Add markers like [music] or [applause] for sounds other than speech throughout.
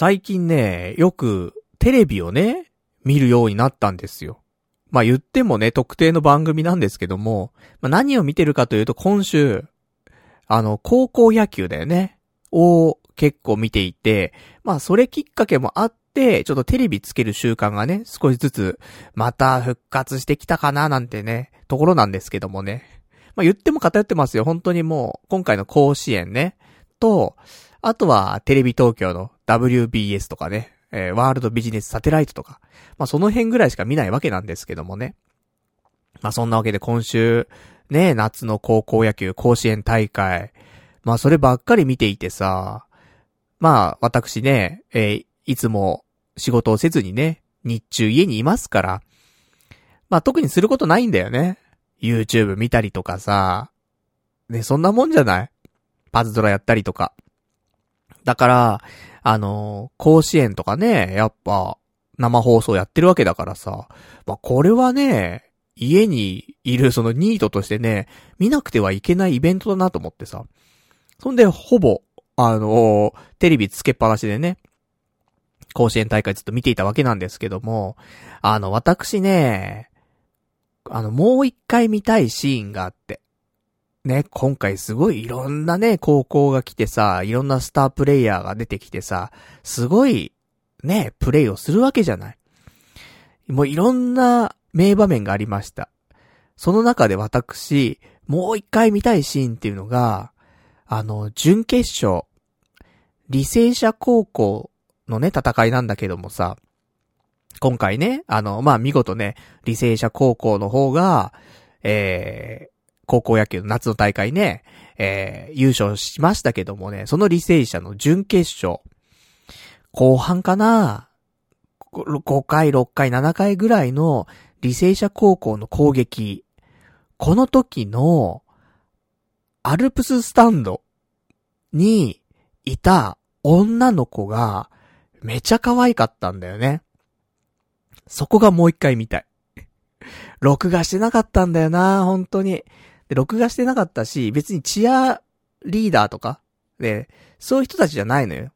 最近ね、よくテレビをね、見るようになったんですよ。まあ言ってもね、特定の番組なんですけども、まあ何を見てるかというと今週、あの、高校野球だよね。を結構見ていて、まあそれきっかけもあって、ちょっとテレビつける習慣がね、少しずつ、また復活してきたかななんてね、ところなんですけどもね。まあ言っても偏ってますよ。本当にもう、今回の甲子園ね。と、あとはテレビ東京の WBS とかね。えー、ワールドビジネスサテライトとか、まあその辺ぐらいしか見ないわけなんですけどもね。まあそんなわけで今週、ね、夏の高校野球甲子園大会、まあそればっかり見ていてさ、まあ私ね、えー、いつも仕事をせずにね、日中家にいますから、まあ特にすることないんだよね。YouTube 見たりとかさ、ね、そんなもんじゃない？パズドラやったりとか。だから、あの、甲子園とかね、やっぱ、生放送やってるわけだからさ、まあ、これはね、家にいるそのニートとしてね、見なくてはいけないイベントだなと思ってさ。そんで、ほぼ、あのテレビつけっぱなしでね、甲子園大会ずっと見ていたわけなんですけども、あの、私ね、あの、もう一回見たいシーンがあって。ね、今回すごいいろんなね、高校が来てさ、いろんなスタープレイヤーが出てきてさ、すごい、ね、プレイをするわけじゃない。もういろんな名場面がありました。その中で私、もう一回見たいシーンっていうのが、あの、準決勝、履正社高校のね、戦いなんだけどもさ、今回ね、あの、まあ、見事ね、履正社高校の方が、え高校野球の夏の大会ね、えー、優勝しましたけどもね、その履正社の準決勝、後半かな ?5 回、6回、7回ぐらいの履正社高校の攻撃、この時の、アルプススタンドにいた女の子が、めちゃ可愛かったんだよね。そこがもう一回見たい。録画してなかったんだよな、本当に。で、録画してなかったし、別にチアリーダーとか、で、そういう人たちじゃないのよ。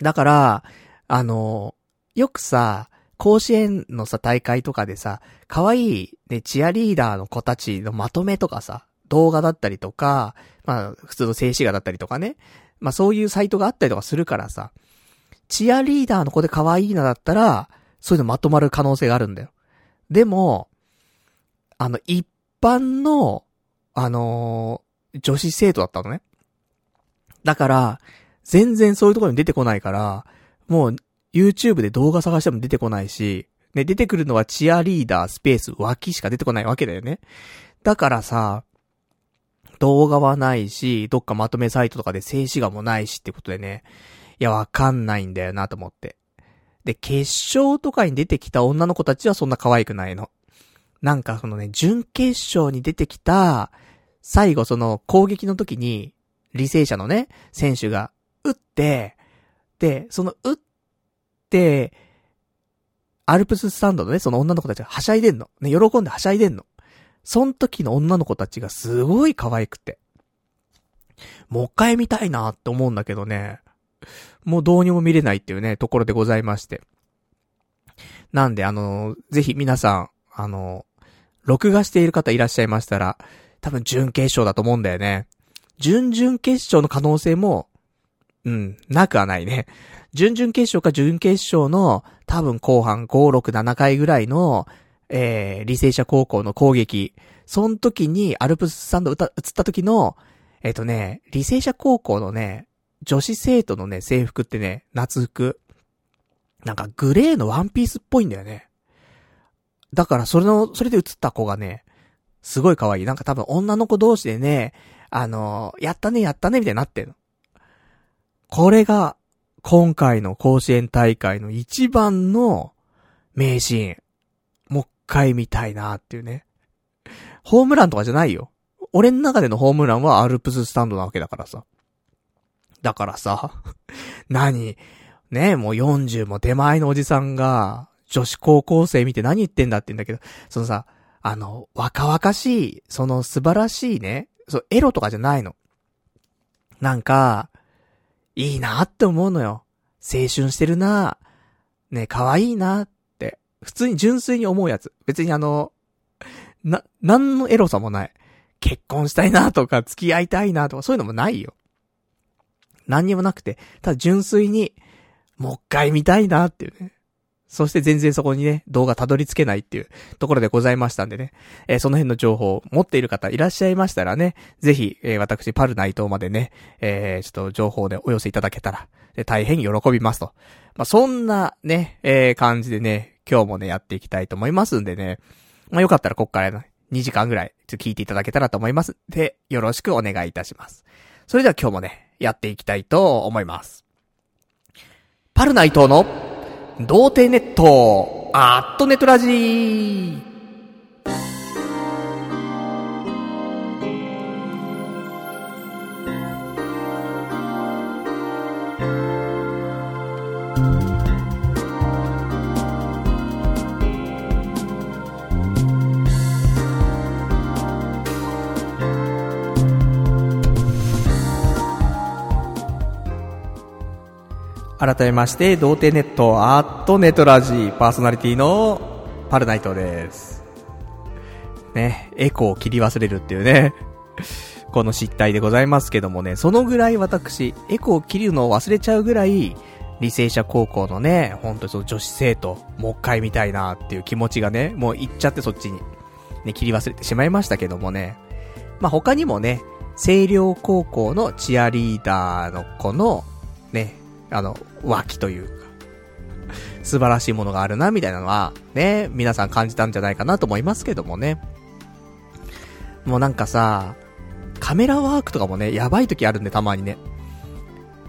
だから、あの、よくさ、甲子園のさ、大会とかでさ、可愛い、ね、チアリーダーの子たちのまとめとかさ、動画だったりとか、まあ、普通の静止画だったりとかね。まあ、そういうサイトがあったりとかするからさ、チアリーダーの子で可愛いなだったら、そういうのまとまる可能性があるんだよ。でも、あの、一般の、あのー、女子生徒だったのね。だから、全然そういうところに出てこないから、もう、YouTube で動画探しても出てこないし、ね、出てくるのはチアリーダースペース脇しか出てこないわけだよね。だからさ、動画はないし、どっかまとめサイトとかで静止画もないしってことでね、いや、わかんないんだよなと思って。で、決勝とかに出てきた女の子たちはそんな可愛くないの。なんかそのね、準決勝に出てきた、最後その攻撃の時に、履正社のね、選手が、打って、で、その打って、アルプススタンドのね、その女の子たちがはしゃいでんの。ね、喜んではしゃいでんの。その時の女の子たちがすごい可愛くて。もう一回見たいなって思うんだけどね。もうどうにも見れないっていうね、ところでございまして。なんで、あの、ぜひ皆さん、あの、録画している方いらっしゃいましたら、多分準決勝だと思うんだよね。準々決勝の可能性も、うん、なくはないね。準々決勝か準決勝の、多分後半5、6、7回ぐらいの、えー、履正社高校の攻撃。その時にアルプススタンド映った時の、えっ、ー、とね、履正社高校のね、女子生徒のね、制服ってね、夏服。なんかグレーのワンピースっぽいんだよね。だからそれの、それで映った子がね、すごい可愛い。なんか多分女の子同士でね、あのやったね、やったね、みたいになってんの。これが、今回の甲子園大会の一番の名シーン。もう一回見たいなっていうね。ホームランとかじゃないよ。俺の中でのホームランはアルプススタンドなわけだからさ。だからさ、何？ねもう40も手前のおじさんが、女子高校生見て何言ってんだって言うんだけど、そのさ、あの、若々しい、その素晴らしいね、そう、エロとかじゃないの。なんか、いいなって思うのよ。青春してるなね、可愛いなって、普通に純粋に思うやつ。別にあの、な、なんのエロさもない。結婚したいなとか、付き合いたいなとか、そういうのもないよ。何にもなくて、ただ純粋に、もう一回見たいなっていうね。そして全然そこにね、動画たどり着けないっていうところでございましたんでね。えー、その辺の情報を持っている方いらっしゃいましたらね、ぜひ、えー、私、パルナイトまでね、えー、ちょっと情報でお寄せいただけたら、大変喜びますと。まあ、そんなね、えー、感じでね、今日もね、やっていきたいと思いますんでね。まあ、よかったらこっからね、2時間ぐらい、ちょ聞いていただけたらと思いますで、よろしくお願いいたします。それでは今日もね、やっていきたいと思います。パルナイトの、童貞ネット、アットネトラジー。改めまして、童貞ネット、アットネトラジーパーソナリティのパルナイトです。ね、エコーを切り忘れるっていうね、[laughs] この失態でございますけどもね、そのぐらい私、エコを切るのを忘れちゃうぐらい、履正社高校のね、ほんとその女子生徒、もう一回見たいなっていう気持ちがね、もう行っちゃってそっちに、ね、切り忘れてしまいましたけどもね。まあ、他にもね、清涼高校のチアリーダーの子の、ね、あの、脇というか、素晴らしいものがあるな、みたいなのは、ね、皆さん感じたんじゃないかなと思いますけどもね。もうなんかさ、カメラワークとかもね、やばい時あるんで、たまにね。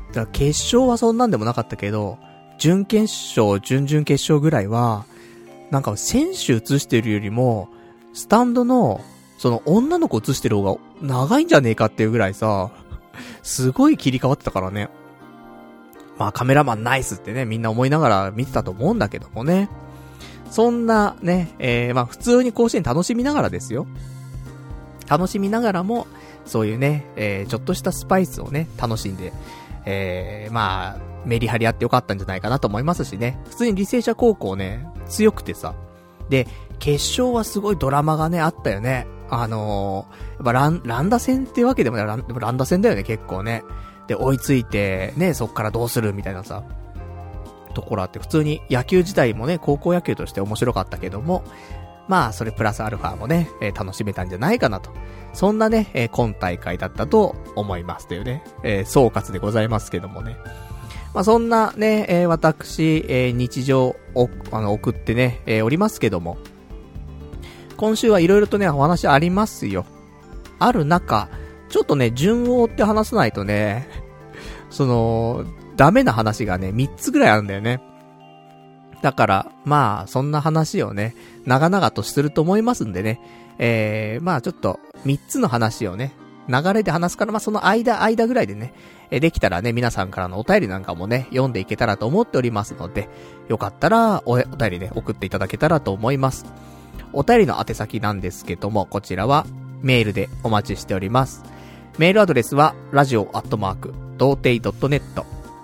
だから決勝はそんなんでもなかったけど、準決勝、準々決勝ぐらいは、なんか選手映してるよりも、スタンドの、その女の子映してる方が長いんじゃねえかっていうぐらいさ、すごい切り替わってたからね。まあカメラマンナイスってね、みんな思いながら見てたと思うんだけどもね。そんなね、えー、まあ普通に甲子園楽しみながらですよ。楽しみながらも、そういうね、えー、ちょっとしたスパイスをね、楽しんで、えー、まあ、メリハリあってよかったんじゃないかなと思いますしね。普通に履正社高校ね、強くてさ。で、決勝はすごいドラマがね、あったよね。あのー、やっぱラン、ランダ戦ってわけでもない、ランランダ戦だよね、結構ね。で、追いついて、ね、そっからどうするみたいなさ、ところあって、普通に野球自体もね、高校野球として面白かったけども、まあ、それプラスアルファもね、えー、楽しめたんじゃないかなと。そんなね、えー、今大会だったと思いますというね、えー、総括でございますけどもね。まあ、そんなね、えー、私、え、日常を、あの、送ってね、え、おりますけども、今週はいろいろとね、お話ありますよ。ある中、ちょっとね、順を追って話さないとね、その、ダメな話がね、3つぐらいあるんだよね。だから、まあ、そんな話をね、長々とすると思いますんでね、えー、まあちょっと、3つの話をね、流れで話すから、まあその間、間ぐらいでね、えできたらね、皆さんからのお便りなんかもね、読んでいけたらと思っておりますので、よかったらお、お便りね、送っていただけたらと思います。お便りの宛先なんですけども、こちらは、メールでお待ちしております。メールアドレスは、ラジオアットマーク、童貞 .net、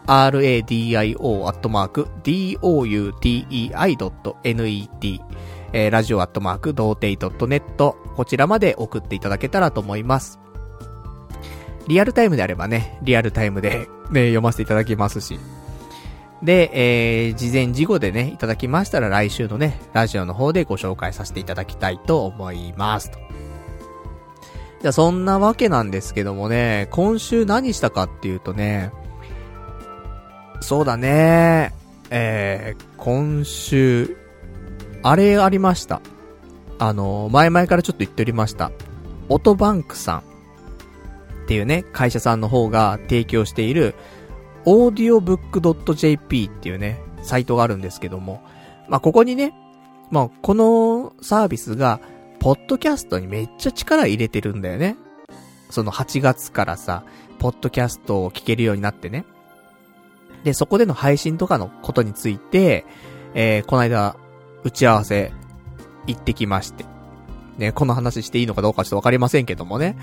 radio.doutei.net、えー、ラジオアットマーク、童貞 .net、こちらまで送っていただけたらと思います。リアルタイムであればね、リアルタイムで、ね、読ませていただきますし。で、えー、事前事後でね、いただきましたら来週のね、ラジオの方でご紹介させていただきたいと思います。とじゃあそんなわけなんですけどもね、今週何したかっていうとね、そうだね、えー、今週、あれありました。あの、前々からちょっと言っておりました。オトバンクさんっていうね、会社さんの方が提供している、audiobook.jp っていうね、サイトがあるんですけども、まあ、ここにね、まあ、このサービスが、ポッドキャストにめっちゃ力入れてるんだよね。その8月からさ、ポッドキャストを聞けるようになってね。で、そこでの配信とかのことについて、えー、この間、打ち合わせ、行ってきまして。ね、この話していいのかどうかちょっとわかりませんけどもね。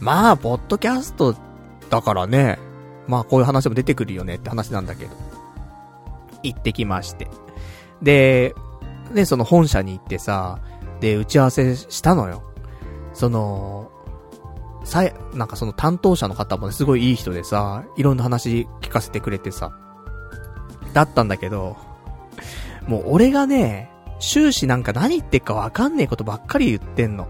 まあ、ポッドキャストだからね、まあこういう話も出てくるよねって話なんだけど。行ってきまして。で、ね、その本社に行ってさ、で、打ち合わせしたのよ。その、さえ、なんかその担当者の方もね、すごいいい人でさ、いろんな話聞かせてくれてさ。だったんだけど、もう俺がね、終始なんか何言ってっかわかんねえことばっかり言ってんの。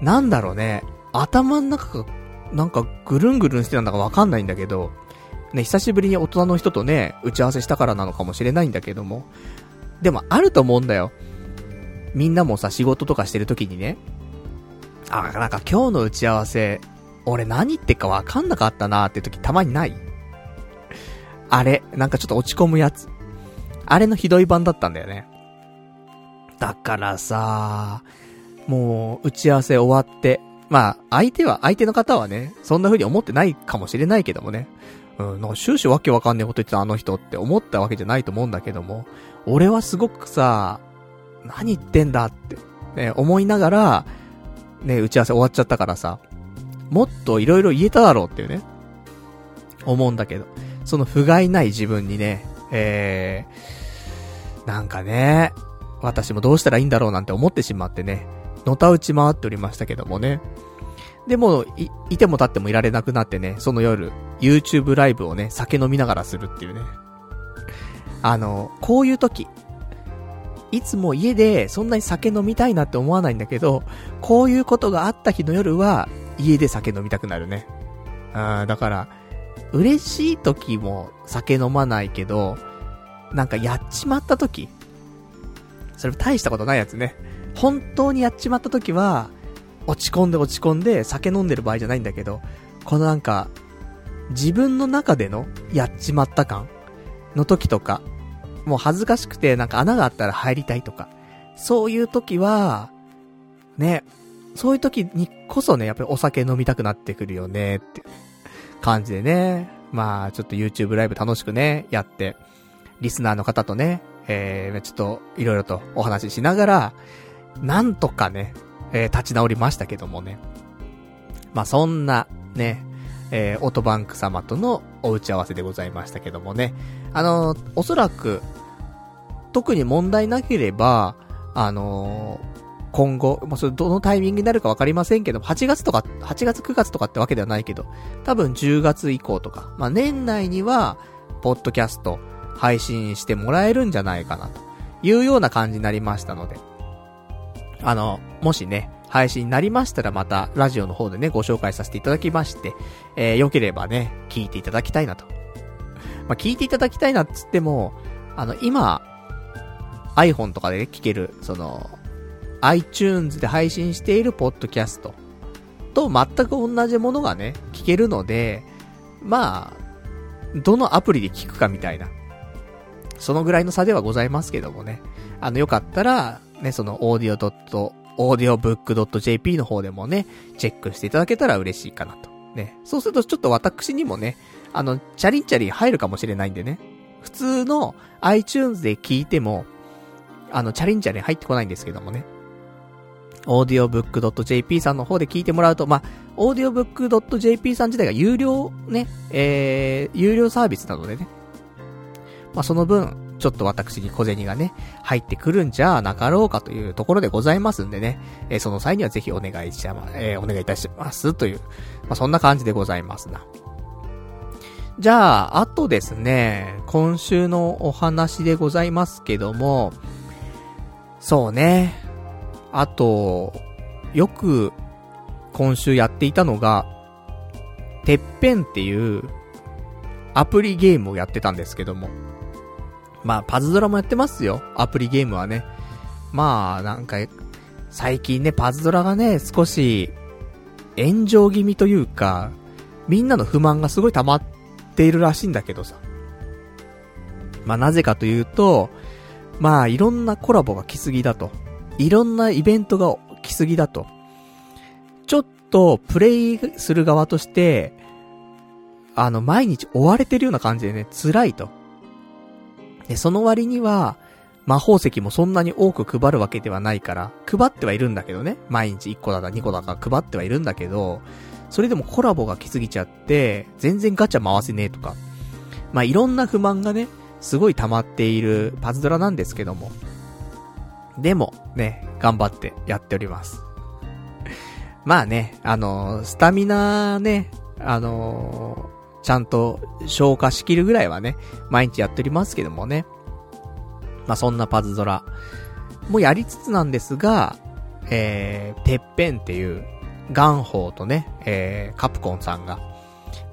なんだろうね、頭の中が、なんかぐるんぐるんしてたんだかわかんないんだけど、ね、久しぶりに大人の人とね、打ち合わせしたからなのかもしれないんだけども、でもあると思うんだよ。みんなもさ、仕事とかしてる時にね、あ、なんか今日の打ち合わせ、俺何言ってっかわかんなかったなーって時たまにない？あれ、なんかちょっと落ち込むやつ。あれのひどい版だったんだよね。だからさ、もう、打ち合わせ終わって、まあ、相手は、相手の方はね、そんな風に思ってないかもしれないけどもね。うん、なんか終始わけわかんねえこと言ってたあの人って思ったわけじゃないと思うんだけども、俺はすごくさ、何言ってんだって、ね、思いながら、ね、打ち合わせ終わっちゃったからさ、もっと色々言えただろうっていうね、思うんだけど、その不甲斐ない自分にね、えー、なんかね、私もどうしたらいいんだろうなんて思ってしまってね、のたうち回っておりましたけどもね。でも、い、いても立ってもいられなくなってね、その夜、YouTube ライブをね、酒飲みながらするっていうね。あの、こういう時、いつも家でそんなに酒飲みたいなって思わないんだけど、こういうことがあった日の夜は、家で酒飲みたくなるね。あだから、嬉しい時も酒飲まないけど、なんかやっちまった時、それ大したことないやつね。本当にやっちまった時は、落ち込んで落ち込んで酒飲んでる場合じゃないんだけど、このなんか、自分の中でのやっちまった感の時とか、もう恥ずかしくてなんか穴があったら入りたいとか、そういう時は、ね、そういう時にこそね、やっぱりお酒飲みたくなってくるよね、って感じでね。まあ、ちょっと YouTube ライブ楽しくね、やって、リスナーの方とね、えー、ちょっと、いろいろとお話ししながら、なんとかね、えー、立ち直りましたけどもね。まあ、そんな、ね、えー、オートバンク様とのお打ち合わせでございましたけどもね。あの、おそらく、特に問題なければ、あの、今後、もうそれどのタイミングになるかわかりませんけど、8月とか、8月9月とかってわけではないけど、多分10月以降とか、まあ、年内には、ポッドキャスト、配信してもらえるんじゃないかな、というような感じになりましたので、あの、もしね、配信になりましたらまた、ラジオの方でね、ご紹介させていただきまして、えー、良ければね、聞いていただきたいなと。まあ、聞いていただきたいなっつっても、あの、今、iPhone とかで、ね、聞ける、その、iTunes で配信しているポッドキャストと全く同じものがね、聞けるので、まあ、どのアプリで聞くかみたいな、そのぐらいの差ではございますけどもね。あの、よかったら、ね、その、オーディオドット、オーディオブックドット JP の方でもね、チェックしていただけたら嬉しいかなと。ね。そうするとちょっと私にもね、あの、チャリンチャリ入るかもしれないんでね。普通の iTunes で聞いても、あの、チャリンチャリ入ってこないんですけどもね。audiobook.jp さんの方で聞いてもらうと、まあ、audiobook.jp さん自体が有料ね、えー、有料サービスなのでね。まあ、その分、ちょっと私に小銭がね、入ってくるんじゃなかろうかというところでございますんでね、えー、その際にはぜひお願いしま、えー、お願いいたしますという、まあ、そんな感じでございますな。じゃあ、あとですね、今週のお話でございますけども、そうね、あと、よく今週やっていたのが、てっぺんっていうアプリゲームをやってたんですけども。まあ、パズドラもやってますよ。アプリゲームはね。まあ、なんか、最近ね、パズドラがね、少し、炎上気味というか、みんなの不満がすごい溜まっているらしいんだけどさ。まあ、なぜかというと、まあ、いろんなコラボが来すぎだと。いろんなイベントが来すぎだと。ちょっと、プレイする側として、あの、毎日追われてるような感じでね、辛いと。で、その割には、魔法石もそんなに多く配るわけではないから、配ってはいるんだけどね。毎日1個だか2個だか配ってはいるんだけど、それでもコラボが来すぎちゃって、全然ガチャ回せねえとか。まあ、いろんな不満がね、すごい溜まっているパズドラなんですけども。でも、ね、頑張ってやっております。まあね、あの、スタミナね、あのちゃんと消化しきるぐらいはね、毎日やっておりますけどもね。まあそんなパズドラ。もやりつつなんですが、えー、てっぺんっていう、ガンホーとね、えー、カプコンさんが、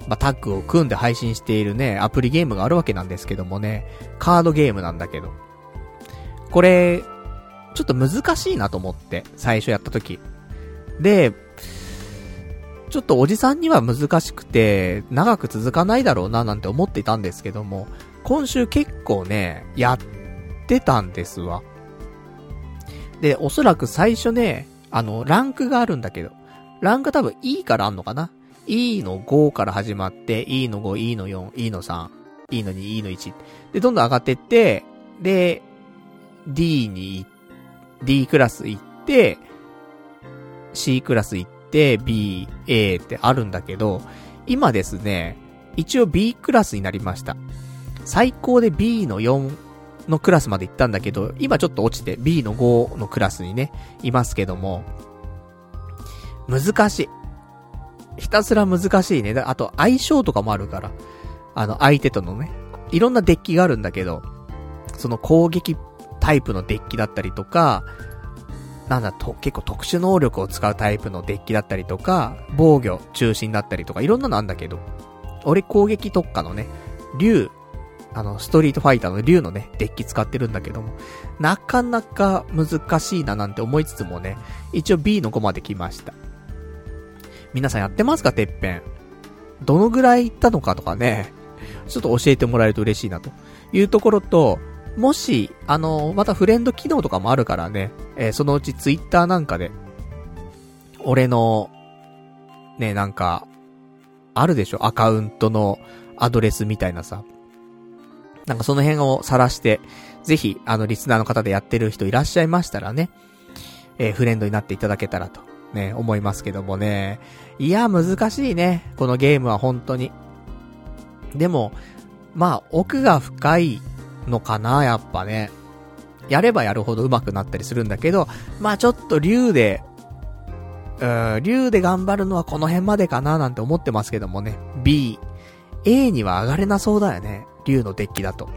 まあ、タッグを組んで配信しているね、アプリゲームがあるわけなんですけどもね、カードゲームなんだけど。これ、ちょっと難しいなと思って、最初やった時。で、ちょっとおじさんには難しくて、長く続かないだろうななんて思っていたんですけども、今週結構ね、やってたんですわ。で、おそらく最初ね、あの、ランクがあるんだけど、ランク多分 E からあんのかな ?E の5から始まって、E の5、E の4、E の3、E の2、E の1。で、どんどん上がってって、で、D に、D クラス行って、C クラス行って、B、A ってあるんだけど、今ですね、一応 B クラスになりました。最高で B の4のクラスまで行ったんだけど、今ちょっと落ちて B の5のクラスにね、いますけども、難しい。ひたすら難しいね。あと相性とかもあるから、あの相手とのね、いろんなデッキがあるんだけど、その攻撃タイプのデッキだったりとか、なんだと、結構特殊能力を使うタイプのデッキだったりとか、防御中心だったりとか、いろんなのあんだけど、俺攻撃特化のね、竜あの、ストリートファイターの竜のね、デッキ使ってるんだけども、なかなか難しいななんて思いつつもね、一応 B の5まで来ました。皆さんやってますかてっぺん？どのぐらい行ったのかとかね、ちょっと教えてもらえると嬉しいなと。いうところと、もし、あの、またフレンド機能とかもあるからね、えー、そのうちツイッターなんかで、俺の、ね、なんか、あるでしょ？アカウントのアドレスみたいなさ。なんかその辺を晒して、ぜひ、あの、リスナーの方でやってる人いらっしゃいましたらね、えー、フレンドになっていただけたらと、ね、思いますけどもね。いや、難しいね。このゲームは本当に。でも、まあ、奥が深いのかな、やっぱね。やればやるほど上手くなったりするんだけど、まあちょっと竜で、うーん、竜で頑張るのはこの辺までかななんて思ってますけどもね。B。A には上がれなそうだよね。竜のデッキだと。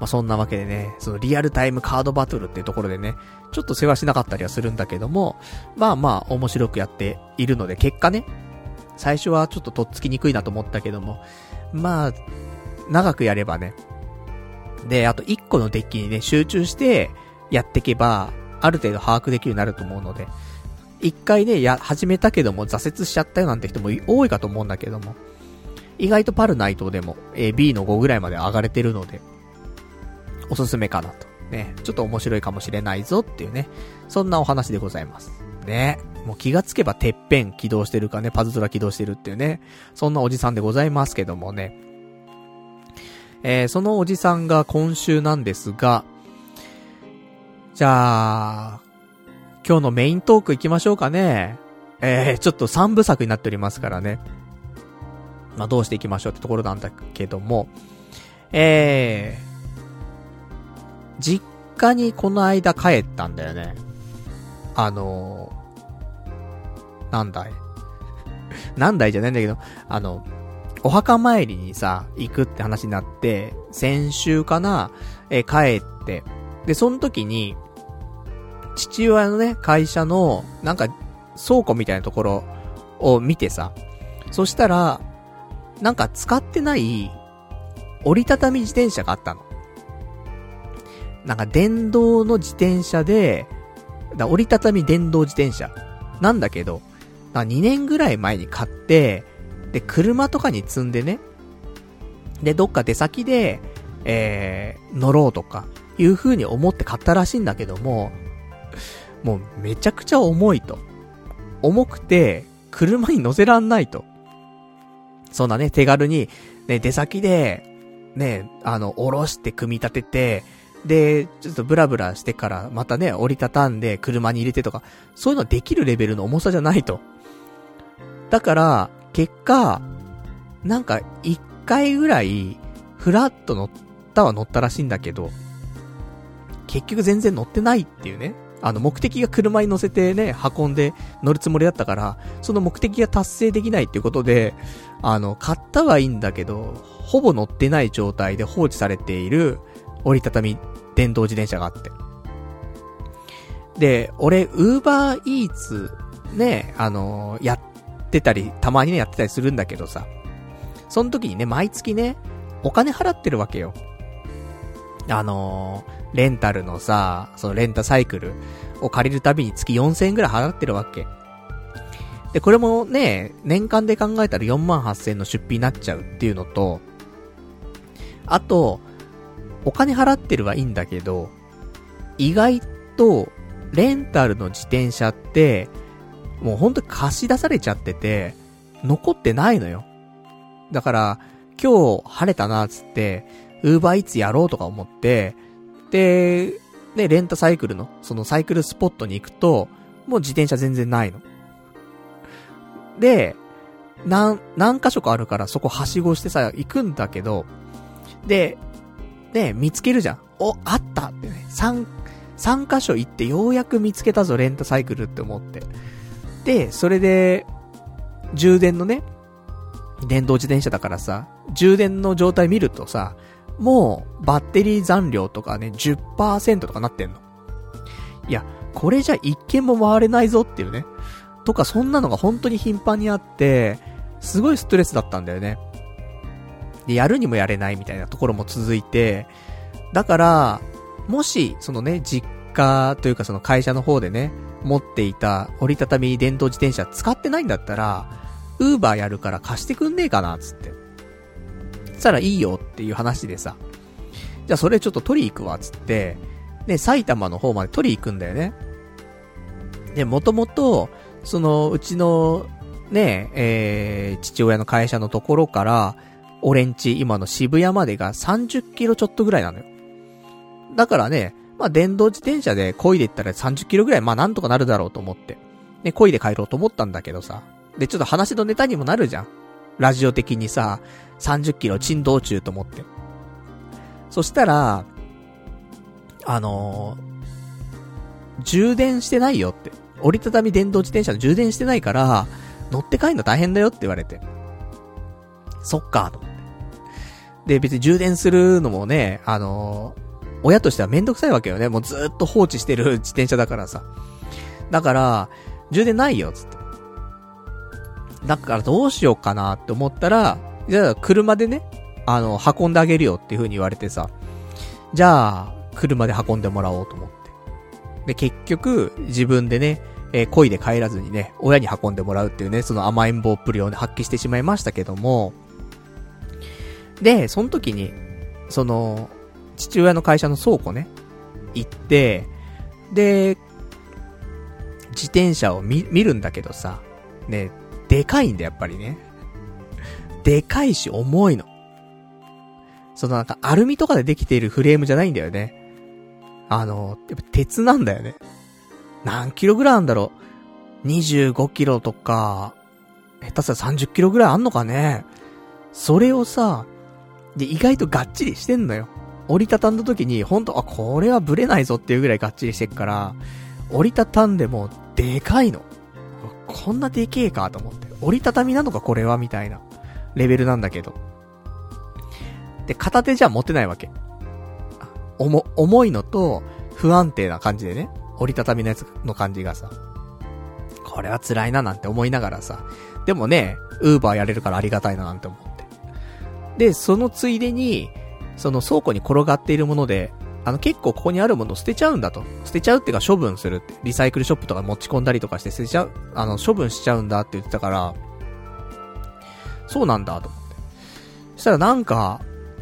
まあ、そんなわけでね、そのリアルタイムカードバトルっていうところでね、ちょっと世話しなかったりはするんだけども、まあまあ面白くやっているので、結果ね、最初はちょっととっつきにくいなと思ったけども、まあ、長くやればね、で、あと1個のデッキにね、集中してやっていけば、ある程度把握できるようになると思うので、一回ね、や、始めたけども挫折しちゃったよなんて人も多いかと思うんだけども、意外とパルナイトでも、え B の5ぐらいまで上がれてるので、おすすめかなと。ね、ちょっと面白いかもしれないぞっていうね、そんなお話でございます。ね。もう気がつけばてっぺん起動してるかね、パズドラ起動してるっていうね、そんなおじさんでございますけどもね。えー、そのおじさんが今週なんですが、じゃあ、今日のメイントーク行きましょうかね。えー、ちょっと3部作になっておりますからね。まあ、どうしていきましょうってところなんだけども、えー、実家にこの間帰ったんだよね。あのー、なんだい？[laughs] なんだいじゃないんだけど、あの、お墓参りにさ、行くって話になって、先週かな、え、帰って、で、その時に、父親のね、会社の、なんか、倉庫みたいなところを見てさ、そしたら、なんか使ってない折りたたみ自転車があったの。なんか電動の自転車で、だ折りたたみ電動自転車。なんだけど、2年ぐらい前に買って、で、車とかに積んでね、で、どっか出先で、えー、乗ろうとか、いう風に思って買ったらしいんだけども、もうめちゃくちゃ重いと。重くて、車に乗せらんないと。そんなね、手軽に、ね、出先で、ね、あの、おろして組み立てて、で、ちょっとブラブラしてから、またね、折りたたんで車に入れてとか、そういうのはできるレベルの重さじゃないと。だから、結果、なんか、一回ぐらい、フラッと乗ったは乗ったらしいんだけど、結局全然乗ってないっていうね。あの、目的が車に乗せてね、運んで乗るつもりだったから、その目的が達成できないっていうことで、あの、買ったはいいんだけど、ほぼ乗ってない状態で放置されている折りたたみ電動自転車があって。で、俺、ウーバーイーツ、ね、あのやってたり、たまにね、やってたりするんだけどさ、その時にね、毎月ね、お金払ってるわけよ。あのー、レンタルのさ、そのレンタサイクルを借りるたびに月4000円ぐらい払ってるわけ。で、これもね、年間で考えたら4万8000円の出費になっちゃうっていうのと、あと、お金払ってるはいいんだけど、意外と、レンタルの自転車って、もうほんと貸し出されちゃってて、残ってないのよ。だから、今日晴れたな、つって、ウーバーイーツやろうとか思って、で、ね、レンタサイクルの、そのサイクルスポットに行くと、もう自転車全然ないの。で、何、何箇所かあるからそこはしごしてさ、行くんだけど、で、ね、見つけるじゃん。お、あったってね。3、3箇所行ってようやく見つけたぞ、レンタサイクルって思って。で、それで、充電のね、電動自転車だからさ、充電の状態見るとさ、もう、バッテリー残量とかね、10%とかなってんの。いや、これじゃ一件も回れないぞっていうね。とか、そんなのが本当に頻繁にあって、すごいストレスだったんだよね。で、やるにもやれないみたいなところも続いて、だから、もし、そのね、実家というかその会社の方でね、持っていた折りたたみ電動自転車使ってないんだったら、ウーバーやるから貸してくんねえかな、つって。そしたらいいよっていう話でさ。じゃあそれちょっと取り行くわ、つって。ね、埼玉の方まで取り行くんだよね。で、もともと、その、うちの、ね、えー、父親の会社のところから、俺んち、今の渋谷までが30キロちょっとぐらいなのよ。だからね、まあ、電動自転車で漕いでいったら30キロぐらい、まあ、なんとかなるだろうと思って。ね、漕いで帰ろうと思ったんだけどさ。で、ちょっと話のネタにもなるじゃん。ラジオ的にさ、30キロ振動中と思って。そしたら、あのー、充電してないよって。折りたたみ電動自転車の充電してないから、乗って帰るの大変だよって言われて。そっか、と。で、別に充電するのもね、あのー、親としてはめんどくさいわけよね。もうずっと放置してる [laughs] 自転車だからさ。だから、充電ないよ、つって。だからどうしようかなって思ったら、じゃあ車でね、あの、運んであげるよっていう風に言われてさ。じゃあ、車で運んでもらおうと思って。で、結局、自分でね、えー、恋で帰らずにね、親に運んでもらうっていうね、その甘えん坊っぷりをね、発揮してしまいましたけども、で、その時に、その、父親の会社の倉庫ね、行って、で、自転車を見、見るんだけどさ、ね、でかいんだやっぱりね。でかいし重いの。そのなんかアルミとかでできているフレームじゃないんだよね。あの、やっぱ鉄なんだよね。何キロぐらいあんだろう ?25 キロとか、下手したら30キロぐらいあんのかねそれをさ、で、意外とがっちりしてんのよ。折りたたんだ時に、ほんと、あ、これはブレないぞっていうぐらいがっちりしてっから、折りたたんでも、でかいの。こんなでけえかと思って。折りたたみなのかこれはみたいな、レベルなんだけど。で、片手じゃ持てないわけ。重、重いのと、不安定な感じでね。折りたたみのやつの感じがさ。これは辛いななんて思いながらさ。でもね、ウーバーやれるからありがたいななんて思って。で、そのついでに、その倉庫に転がっているもので、あの結構ここにあるものを捨てちゃうんだと。捨てちゃうっていうか処分する。リサイクルショップとか持ち込んだりとかして捨てちゃう、あの処分しちゃうんだって言ってたから、そうなんだと思って。そしたらなんか、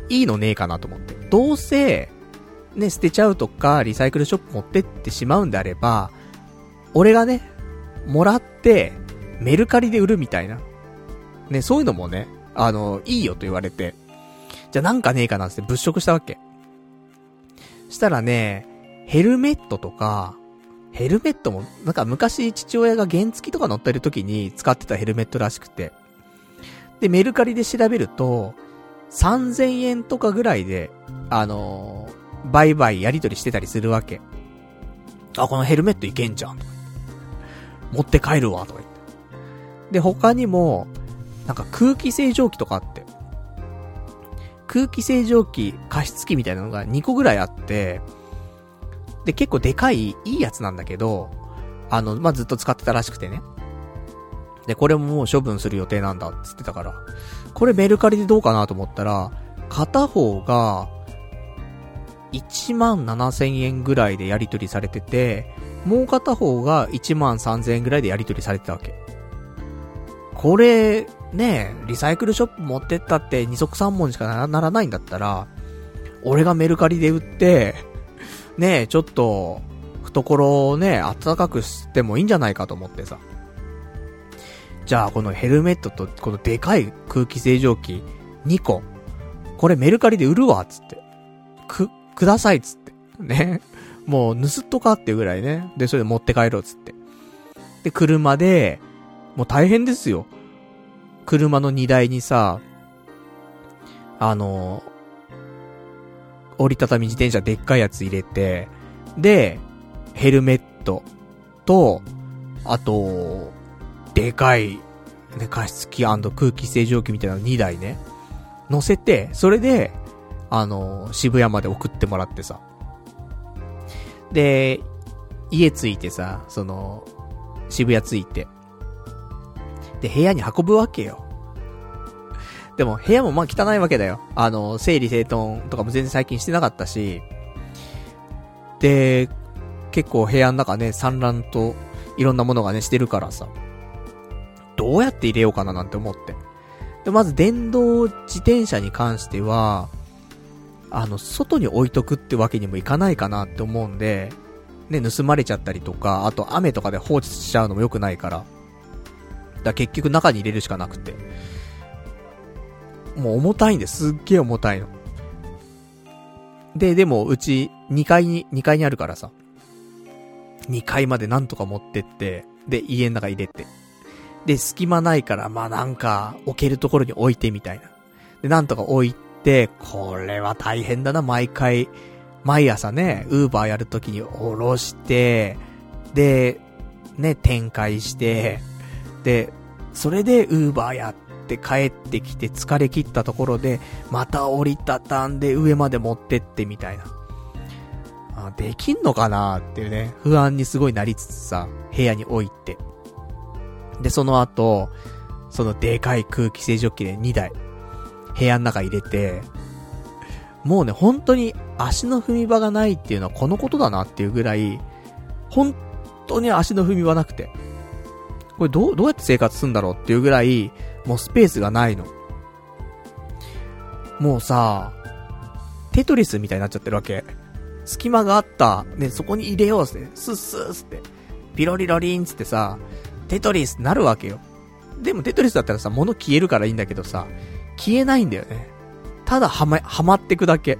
いいのねえかなと思って。どうせ、ね、捨てちゃうとか、リサイクルショップ持ってってしまうんであれば、俺がね、もらって、メルカリで売るみたいな。ね、そういうのもね、あの、いいよと言われて。じゃあなんかねえかなって物色したわけ。したらね、ヘルメットとか、ヘルメットも、なんか昔父親が原付とか乗ってる時に使ってたヘルメットらしくて。で、メルカリで調べると、3000円とかぐらいで、あのー、売買やり取りしてたりするわけ。あ、このヘルメットいけんじゃん。持って帰るわ、とか言って。で、他にも、なんか空気清浄機とかあって。空気清浄機、加湿器みたいなのが2個ぐらいあって、で、結構でかい、いいやつなんだけど、あの、まあ、ずっと使ってたらしくてね。で、これももう処分する予定なんだ、つってたから。これメルカリでどうかなと思ったら、片方が、1万7千円ぐらいでやり取りされてて、もう片方が1万3千円ぐらいでやり取りされてたわけ。これ、ねえリサイクルショップ持ってったって二足三本しかならないんだったら、俺がメルカリで売って、ねえちょっと、懐をね、暖かくしてもいいんじゃないかと思ってさ。じゃあ、このヘルメットと、このでかい空気清浄機、2個。これメルカリで売るわ、つって。く、ください、つって。ね。もう、盗っとかっていうぐらいね。で、それで持って帰ろう、つって。で、車で、もう大変ですよ。車の荷台にさ、あの、折りたたみ自転車でっかいやつ入れて、で、ヘルメットと、あと、でかい、ね、加湿器空気清浄機みたいなの2台ね、乗せて、それで、あの、渋谷まで送ってもらってさ。で、家着いてさ、その、渋谷着いて。で、部屋に運ぶわけよ。でも、部屋もまあ汚いわけだよ。あの、整理整頓とかも全然最近してなかったし。で、結構部屋の中ね、散乱といろんなものがね、してるからさ。どうやって入れようかななんて思って。で、まず電動自転車に関しては、あの、外に置いとくってわけにもいかないかなって思うんで、ね、盗まれちゃったりとか、あと雨とかで放置しちゃうのも良くないから。だ結局中に入れるしかなくて。もう重たいんですすっげえ重たいの。で、でも、うち2階に、2階にあるからさ。2階までなんとか持ってって、で、家の中入れて。で、隙間ないから、まあなんか、置けるところに置いてみたいな。で、なんとか置いて、これは大変だな、毎回。毎朝ね、ウーバーやるときに下ろして、で、ね、展開して、それでウーバーやって帰ってきて疲れ切ったところで、また折りたたんで上まで持ってってみたいな。あ、できんのかなっていうね、不安にすごいなりつつさ、部屋に置いて。で、その後、そのでかい空気清浄機で2台、部屋の中入れて、もうね、本当に足の踏み場がないっていうのはこのことだなっていうぐらい、本当に足の踏み場なくて。これどう、どうやって生活するんだろうっていうぐらい、もうスペースがないの。もうさ、テトリスみたいになっちゃってるわけ。隙間があった。ね、そこに入れようって、スッスーって、ピロリロリンつってさ、テトリスなるわけよ。でもテトリスだったらさ、物消えるからいいんだけどさ、消えないんだよね。ただはま、はまってくだけ。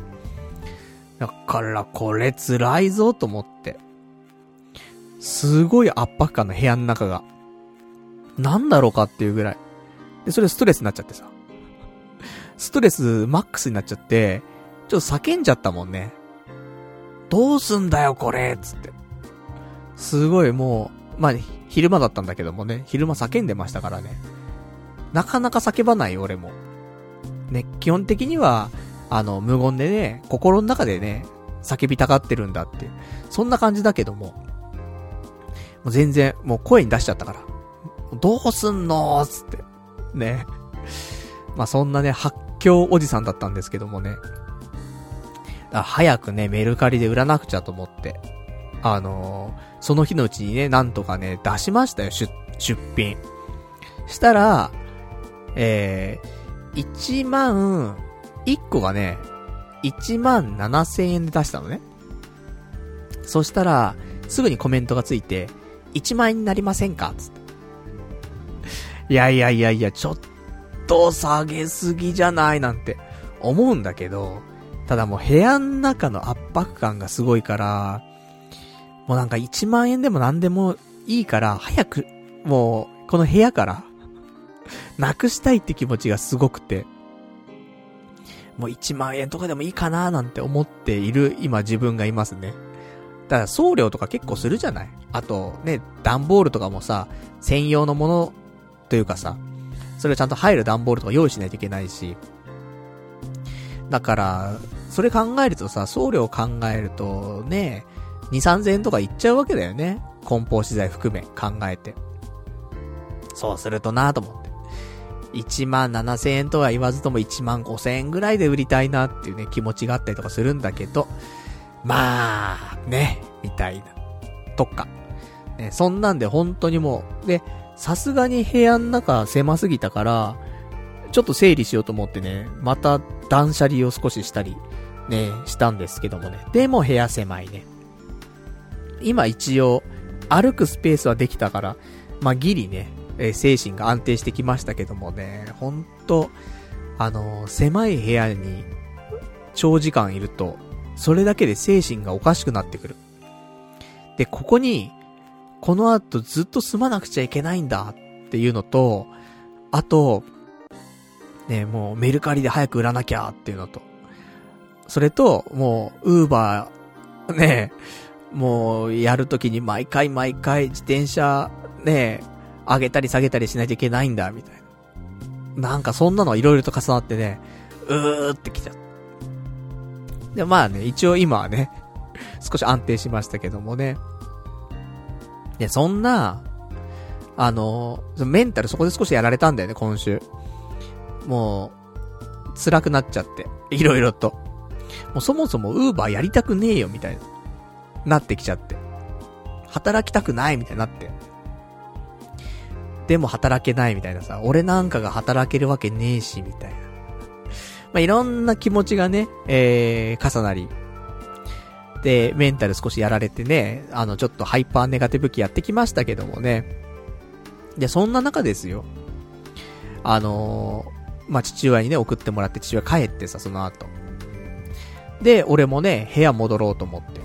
だからこれ辛いぞと思って。すごい圧迫感の部屋の中が。なんだろうかっていうぐらい。で、それストレスになっちゃってさ。[laughs] ストレスマックスになっちゃって、ちょっと叫んじゃったもんね。どうすんだよこれつって。すごいもう、まあ、昼間だったんだけどもね、昼間叫んでましたからね。なかなか叫ばない俺も。ね、基本的には、あの、無言でね、心の中でね、叫びたがってるんだって。そんな感じだけども。もう全然、もう声に出しちゃったから。どうすんのつって。ね。まあ、そんなね、発狂おじさんだったんですけどもね。早くね、メルカリで売らなくちゃと思って。あのー、その日のうちにね、なんとかね、出しましたよ、出、出品。したら、えー、1万、1個がね、1万7千円で出したのね。そしたら、すぐにコメントがついて、1万円になりませんかつって。いやいやいやいや、ちょっと下げすぎじゃないなんて思うんだけど、ただもう部屋の中の圧迫感がすごいから、もうなんか1万円でも何でもいいから、早く、もう、この部屋から、なくしたいって気持ちがすごくて。もう1万円とかでもいいかななんて思っている今自分がいますね。ただ送料とか結構するじゃない？あとね、段ボールとかもさ、専用のものというかさ、それをちゃんと入る段ボールとか用意しないといけないし。だから、それ考えるとさ、送料考えるとね、2、3000円とかいっちゃうわけだよね。梱包資材含め考えて。そうするとなと思って。1万7000円とは言わずとも1万5000円ぐらいで売りたいなっていうね、気持ちがあったりとかするんだけど、まあ、ね、みたいな。とか。ね、そんなんで本当にもう、で、さすがに部屋の中狭すぎたから、ちょっと整理しようと思ってね、また断捨離を少ししたり、ね、したんですけどもね。でも部屋狭いね。今一応、歩くスペースはできたから、まあ、ギリね、え、精神が安定してきましたけどもね、ほんと、あのー、狭い部屋に長時間いると、それだけで精神がおかしくなってくる。で、ここに、この後ずっと住まなくちゃいけないんだっていうのと、あと、ね、もうメルカリで早く売らなきゃっていうのと、それと、もう、ウーバー、ね、もう、やるときに毎回毎回自転車、ね、上げたり下げたりしないといけないんだ、みたいな。なんかそんなのいろいろと重なってね、うーってきちゃった。で、まあね、一応今はね、少し安定しましたけどもね。で、そんな、あの、メンタルそこで少しやられたんだよね、今週。もう、辛くなっちゃって。いろいろと。もうそもそもウーバーやりたくねえよ、みたいな。なってきちゃって。働きたくないみたいになって。でも働けないみたいなさ、俺なんかが働けるわけねえし、みたいな。まあ、いろんな気持ちがね、えー、重なり。で、メンタル少しやられてね、あの、ちょっとハイパーネガティブ期やってきましたけどもね。で、そんな中ですよ。あのー、まあ、父親にね、送ってもらって父親帰ってさ、その後。で、俺もね、部屋戻ろうと思って。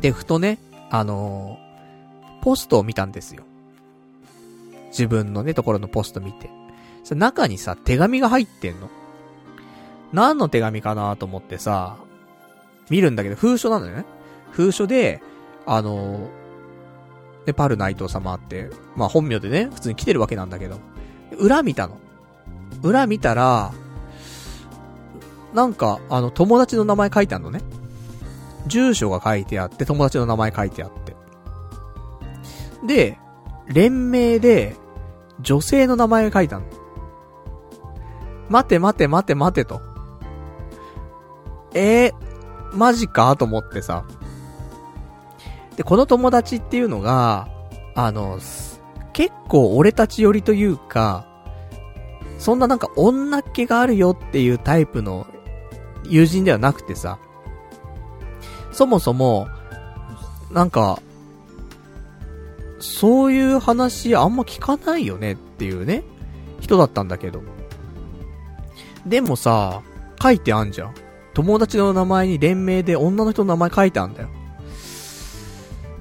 で、ふとね、あのー、ポストを見たんですよ。自分のね、ところのポスト見て。中にさ、手紙が入ってんの。何の手紙かなと思ってさ、見るんだけど、封書なのよね。封書で、あのー、で、パル内藤様って、まあ本名でね、普通に来てるわけなんだけど、裏見たの。裏見たら、なんか、あの、友達の名前書いてあるのね。住所が書いてあって、友達の名前書いてあって。で、連名で、女性の名前が書いたの。待て待て待て待てと。えー、マジかと思ってさ。で、この友達っていうのが、あの、結構俺たち寄りというか、そんななんか女っ気があるよっていうタイプの友人ではなくてさ、そもそも、なんか、そういう話あんま聞かないよねっていうね、人だったんだけど。でもさ、書いてあんじゃん。友達の名前に連名で女の人の名前書いてあんだよ。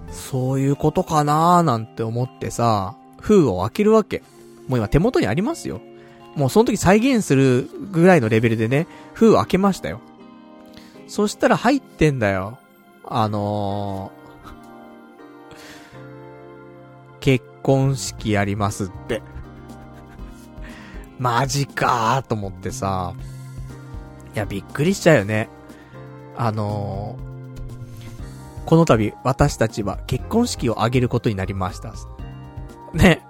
そういうことかなーなんて思ってさ、封を開けるわけ。もう今手元にありますよ。もうその時再現するぐらいのレベルでね、封を開けましたよ。そしたら入ってんだよ。あのー、結婚式やりますって。マジかーと思ってさ。いや、びっくりしちゃうよね。あのー、この度、私たちは結婚式を挙げることになりました。ね。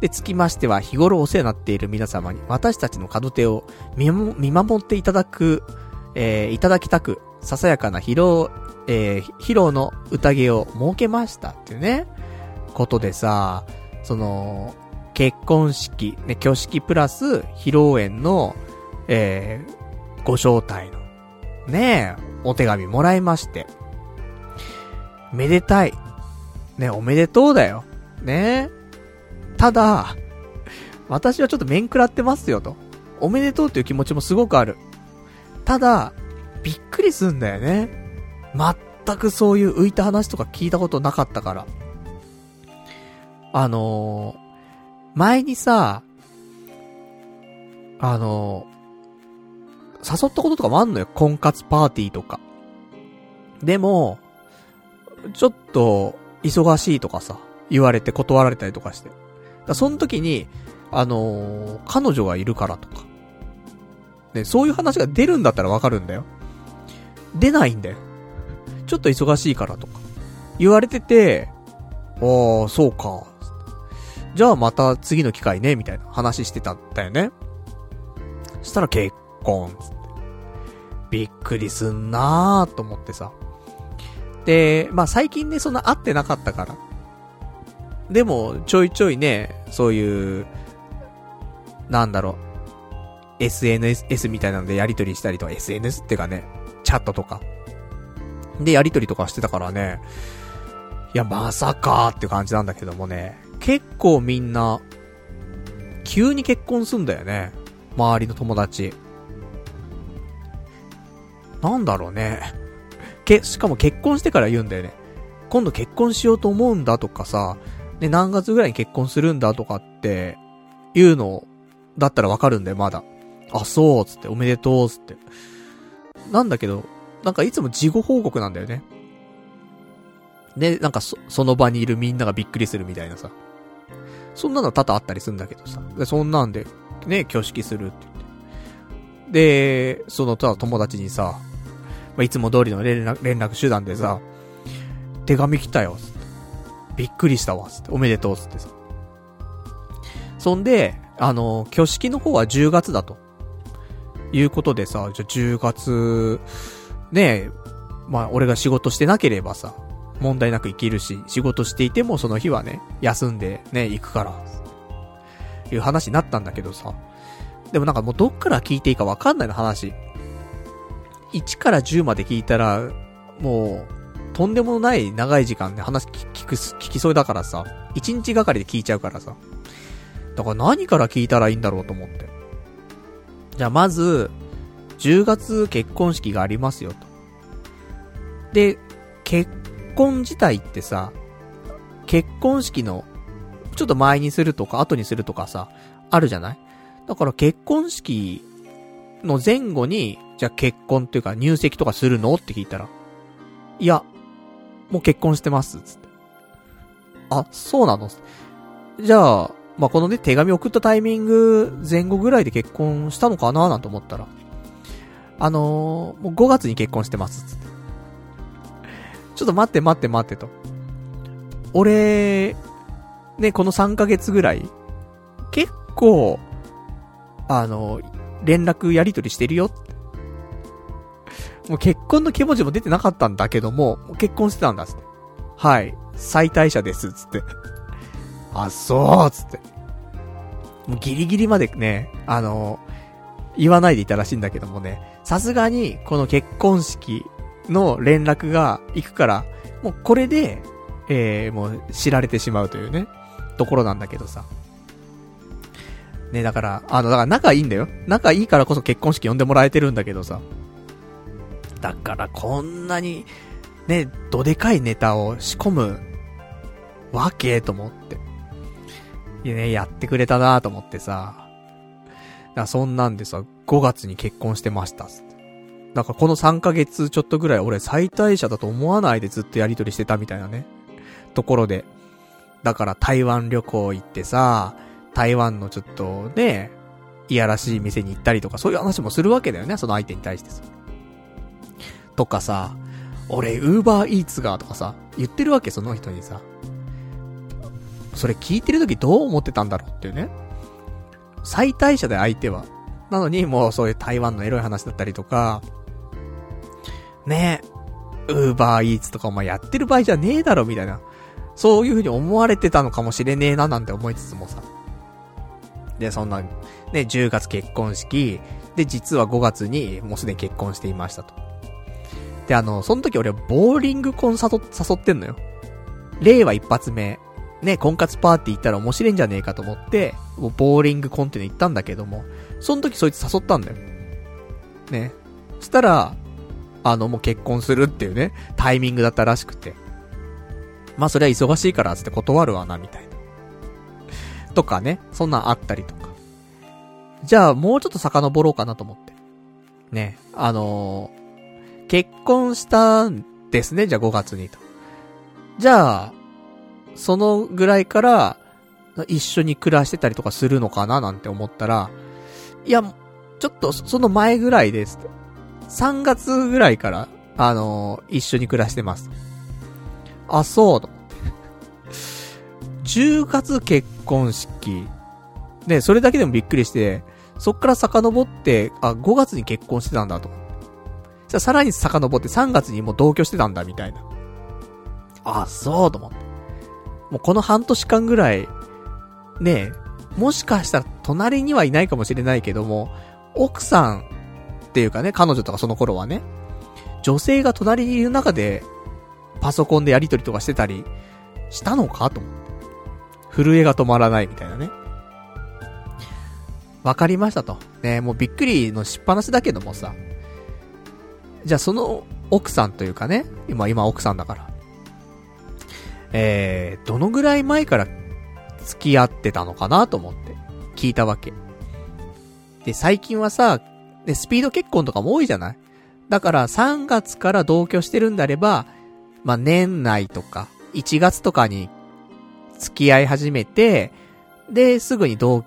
で、つきましては、日頃お世話になっている皆様に、私たちの門手を見守っていただく、えー、いただきたく、ささやかな披露、えー、披露の宴を設けましたっていうね、ことでさ、その、結婚式、ね、挙式プラス、披露宴の、えー、ご招待の、ねえお手紙もらいまして。めでたい。ね、おめでとうだよ。ねえただ、私はちょっと面食らってますよと。おめでとうっていう気持ちもすごくある。ただ、びっくりすんだよね。全くそういう浮いた話とか聞いたことなかったから。あのー、前にさ、あの誘ったこととかもあんのよ。婚活パーティーとか。でも、ちょっと、忙しいとかさ、言われて断られたりとかして。だその時に、あのー、彼女がいるからとか。ね、そういう話が出るんだったらわかるんだよ。出ないんだよ。ちょっと忙しいからとか。言われてて、ああ、そうか。じゃあまた次の機会ね、みたいな話してたんだよね。そしたら結婚、つって。びっくりすんなーと思ってさ。で、まあ最近ね、そんな会ってなかったから。でも、ちょいちょいね、そういう、なんだろう、SNS みたいなのでやりとりしたりとか、SNS ってかね、チャットとか。で、やりとりとかしてたからね、いや、まさかーって感じなんだけどもね、結構みんな、急に結婚すんだよね。周りの友達。なんだろうね。け、しかも結婚してから言うんだよね。今度結婚しようと思うんだとかさ、ね、何月ぐらいに結婚するんだとかって、いうの、だったらわかるんだよ、まだ。あ、そう、つって、おめでとう、つって。なんだけど、なんかいつも事後報告なんだよね。で、なんかそ、その場にいるみんながびっくりするみたいなさ。そんなの多々あったりするんだけどさ。で、そんなんで、ね、挙式するって。で、その、ただ友達にさ、まあ、いつも通りの連絡、連絡手段でさ、手紙来たよ、つって。びっくりしたわ、つって。おめでとう、つってさ。そんで、あの、挙式の方は10月だと。いうことでさ、じゃ10月、ねえ、まあ、俺が仕事してなければさ、問題なく行けるし、仕事していてもその日はね、休んでね、行くから、いう話になったんだけどさ。でもなんかもうどっから聞いていいかわかんないの話。1から10まで聞いたら、もう、とんでもない長い時間で話聞く、聞きそうだからさ、1日がかりで聞いちゃうからさ。だから何から聞いたらいいんだろうと思って。じゃあまず、10月結婚式がありますよと。で、結婚自体ってさ、結婚式の、ちょっと前にするとか後にするとかさ、あるじゃない？だから結婚式の前後に、じゃあ結婚っていうか入籍とかするの？って聞いたら、いや、もう結婚してます、つって。あ、そうなのじゃあ、まあ、このね、手紙送ったタイミング前後ぐらいで結婚したのかななんて思ったら、あのー、もう5月に結婚してます、つって。ちょっと待って待って待ってと。俺、ね、この3ヶ月ぐらい、結構、あの、連絡やり取りしてるよ。もう結婚の気持ちも出てなかったんだけども、も結婚してたんだっ、つって。はい。最大者です、つって。あ、そう、つって。もうギリギリまでね、あの、言わないでいたらしいんだけどもね、さすがに、この結婚式の連絡が行くから、もうこれで、えー、もう知られてしまうというね、ところなんだけどさ。ね、だから、あの、だから仲いいんだよ。仲いいからこそ結婚式呼んでもらえてるんだけどさ。だからこんなに、ね、どでかいネタを仕込む、わけと思って。いやね、やってくれたなと思ってさ。だそんなんでさ、5月に結婚してました。なんかこの3ヶ月ちょっとぐらい俺最大者だと思わないでずっとやりとりしてたみたいなね。ところで。だから台湾旅行行ってさ、台湾のちょっとね、いやらしい店に行ったりとかそういう話もするわけだよね、その相手に対してさ。とかさ、俺、ウーバーイーツがとかさ、言ってるわけ、その人にさ。それ聞いてる時どう思ってたんだろうっていうね。最大者で相手は。なのに、もうそういう台湾のエロい話だったりとか、ねえ、ウーバーイーツとかお前やってる場合じゃねえだろ、みたいな。そういう風に思われてたのかもしれねえな、なんて思いつつもさ。で、そんな、ね、10月結婚式、で、実は5月にもうすでに結婚していましたと。で、あの、その時俺はボーリングコン誘ってんのよ。令和一発目。ね、婚活パーティー行ったら面白いんじゃねえかと思って、ボーリングコンテナ行ったんだけども、その時そいつ誘ったんだよ。ね。したら、あの、もう結婚するっていうね、タイミングだったらしくて。まあそれは忙しいからつって断るわな、みたいな。とかね、そんなんあったりとか。じゃあもうちょっと遡ろうかなと思って。ね、あのー、結婚したんですね、じゃあ5月にと。じゃあ、そのぐらいから、一緒に暮らしてたりとかするのかななんて思ったら、いや、ちょっとその前ぐらいです。3月ぐらいから、あのー、一緒に暮らしてます。あ、そうと。10月結婚式。ね、それだけでもびっくりして、そっから遡って、あ、5月に結婚してたんだと。じゃさらに遡って3月にもう同居してたんだみたいな。あ、そうと思って。もうこの半年間ぐらい、ねもしかしたら隣にはいないかもしれないけども、奥さんっていうかね、彼女とかその頃はね、女性が隣にいる中で、パソコンでやりとりとかしてたり、したのかと思って。震えが止まらないみたいなね。わかりましたと。ね、もうびっくりのしっぱなしだけどもさ。じゃあその奥さんというかね、今、今奥さんだから。えー、どのぐらい前から付き合ってたのかなと思って聞いたわけ。で、最近はさ、で、スピード結婚とかも多いじゃない？だから3月から同居してるんであれば、まあ、年内とか、1月とかに付き合い始めて、で、すぐに同、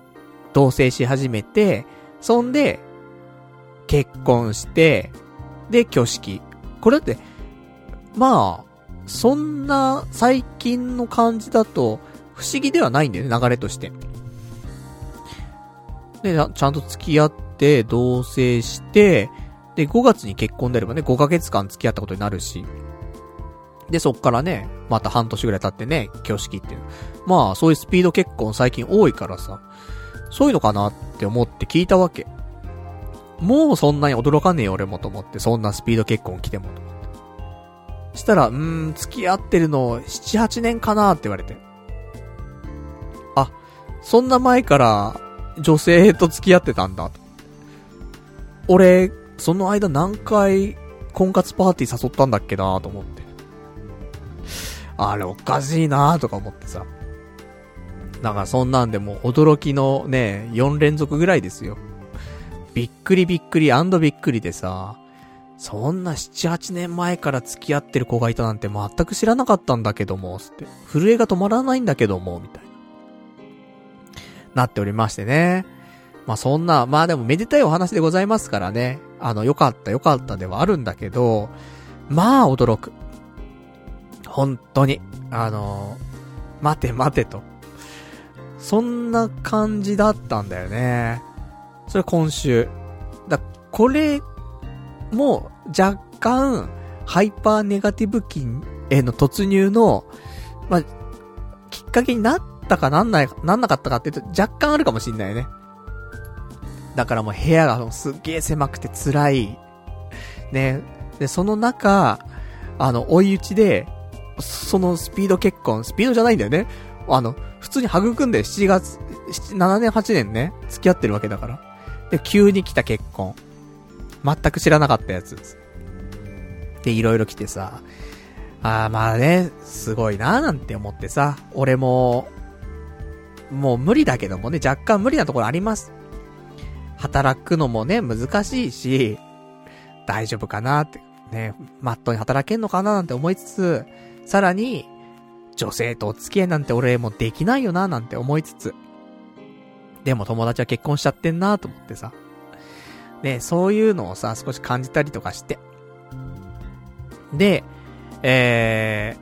同棲し始めて、そんで、結婚して、で、挙式。これだって、まあ、そんな最近の感じだと、不思議ではないんだよね、流れとして。で、ちゃんと付き合って、同棲して、で、5月に結婚であればね、5ヶ月間付き合ったことになるし。で、そっからね、また半年ぐらい経ってね、挙式っていう。まあ、そういうスピード結婚最近多いからさ、そういうのかなって思って聞いたわけ。もうそんなに驚かねえよ俺もと思って、そんなスピード結婚来てもと思って。したら、うーん、付き合ってるの7、8年かなって言われて。あ、そんな前から女性と付き合ってたんだと。俺、その間何回婚活パーティー誘ったんだっけなと思って。あれおかしいなとか思ってさ。だからそんなんでも驚きのね、4連続ぐらいですよ。びっくりびっくりびっくりでさ、そんな7、8年前から付き合ってる子がいたなんて全く知らなかったんだけども、つって。震えが止まらないんだけども、みたいな。なっておりましてね。まあそんな、まあでもめでたいお話でございますからね。あの、よかったよかったではあるんだけど、まあ驚く。本当に。あの待て待てと。そんな感じだったんだよね。それ今週。だ、これも若干、ハイパーネガティブ期への突入の、まあ、きっかけになったかなんない、なんなかったかっていうと若干あるかもしんないよね。だからもう部屋がすっげえ狭くて辛い。ね。で、その中、あの、追い打ちで、そのスピード結婚、スピードじゃないんだよね。あの、普通に育んで7月、7年8年ね、付き合ってるわけだから。で、急に来た結婚。全く知らなかったやつ。で、いろいろ来てさ、ああ、まあね、すごいなーなんて思ってさ、俺も、もう無理だけどもね、若干無理なところあります。働くのもね、難しいし、大丈夫かなって、ね、マットに働けんのかななんて思いつつ、さらに、女性とお付き合いなんて俺もできないよななんて思いつつ、でも友達は結婚しちゃってんなと思ってさ。ね、そういうのをさ、少し感じたりとかして。で、え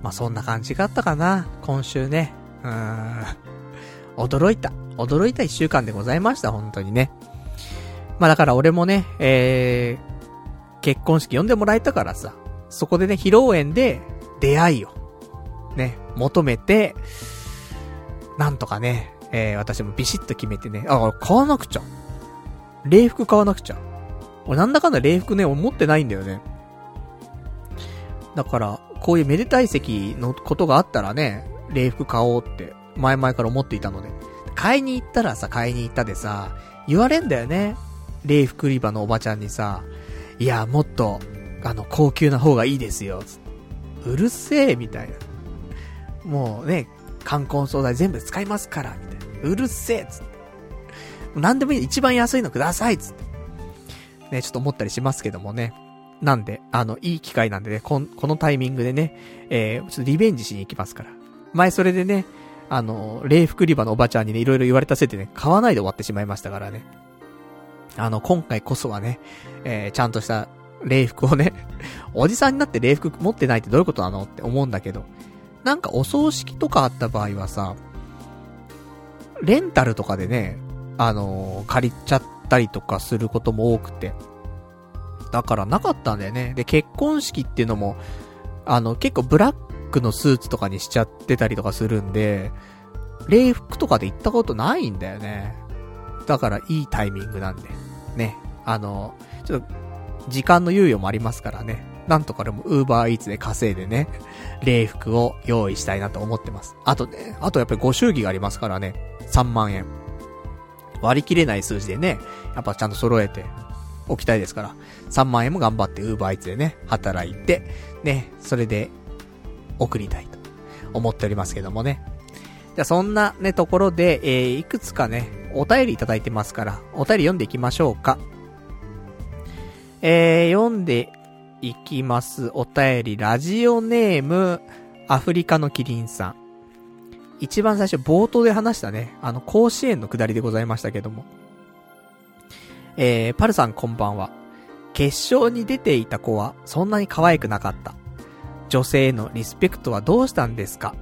ー、まあ、そんな感じがあったかな、今週ね。うーん。驚いた。驚いた一週間でございました、本当にね。まあだから俺もね、えー、結婚式呼んでもらえたからさ、そこでね、披露宴で出会いを、ね、求めて、なんとかね、えー、私もビシッと決めてね、あ、買わなくちゃ。礼服買わなくちゃ。俺なんだかんだ礼服ね、思ってないんだよね。だから、こういうめでたい席のことがあったらね、礼服買おうって、前々から思っていたので。買いに行ったらさ、買いに行ったでさ、言われんだよね。礼服売り場のおばちゃんにさ、いや、もっと、あの、高級な方がいいですよ。うるせえ、みたいな。もうね、冠婚葬祭全部使いますから、みたいな。うるせえ、つって。何でもいい、一番安いのください、つって。ね、ちょっと思ったりしますけどもね。なんで、あの、いい機会なんでね、ここのタイミングでね、えー、ちょっとリベンジしに行きますから。前それでね、あの、礼服売り場のおばちゃんにね、いろいろ言われたせいでね、買わないで終わってしまいましたからね。あの、今回こそはね、えー、ちゃんとした礼服をね、[laughs] おじさんになって礼服持ってないってどういうことなのって思うんだけど、なんかお葬式とかあった場合はさ、レンタルとかでね、あのー、借りちゃったりとかすることも多くて。だからなかったんだよね。で、結婚式っていうのも、あの、結構ブラックのスーツとかにしちゃってたりとかするんで、礼服とかで行ったことないんだよね。だからいいタイミングなんで。ね。あの、ちょっと、時間の猶予もありますからね。なんとかでもウーバーイーツで稼いでね、[laughs] 礼服を用意したいなと思ってます。あとね、あとやっぱりご祝儀がありますからね、3万円。割り切れない数字でね、やっぱちゃんと揃えておきたいですから、3万円も頑張ってウーバーイーツでね、働いて、ね、それで送りたいと思っておりますけどもね。じゃあそんなね、ところで、えー、いくつかね、お便りいただいてますから、お便り読んでいきましょうか。えー、読んでいきます。お便り、ラジオネーム、アフリカのキリンさん。一番最初、冒頭で話したね、あの、甲子園の下りでございましたけども。えー、パルさんこんばんは。決勝に出ていた子は、そんなに可愛くなかった。女性へのリスペクトはどうしたんですか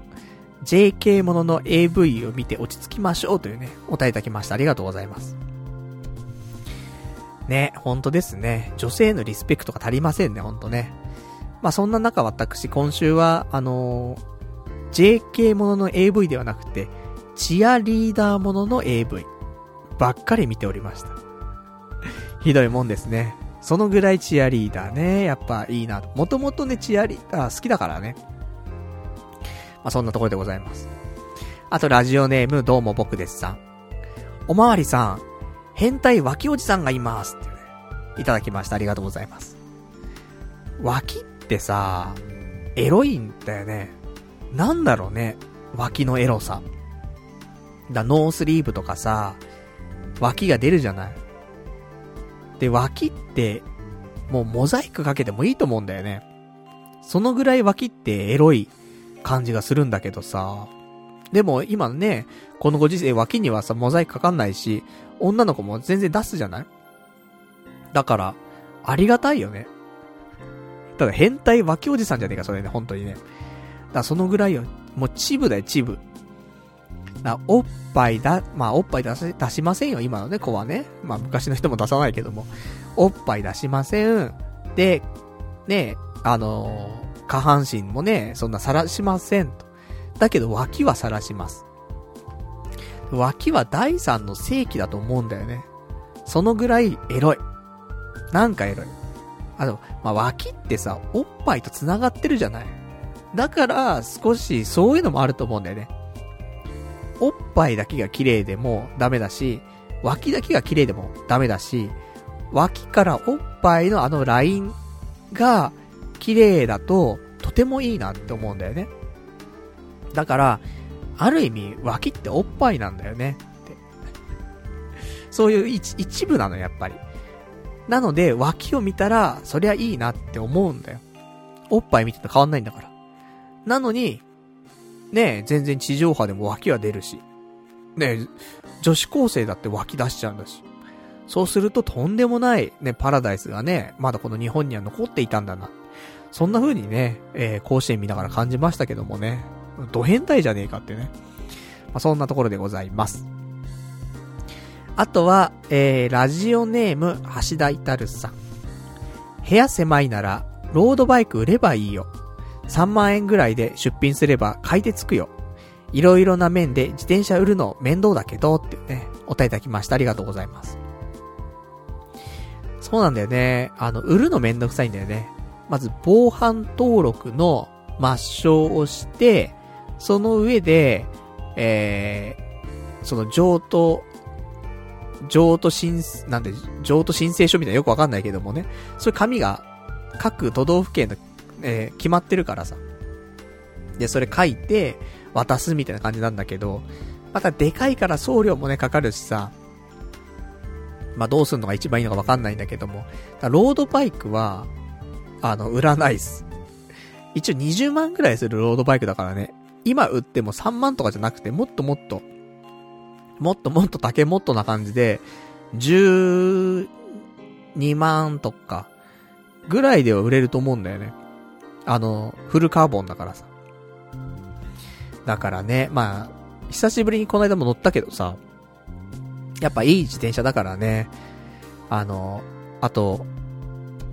?JK ものの AV を見て落ち着きましょうというね、お答えいただきました。ありがとうございます。ね、本当ですね。女性のリスペクトが足りませんね、本当ね。まあ、そんな中私、今週は、あのー、JK ものの AV ではなくて、チアリーダーものの AV ばっかり見ておりました。[laughs] ひどいもんですね。そのぐらいチアリーダーね、やっぱいいなと。もともとね、チアリーダー好きだからね。まあ、そんなところでございます。あと、ラジオネーム、どうも僕ですさん。おまわりさん、変態脇おじさんがいますってね、いただきました。ありがとうございます。脇ってさ、エロいんだよね。なんだろうね。脇のエロさ。だ、ノースリーブとかさ、脇が出るじゃない。で、脇って、もうモザイクかけてもいいと思うんだよね。そのぐらい脇ってエロい感じがするんだけどさ。でも今ね、このご時世脇にはさ、モザイクかかんないし、女の子も全然出すじゃない？だから、ありがたいよね。ただ変態脇おじさんじゃねえか、それね、本当にね。だからそのぐらいよ。もうチブだよ、チブ。だおっぱいだ、まあおっぱい出し、出しませんよ、今のね、子はね。まあ昔の人も出さないけども。おっぱい出しません。で、ね、あのー、下半身もね、そんな晒しませんと。だけど脇は晒します。脇は第三の正規だと思うんだよね。そのぐらいエロい。なんかエロい。あの、まあ、脇ってさ、おっぱいと繋がってるじゃない。だから、少しそういうのもあると思うんだよね。おっぱいだけが綺麗でもダメだし、脇だけが綺麗でもダメだし、脇からおっぱいのあのラインが綺麗だととてもいいなって思うんだよね。だから、ある意味、脇っておっぱいなんだよね。って。そういう一部なの、やっぱり。なので、脇を見たら、そりゃいいなって思うんだよ。おっぱい見てたら変わんないんだから。なのに、ねえ全然地上波でも脇は出るし。ねえ女子高生だって脇出しちゃうんだし。そうするととんでもない、ね、パラダイスがね、まだこの日本には残っていたんだな。そんな風にね、えー、甲子園見ながら感じましたけどもね。ド変態じゃねえかってね。まあ、そんなところでございます。あとは、えー、ラジオネーム、橋田至さん。部屋狭いなら、ロードバイク売ればいいよ。3万円ぐらいで出品すれば買い手つくよ。いろいろな面で自転車売るの面倒だけど、ってね、お答えいただきました。ありがとうございます。そうなんだよね。あの、売るのめんどくさいんだよね。まず、防犯登録の抹消をして、その上で、えー、その譲渡、譲渡申、なんで、譲渡申請書みたいなよくわかんないけどもね、そういう紙が各都道府県の、えー、決まってるからさ。で、それ書いて、渡すみたいな感じなんだけど、またでかいから送料もね、かかるしさ、まあどうすんのが一番いいのかわかんないんだけども、ロードバイクは、あの、売らないっす。一応20万くらいするロードバイクだからね。今売っても3万とかじゃなくて、もっともっと、もっともっと竹もっとな感じで、12万とか、ぐらいでは売れると思うんだよね。あの、フルカーボンだからさ。だからね、まあ、久しぶりにこの間も乗ったけどさ、やっぱいい自転車だからね、あの、あと、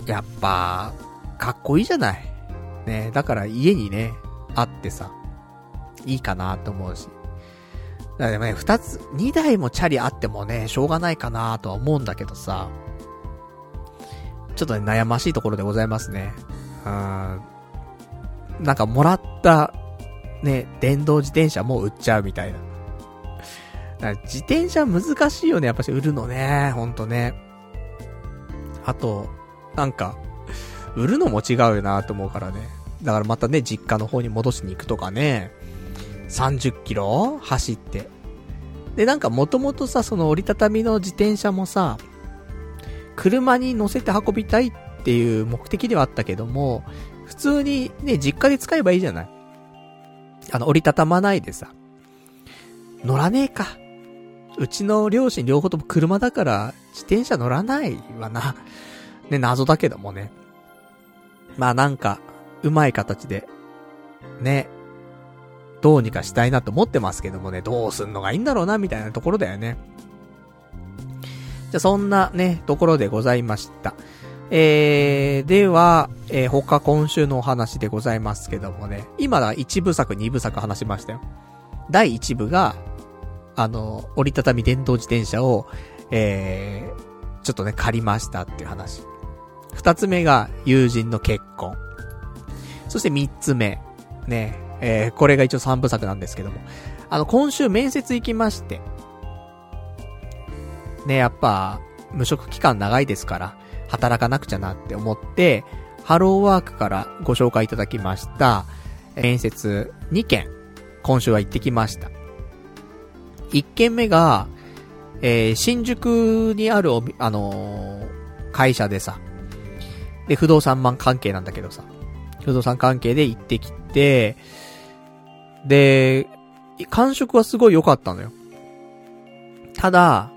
やっぱ、かっこいいじゃない。ね、だから家にね、あってさ、いいかなと思うし。だからね、二つ、二台もチャリあってもね、しょうがないかなとは思うんだけどさ、ちょっとね、悩ましいところでございますね。うん。なんかもらった、ね、電動自転車も売っちゃうみたいな。自転車難しいよね、やっぱし売るのね、ほんとね。あと、なんか、売るのも違うよなと思うからね。だからまたね、実家の方に戻しに行くとかね。30キロ走って。で、なんかもともとさ、その折りたたみの自転車もさ、車に乗せて運びたいっていう目的ではあったけども、普通にね、実家で使えばいいじゃない。あの、折りたたまないでさ。乗らねえか。うちの両親両方とも車だから、自転車乗らないわな。ね、謎だけどもね。まあなんか、うまい形で、ね、どうにかしたいなと思ってますけどもね、どうすんのがいいんだろうな、みたいなところだよね。じゃ、そんなね、ところでございました。えー、では、えー、他今週のお話でございますけどもね、今だ1部作、2部作話しましたよ。第1部が、あの、折りたたみ電動自転車を、えー、ちょっとね、借りましたっていう話。二つ目が、友人の結婚。そして三つ目、ね、えー、これが一応三部作なんですけども。あの、今週面接行きまして。ね、やっぱ、無職期間長いですから、働かなくちゃなって思って、ハローワークからご紹介いただきました、面接2件、今週は行ってきました。1件目が、えー、新宿にあるおあのー、会社でさ、で、不動産マン関係なんだけどさ、不動産関係で行ってきて、で、感触はすごい良かったのよ。ただ、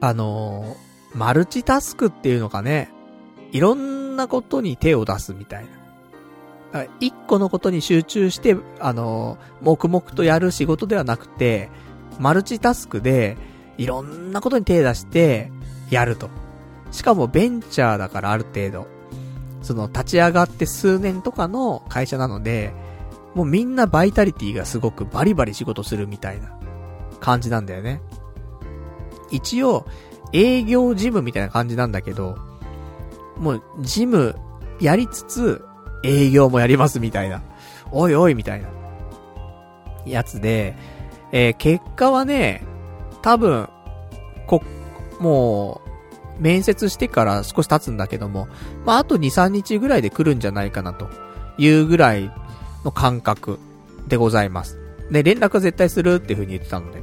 あのー、マルチタスクっていうのかね、いろんなことに手を出すみたいな。一個のことに集中して、あのー、黙々とやる仕事ではなくて、マルチタスクで、いろんなことに手出して、やると。しかもベンチャーだからある程度。その、立ち上がって数年とかの会社なので、もうみんなバイタリティがすごくバリバリ仕事するみたいな感じなんだよね。一応、営業事務みたいな感じなんだけど、もう、事務やりつつ、営業もやりますみたいな。おいおいみたいな。やつで、えー、結果はね、多分、こ、もう、面接してから少し経つんだけども、まあ、あと2、3日ぐらいで来るんじゃないかなというぐらいの感覚でございます。で、連絡は絶対するっていう風に言ってたので。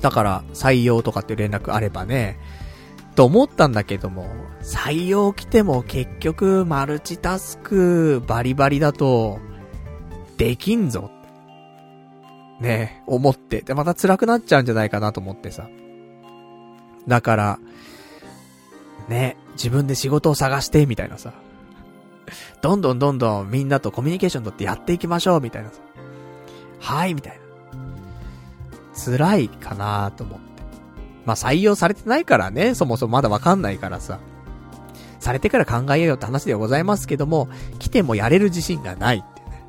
だから、採用とかっていう連絡あればね、と思ったんだけども、採用来ても結局マルチタスクバリバリだと、できんぞ。ね、思って。で、また辛くなっちゃうんじゃないかなと思ってさ。だから、ね、自分で仕事を探して、みたいなさ。どんどんどんどんみんなとコミュニケーション取ってやっていきましょう、みたいな。はい、みたいな。辛いかなと思って。まあ、採用されてないからね、そもそもまだわかんないからさ。されてから考えようって話ではございますけども、来てもやれる自信がないってね。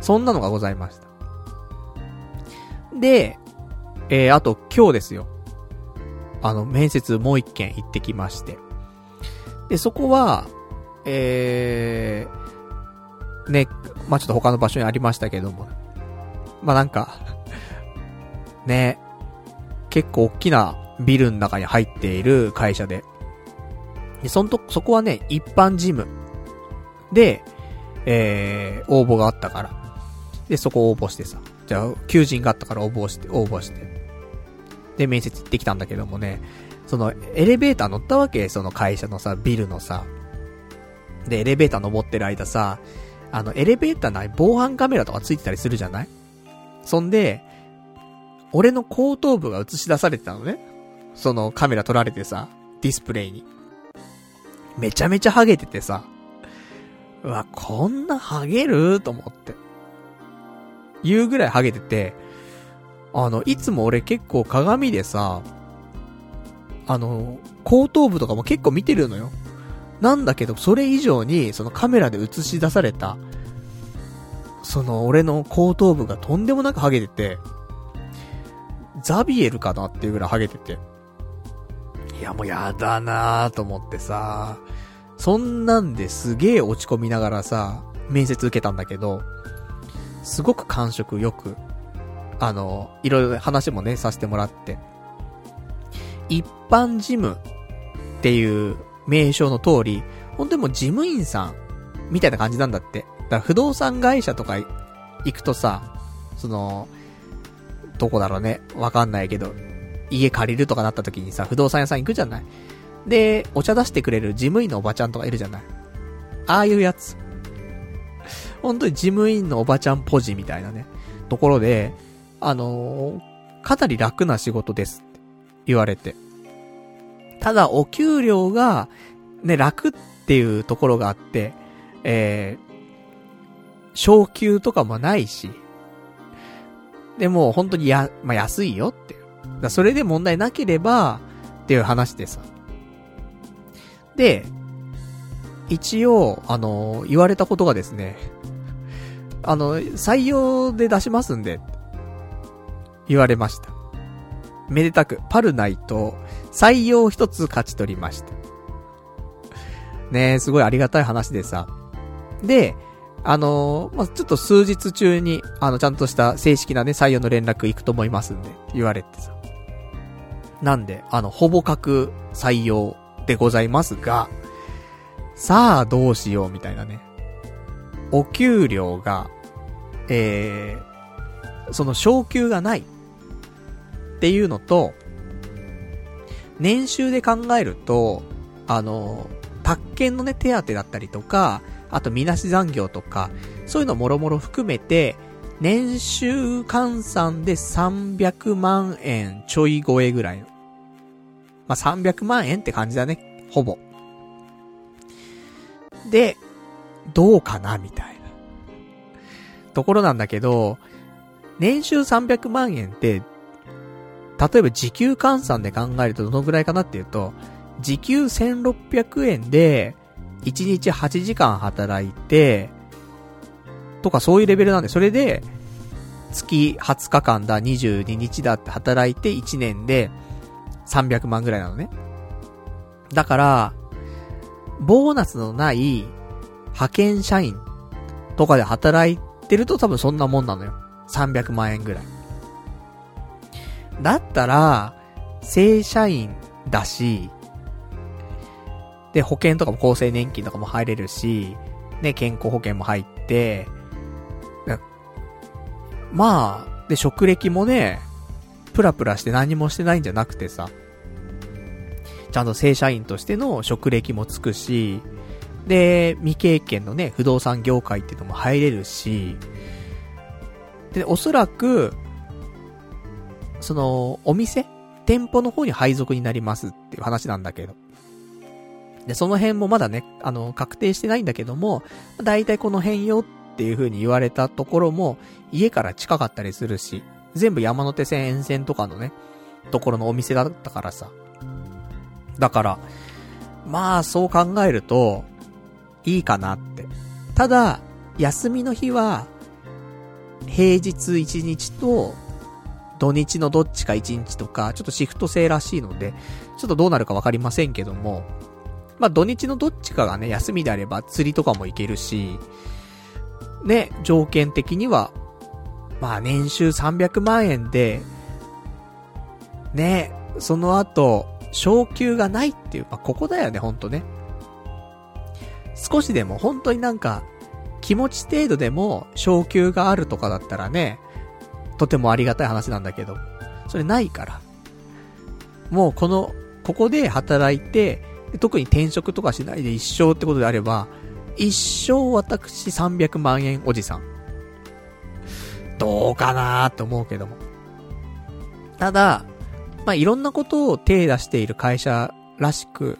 そんなのがございました。で、えー、あと今日ですよ。あの、面接もう一件行ってきまして。で、そこは、えー、ね、まあ、ちょっと他の場所にありましたけども。まあ、なんか [laughs] ね、結構大きなビルの中に入っている会社で。で、そんと、そこはね、一般事務で、えー、応募があったから。で、そこ応募してさ。じゃあ、求人があったから応募して、応募して。で、面接行ってきたんだけどもね。その、エレベーター乗ったわけ？その会社のさ、ビルのさ。で、エレベーター登ってる間さ、あの、エレベーター内防犯カメラとかついてたりするじゃない？そんで、俺の後頭部が映し出されてたのね。そのカメラ撮られてさ、ディスプレイに。めちゃめちゃハゲててさ、うわ、こんなハゲる？と思って。言うぐらいハゲてて、あの、いつも俺結構鏡でさ、あの、後頭部とかも結構見てるのよ。なんだけど、それ以上に、そのカメラで映し出された、その俺の後頭部がとんでもなくハゲてて、ザビエルかなっていうぐらいハゲてて。いや、もうやだなぁと思ってさ、そんなんですげえ落ち込みながらさ、面接受けたんだけど、すごく感触よく、あの、いろいろ話もね、させてもらって。一般事務っていう名称の通り、本当にもう事務員さん、みたいな感じなんだって。だから不動産会社とか行くとさ、その、どこだろうね、わかんないけど、家借りるとかなった時にさ、不動産屋さん行くじゃないで、お茶出してくれる事務員のおばちゃんとかいるじゃないああいうやつ。本当に事務員のおばちゃんポジみたいなね、ところで、あのー、かなり楽な仕事ですって言われて。ただ、お給料が、ね、楽っていうところがあって、えー、昇給とかもないし、でも本当にや、まあ、安いよっていう。だそれで問題なければ、っていう話でさ。で、一応、あの、言われたことがですね、あの、採用で出しますんで、言われました。めでたく、パルナイト、採用一つ勝ち取りました。ねえ、すごいありがたい話でさ。で、あのー、まあ、ちょっと数日中に、あの、ちゃんとした正式なね、採用の連絡行くと思いますんで、言われてさ。なんで、あの、ほぼ確採用でございますが、さあどうしようみたいなね。お給料が、えー、その昇給がないっていうのと、年収で考えると、あの、宅建のね、手当だったりとか、あとみなし残業とか、そういうのもろもろ含めて、年収換算で300万円ちょい超えぐらい。まあ、300万円って感じだね。ほぼ。で、どうかなみたいな。ところなんだけど、年収300万円って、例えば時給換算で考えるとどのぐらいかなっていうと、時給1600円で、1日8時間働いて、とかそういうレベルなんで、それで、月20日間だ、22日だって働いて1年で300万ぐらいなのね。だから、ボーナスのない派遣社員とかで働いてると多分そんなもんなのよ。300万円ぐらい。だったら、正社員だし、で、保険とかも厚生年金とかも入れるし、ね、健康保険も入って、まあ、で、職歴もね、プラプラして何もしてないんじゃなくてさ、ちゃんと正社員としての職歴もつくし、で、未経験のね、不動産業界っていうのも入れるし、で、おそらく、その、お店？店舗の方に配属になりますっていう話なんだけど。で、その辺もまだね、あの、確定してないんだけども、だいたいこの辺よっていう風に言われたところも、家から近かったりするし、全部山手線沿線とかのね、ところのお店だったからさ。だから、まあ、そう考えると、いいかなって。ただ、休みの日は、平日1日と、土日のどっちか1日とか、ちょっとシフト制らしいので、ちょっとどうなるかわかりませんけども、まあ土日のどっちかがね、休みであれば釣りとかも行けるし、ね、条件的には、まあ年収300万円で、ね、その後、昇給がないっていう、まあここだよね、ほんとね。少しでも本当になんか、気持ち程度でも昇給があるとかだったらね、とてもありがたい話なんだけど、それないから。もうこのここで働いて、特に転職とかしないで一生ってことであれば、一生私300万円おじさん。どうかなーって思うけども。ただ、まあ、いろんなことを手出している会社らしく、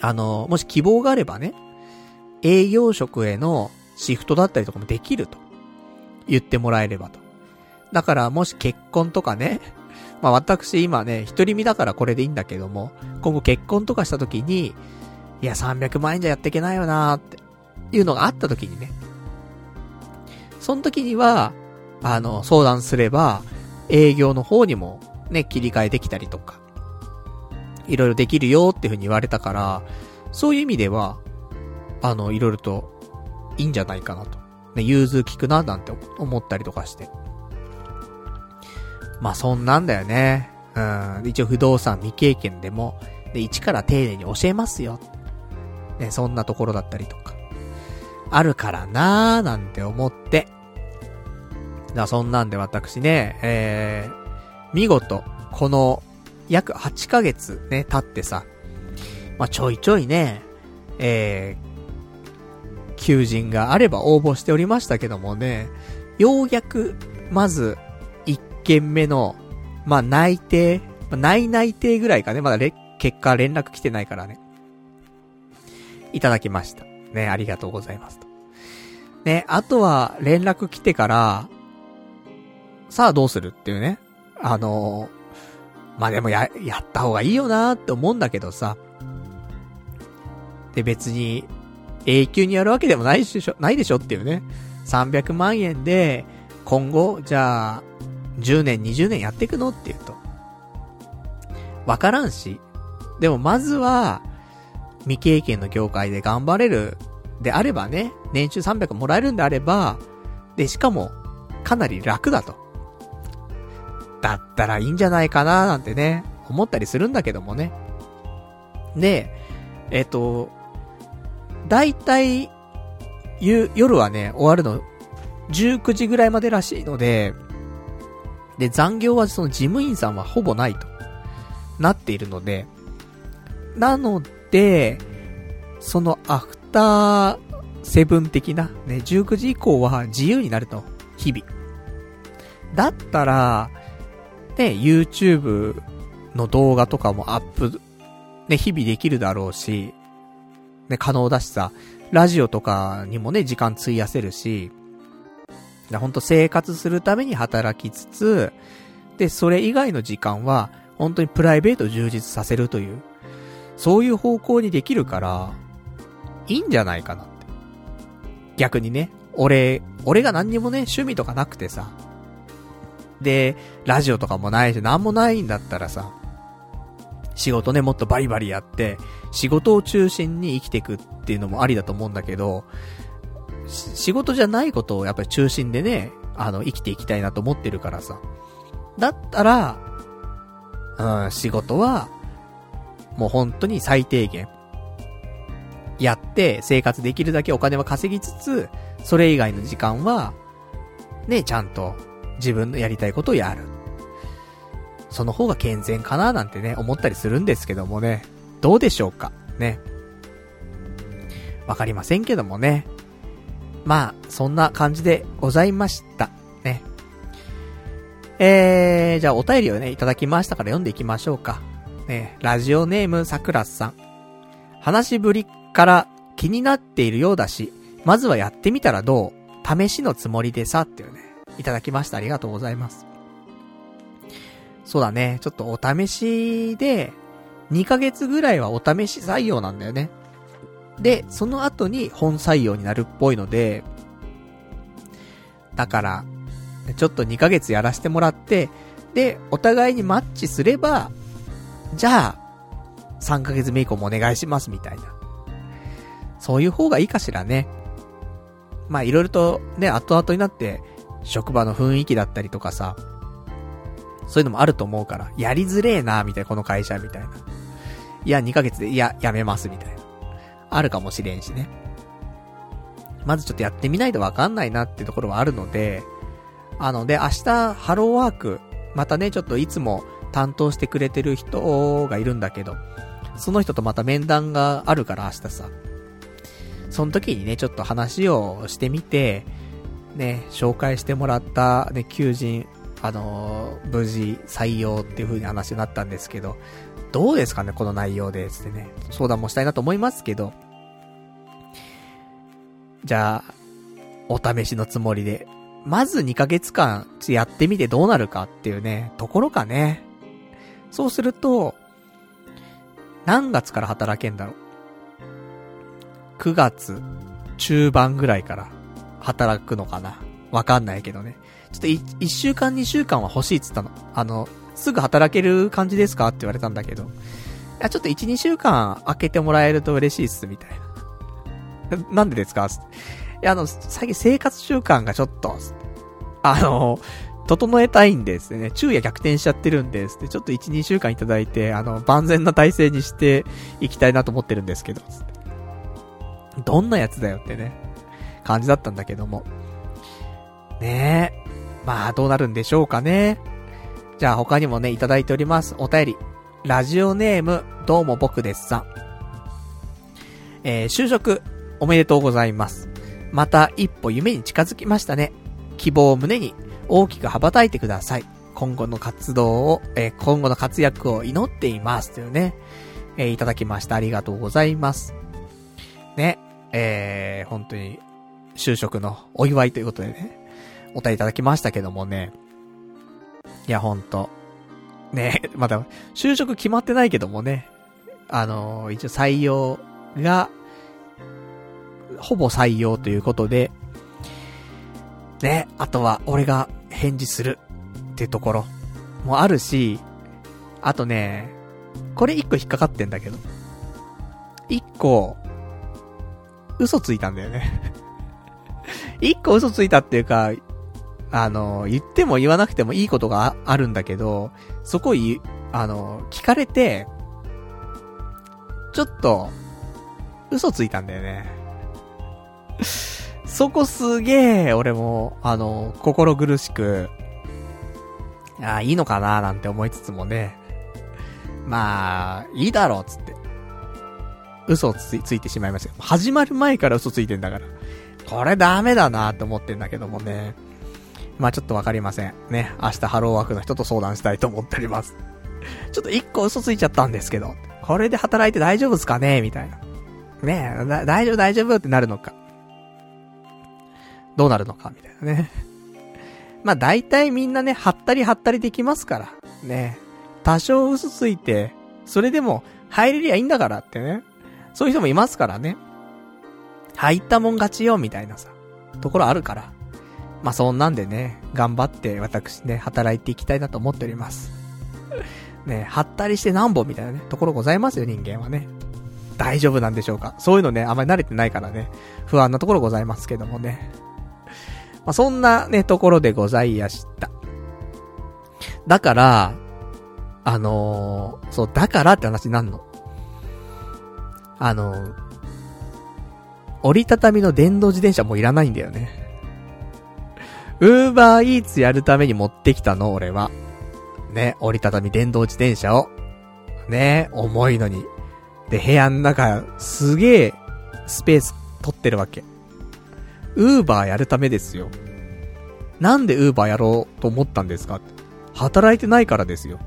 あの、もし希望があればね、営業職へのシフトだったりとかもできると言ってもらえればと。だからもし結婚とかね、[laughs] まあ私今ね、一人身だからこれでいいんだけども、今後結婚とかした時に、いや300万円じゃやっていけないよなーっていうのがあった時にね、その時には、あの、相談すれば、営業の方にもね、切り替えできたりとか、いろいろできるよっていう風に言われたから、そういう意味では、あの、いろいろと、いいんじゃないかなと。ね、融通聞くな、なんて思ったりとかして。まあ、そんなんだよね。うん。一応不動産未経験でも、で、一から丁寧に教えますよ。ね、そんなところだったりとか。あるからなーなんて思って。だそんなんで私ね、えー、見事、この、約8ヶ月ね、経ってさ、まあ、ちょいちょいね、えー、求人があれば応募しておりましたけどもね、ようやく、まず、件目の、まあ、内定、まあ、内内定ぐらいかね、まだれ、結果連絡来てないからね。いただきました。ね、ありがとうございますと。ね、あとは連絡来てから、さあどうするっていうね。あのー、まあ、でもや、やった方がいいよなーって思うんだけどさ。で、別に、永久にやるわけでもないでしょ、ないでしょっていうね。300万円で、今後、じゃあ、10年、20年やっていくの？って言うと。わからんし。でもまずは、未経験の業界で頑張れるであればね、年収300もらえるんであれば、で、しかも、かなり楽だと。だったらいいんじゃないかななんてね、思ったりするんだけどもね。で、えっ、と、だいたい、夜はね、終わるの、19時ぐらいまでらしいので、で、残業はその事務員さんはほぼないと、なっているので、なので、そのアフターセブン的な、ね、19時以降は自由になると、日々。だったら、ね、YouTube の動画とかもアップ、ね、日々できるだろうし、ね、可能だしさ、ラジオとかにもね、時間費やせるし、ほんと生活するために働きつつ、で、それ以外の時間は、本当にプライベートを充実させるという、そういう方向にできるから、いいんじゃないかなって。逆にね、俺、俺が何にもね、趣味とかなくてさ、で、ラジオとかもないし、なんもないんだったらさ、仕事ね、もっとバリバリやって、仕事を中心に生きていくっていうのもありだと思うんだけど、仕事じゃないことをやっぱり中心でね、あの、生きていきたいなと思ってるからさ。だったら、うん、仕事は、もう本当に最低限、やって生活できるだけお金は稼ぎつつ、それ以外の時間は、ね、ちゃんと自分のやりたいことをやる。その方が健全かななんてね、思ったりするんですけどもね。どうでしょうか？ね。わかりませんけどもね。まあ、そんな感じでございました。ね。えー、じゃあお便りをね、いただきましたから読んでいきましょうか。ね、ラジオネームさくらさん。話ぶりから気になっているようだし、まずはやってみたらどう？試しのつもりでさ、っていうね。いただきました。ありがとうございます。そうだね。ちょっとお試しで、2ヶ月ぐらいはお試し採用なんだよね。で、その後に本採用になるっぽいので、だから、ちょっと2ヶ月やらせてもらって、で、お互いにマッチすれば、じゃあ、3ヶ月目以降もお願いしますみたいな。そういう方がいいかしらね。まあいろいろとね、後々になって、職場の雰囲気だったりとかさ、そういうのもあると思うから、やりづれえな、みたいな、この会社、みたいな。いや、2ヶ月で、いや、やめます、みたいな。あるかもしれんしね。まずちょっとやってみないとわかんないなっていうところはあるので、あので、明日、ハローワーク、またね、ちょっといつも担当してくれてる人がいるんだけど、その人とまた面談があるから明日さ。その時にね、ちょっと話をしてみて、ね、紹介してもらった、ね、求人、あのー、無事採用っていう風に話になったんですけど、どうですかね、この内容で、つってね、相談もしたいなと思いますけど、じゃあ、お試しのつもりで、まず2ヶ月間やってみてどうなるかっていうね、ところかね。そうすると、何月から働けんだろう。9月中盤ぐらいから働くのかな。わかんないけどね。ちょっと 1, 1週間2週間は欲しいっつったの。あの、すぐ働ける感じですか？って言われたんだけど。いや、ちょっと1、2週間開けてもらえると嬉しいっす、みたいな。[laughs] なんでですか？いや、あの、最近生活習慣がちょっと、あの、整えたいんですね。昼夜逆転しちゃってるんですで、ちょっと1、2週間いただいて、あの、万全な体制にしていきたいなと思ってるんですけど、どんなやつだよってね、感じだったんだけども。ねえ。まあ、どうなるんでしょうかね。じゃあ他にもね、いただいております。お便り。ラジオネーム、どうも僕ですさん。えー、就職、おめでとうございます。また一歩夢に近づきましたね。希望を胸に大きく羽ばたいてください。今後の活動を、えー、今後の活躍を祈っています。というね、えー、いただきました。ありがとうございます。ね、えー、本当に、就職のお祝いということでね、お便りいただきましたけどもね。いや、ほんと。ね、[laughs] まだ、就職決まってないけどもね。あのー、一応採用が、ほぼ採用ということで、ね、あとは俺が返事する。っていうところ。もあるし、あとね、これ一個引っかかってんだけど、一個、嘘ついたんだよね。[laughs] 一個嘘ついたっていうか、あの、言っても言わなくてもいいことがあるんだけど、そこい、あの、聞かれて、ちょっと、嘘ついたんだよね。[laughs] そこすげえ、俺も、あの、心苦しく、ああ、いいのかななんて思いつつもね。まあ、いいだろう、つって。嘘をつついてしまいました。始まる前から嘘ついてんだから。これダメだなって思ってんだけどもね。まあちょっとわかりません。ね。明日ハローワークの人と相談したいと思っております。[laughs] ちょっと一個嘘ついちゃったんですけど、これで働いて大丈夫ですかね？みたいな。ねえ、大丈夫大丈夫ってなるのか。どうなるのか？みたいなね。[laughs] まあ大体みんなね、はったりはったりできますから。ね。多少嘘ついて、それでも入れりゃいいんだからってね。そういう人もいますからね。入ったもん勝ちよ、みたいなさ、ところあるから。まあ、そんなんでね、頑張って私ね、働いていきたいなと思っております。[laughs] ね、はったりしてなんぼみたいなね、ところございますよ、人間はね。大丈夫なんでしょうか？そういうのね、あまり慣れてないからね、不安なところございますけどもね。まあ、そんなね、ところでございやした。だから、あのー、そう、だからって話なんの？あのー、折りたたみの電動自転車もいらないんだよね。ウーバーイーツやるために持ってきたの、俺は。ね、折りたたみ電動自転車を。ね、重いのに。で、部屋の中、すげえ、スペース取ってるわけ。ウーバーやるためですよ。なんでウーバーやろうと思ったんですか？働いてないからですよ。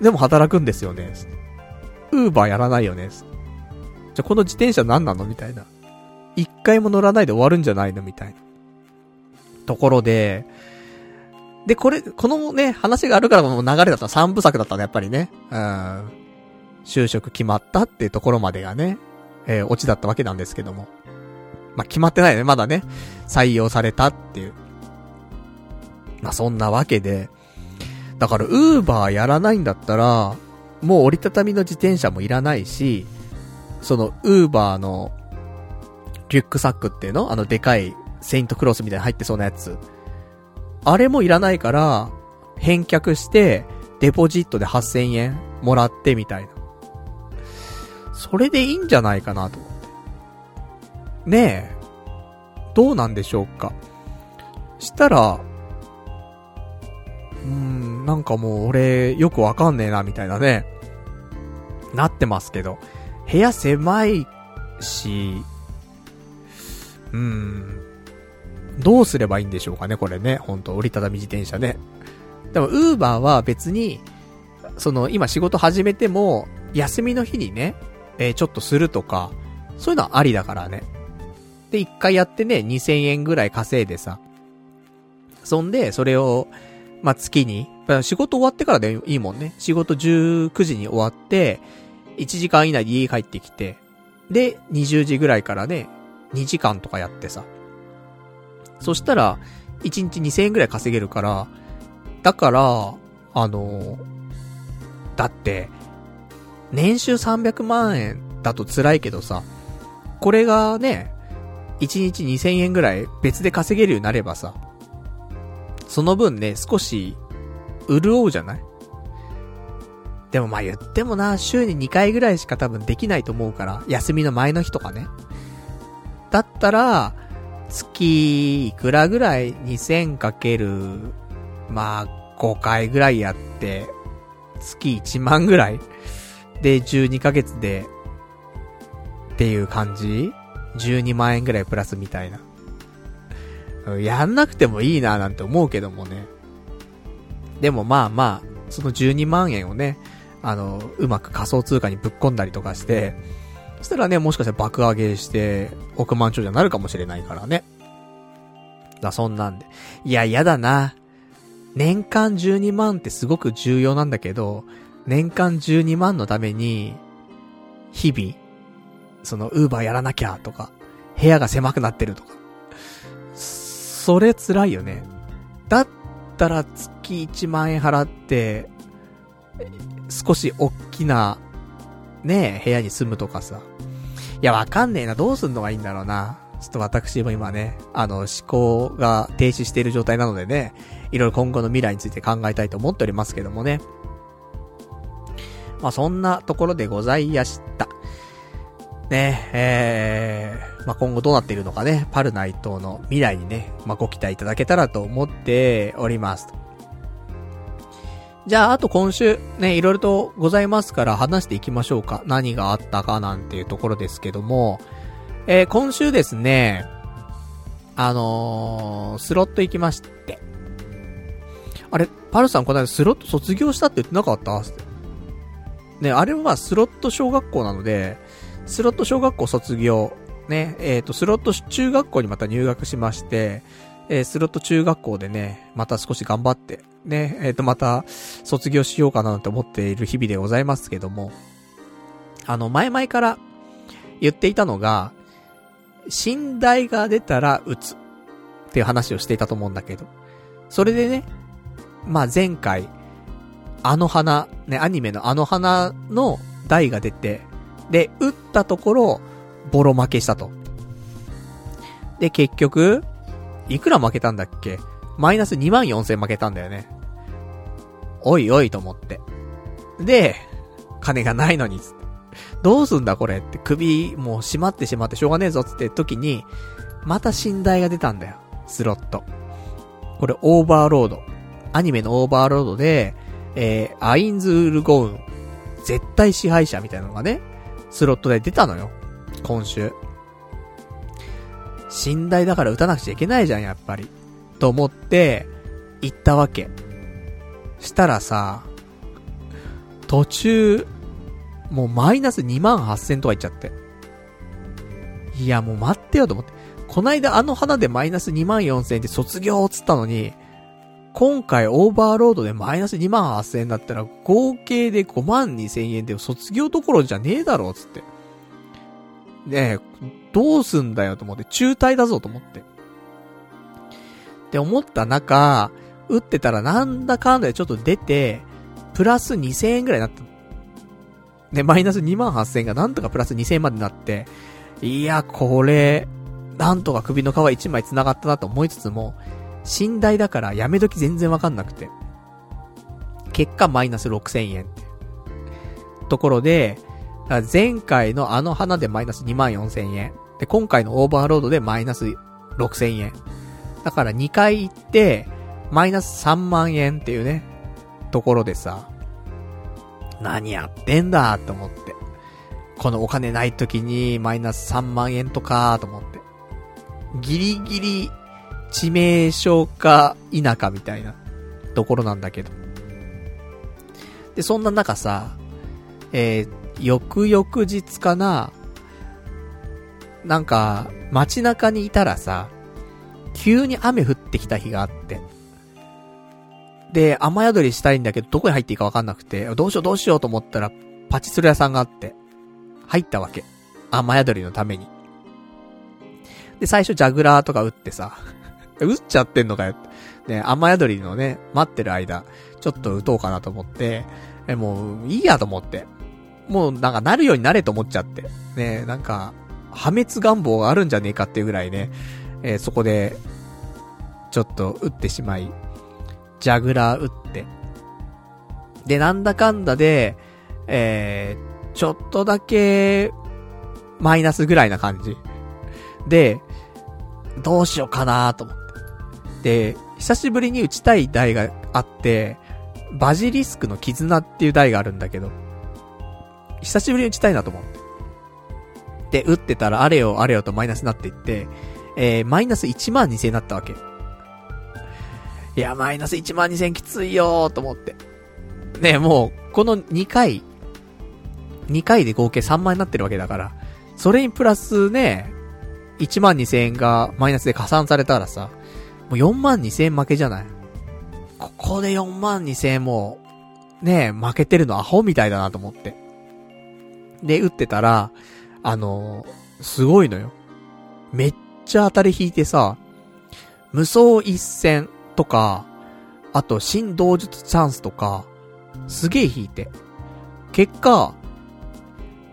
でも働くんですよね。ウーバーやらないよね。じゃ、この自転車何なの？みたいな。一回も乗らないで終わるんじゃないの？みたいな。ところで、で、これ、このね、話があるからもう流れだった三部作だったね、やっぱりね。うん。就職決まったっていうところまでがね、えー、オチだったわけなんですけども。まあ、決まってないよね、まだね。採用されたっていう。まあ、そんなわけで。だから、ウーバーやらないんだったら、もう折りたたみの自転車もいらないし、その、ウーバーの、リュックサックっていうの？あの、でかいセイントクロスみたいに入ってそうなやつ。あれもいらないから、返却して、デポジットで8000円もらってみたいな。それでいいんじゃないかなと。ねえ。どうなんでしょうか。したら、うーん、なんかもう俺、よくわかんねえな、みたいなね。なってますけど。部屋狭いし、うーん。どうすればいいんでしょうかね、これね。ほんと、折りたたみ自転車ね。でも、ウーバーは別に、その、今仕事始めても、休みの日にね、えー、ちょっとするとか、そういうのはありだからね。で、一回やってね、2000円ぐらい稼いでさ。そんで、それを、まあ、月に、仕事終わってからでいいもんね。仕事19時に終わって、1時間以内で家帰ってきて、で、20時ぐらいからね、2時間とかやってさ。そしたら、1日2000円ぐらい稼げるから、だから、あの、だって、年収300万円だと辛いけどさ、これがね、1日2000円ぐらい別で稼げるようになればさ、その分ね、少し、潤うじゃない？でもまあ言ってもな、週に2回ぐらいしか多分できないと思うから、休みの前の日とかね。だったら、月いくらぐらい？2000かける、まあ5回ぐらいやって、月1万ぐらい？で12ヶ月で、っていう感じ ?12 万円ぐらいプラスみたいな。やんなくてもいいななんて思うけどもね。でもまあまあ、その12万円をね、あの、うまく仮想通貨にぶっ込んだりとかして、そしたらね、もしかしたら爆上げして、億万長者になるかもしれないからね。だ、そんなんで。いや、嫌だな。年間12万ってすごく重要なんだけど、年間12万のために、日々、その、ウーバーやらなきゃとか、部屋が狭くなってるとか。それ辛いよね。だったら月1万円払って、少し大きな、ね部屋に住むとかさ。いや、わかんねえな。どうすんのがいいんだろうな。ちょっと私も今ね、あの、思考が停止している状態なのでね、いろいろ今後の未来について考えたいと思っておりますけどもね。まあ、そんなところでございやした。ね、えー、まあ、今後どうなっているのかね、パルナイトの未来にね、まあ、ご期待いただけたらと思っております。じゃあ、あと今週、ね、いろいろとございますから話していきましょうか。何があったかなんていうところですけども、えー、今週ですね、あのー、スロット行きまして。あれ、パルさんこの間スロット卒業したって言ってなかった？ね、あれはスロット小学校なので、スロット小学校卒業、ね、えっ、ー、と、スロット中学校にまた入学しまして、えー、スロット中学校でね、また少し頑張って、ね、えっ、ー、と、また、卒業しようかなと思っている日々でございますけども、あの、前々から言っていたのが、寝台が出たら打つっていう話をしていたと思うんだけど、それでね、まあ前回、あの花、ね、アニメのあの花の台が出て、で、打ったところ、ボロ負けしたと。で、結局、いくら負けたんだっけ？マイナス2万4千負けたんだよね。おいおいと思って。で、金がないのに、つって。どうすんだこれって、首、もう閉まってしまってしょうがねえぞつって時に、また新台が出たんだよ。スロット。これ、オーバーロード。アニメのオーバーロードで、えー、アインズールゴーン、絶対支配者みたいなのがね、スロットで出たのよ。今週。寝台だから打たなくちゃいけないじゃん、やっぱり。と思って、行ったわけ。したらさ、途中、もうマイナス2万8000とかいっちゃって。いや、もう待ってよと思って。こないだあの花でマイナス2万4000って卒業っつったのに、今回オーバーロードでマイナス2万8000円だったら合計で5万2000円で卒業どころじゃねえだろ、つって。ねえ、どうすんだよと思って、中退だぞと思って。って思った中、打ってたらなんだかんだでちょっと出て、プラス2000円ぐらいになった。で、マイナス2万8000円がなんとかプラス2000円までなって、いや、これ、なんとか首の皮1枚繋がったなと思いつつも、寝台だからやめ時全然わかんなくて。結果マイナス6000円って。ところで、前回のあの花でマイナス2万4000円。で、今回のオーバーロードでマイナス6000円。だから2回行って、マイナス3万円っていうね。ところでさ、何やってんだと思って。このお金ない時にマイナス3万円とかと思って。ギリギリ致命傷か否かみたいなところなんだけど。で、そんな中さ、えー、翌々日かな、なんか、街中にいたらさ、急に雨降ってきた日があって。で、雨宿りしたいんだけど、どこに入っていいかわかんなくて、どうしようどうしようと思ったら、パチスロ屋さんがあって、入ったわけ。雨宿りのために。で、最初ジャグラーとか撃ってさ、[laughs] 撃っちゃってんのかよ。ね、雨宿りのね、待ってる間、ちょっと撃とうかなと思って、え、もう、いいやと思って。もう、なんかなるようになれと思っちゃって。ね、なんか、破滅願望があるんじゃねえかっていうぐらいね、えー、そこで、ちょっと撃ってしまい、ジャグラー撃って。で、なんだかんだで、えー、ちょっとだけ、マイナスぐらいな感じ。で、どうしようかなと思って。で、久しぶりに打ちたい台があって、バジリスクの絆っていう台があるんだけど、久しぶりに打ちたいなと思って。で、打ってたらあれよあれよとマイナスになっていって、えー、マイナス1万2000になったわけ。いや、マイナス1万2000きついよーと思って。ね、もう、この2回、2回で合計3万円になってるわけだから、それにプラスね、1万2000円がマイナスで加算されたらさ、もう4万2000円負けじゃないここで4万2000円も、ね負けてるのアホみたいだなと思って。で、打ってたら、あのー、すごいのよ。めっちゃ当たり引いてさ、無双一戦とか、あと新同術チャンスとか、すげえ引いて。結果、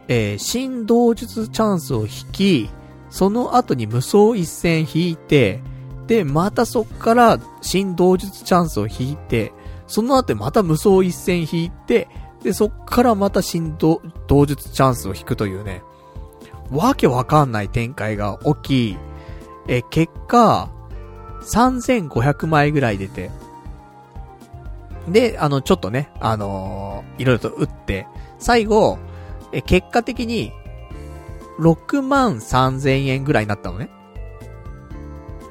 えー、新同術チャンスを引き、その後に無双一戦引いて、で、またそっから新同術チャンスを引いて、その後また無双一戦引いて、で、そっからまた新同同術チャンスを引くというね、わけわかんない展開が起きい、え、結果、3500枚ぐらい出て、で、あの、ちょっとね、あのー、いろいろと打って、最後、え、結果的に、6万3000円ぐらいになったのね。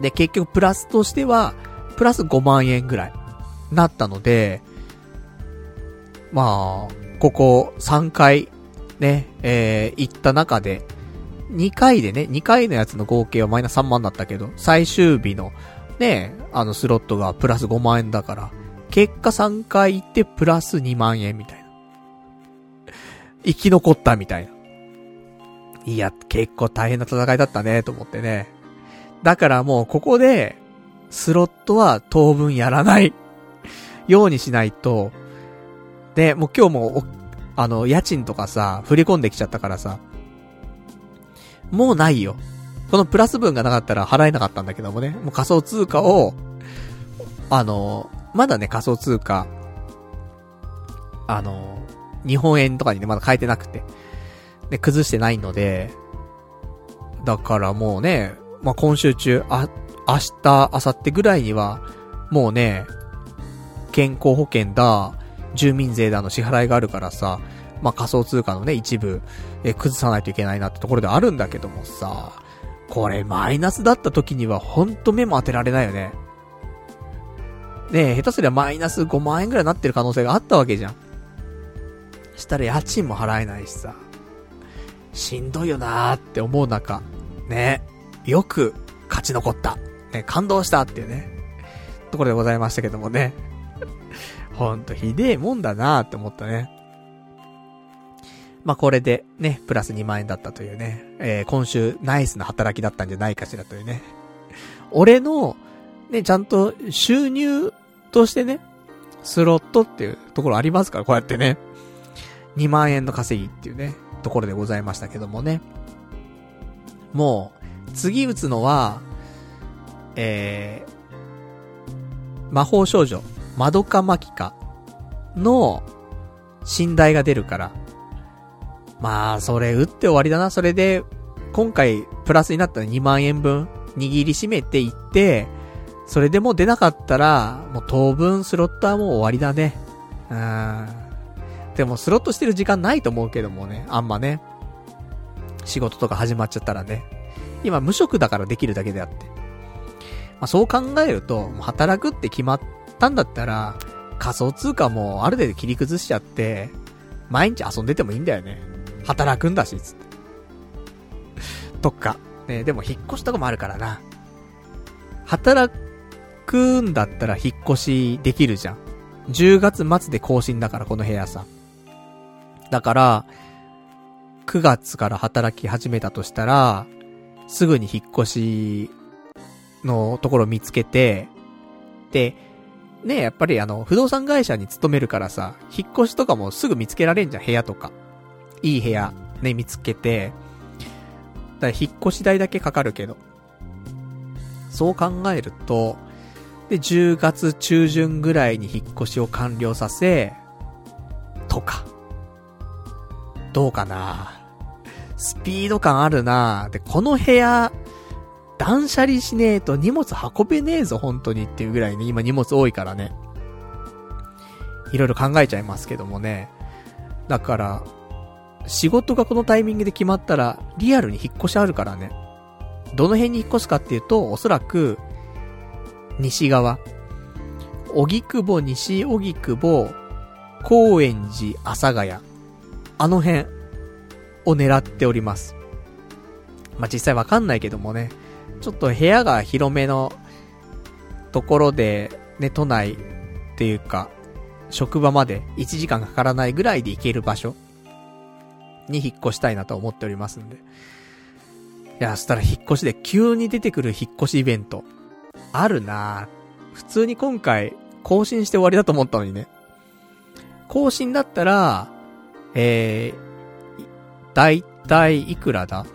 で、結局プラスとしては、プラス5万円ぐらい、なったので、まあ、ここ3回、ね、えー、行った中で、2回でね、2回のやつの合計はマイナス3万だったけど、最終日の、ね、あのスロットがプラス5万円だから、結果3回行ってプラス2万円みたいな。[laughs] 生き残ったみたいな。いや、結構大変な戦いだったね、と思ってね。だからもうここで、スロットは当分やらないようにしないと、で、もう今日も、あの、家賃とかさ、振り込んできちゃったからさ、もうないよ。このプラス分がなかったら払えなかったんだけどもね、もう仮想通貨を、あの、まだね、仮想通貨、あの、日本円とかにね、まだ変えてなくて、で、崩してないので、だからもうね、まあ、今週中、あ、明日、明後日ぐらいには、もうね、健康保険だ、住民税だの支払いがあるからさ、まあ、仮想通貨のね、一部、え、崩さないといけないなってところであるんだけどもさ、これマイナスだった時にはほんと目も当てられないよね。ねえ、下手すりゃマイナス5万円ぐらいになってる可能性があったわけじゃん。したら家賃も払えないしさ。しんどいよなーって思う中、ねえ、よく勝ち残った。ね、感動したっていうね、ところでございましたけどもね。ほんとひでえもんだなーって思ったね。まあ、これでね、プラス2万円だったというね、えー、今週ナイスな働きだったんじゃないかしらというね。俺の、ね、ちゃんと収入としてね、スロットっていうところありますから、こうやってね。2万円の稼ぎっていうね、ところでございましたけどもね。もう、次打つのは、えー、魔法少女、マドカマキカの、寝台が出るから。まあ、それ打って終わりだな。それで、今回、プラスになったら2万円分、握りしめていって、それでも出なかったら、もう当分スロットはもう終わりだね。うん。でもスロットしてる時間ないと思うけどもね、あんまね。仕事とか始まっちゃったらね。今無職だからできるだけであって。まあ、そう考えると、働くって決まったんだったら、仮想通貨もある程度切り崩しちゃって、毎日遊んでてもいいんだよね。働くんだし、つって。とか。ね、でも引っ越しとかもあるからな。働くんだったら引っ越しできるじゃん。10月末で更新だから、この部屋さ。だから、9月から働き始めたとしたら、すぐに引っ越しのところ見つけて、で、ねやっぱりあの、不動産会社に勤めるからさ、引っ越しとかもすぐ見つけられんじゃん、部屋とか。いい部屋、ね、見つけて、だ引っ越し代だけかかるけど。そう考えると、で、10月中旬ぐらいに引っ越しを完了させ、とか。どうかなスピード感あるなで、この部屋、断捨離しねえと荷物運べねえぞ、本当にっていうぐらいね、今荷物多いからね。いろいろ考えちゃいますけどもね。だから、仕事がこのタイミングで決まったら、リアルに引っ越しあるからね。どの辺に引っ越すかっていうと、おそらく、西側。荻窪、西荻窪、高円寺、阿佐ヶ谷。あの辺を狙っております。まあ、実際わかんないけどもね。ちょっと部屋が広めのところで、ね、都内っていうか、職場まで1時間かからないぐらいで行ける場所に引っ越したいなと思っておりますんで。いや、そしたら引っ越しで急に出てくる引っ越しイベント。あるな普通に今回更新して終わりだと思ったのにね。更新だったら、えー、だいたいいくらだ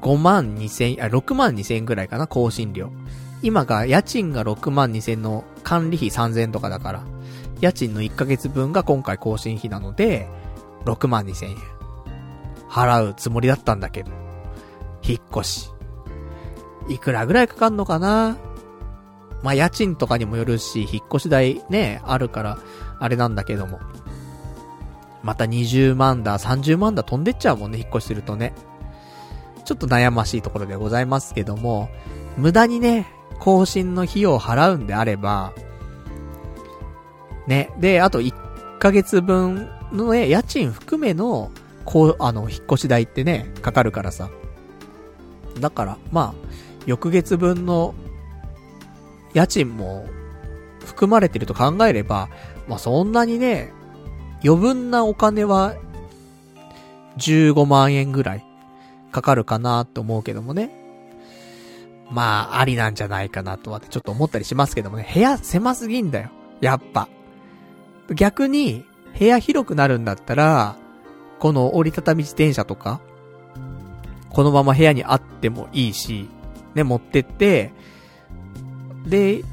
?5 万2千、あ、6万2千円ぐらいかな、更新料。今が家賃が6万2千の管理費3千とかだから、家賃の1ヶ月分が今回更新費なので、6万2千円。払うつもりだったんだけど、引っ越し。いくらぐらいかかんのかな？まあ、家賃とかにもよるし、引っ越し代ね、あるから、あれなんだけども。また20万だ、30万だ飛んでっちゃうもんね、引っ越しするとね。ちょっと悩ましいところでございますけども、無駄にね、更新の費用を払うんであれば、ね、で、あと1ヶ月分のね、家賃含めの、こう、あの、引っ越し代ってね、かかるからさ。だから、まあ、翌月分の家賃も含まれてると考えれば、まあそんなにね、余分なお金は15万円ぐらいかかるかなと思うけどもね。まあ、ありなんじゃないかなとはちょっと思ったりしますけどもね。部屋狭すぎんだよ。やっぱ。逆に、部屋広くなるんだったら、この折りたたみ自転車とか、このまま部屋にあってもいいし、ね、持ってって、で、ちょ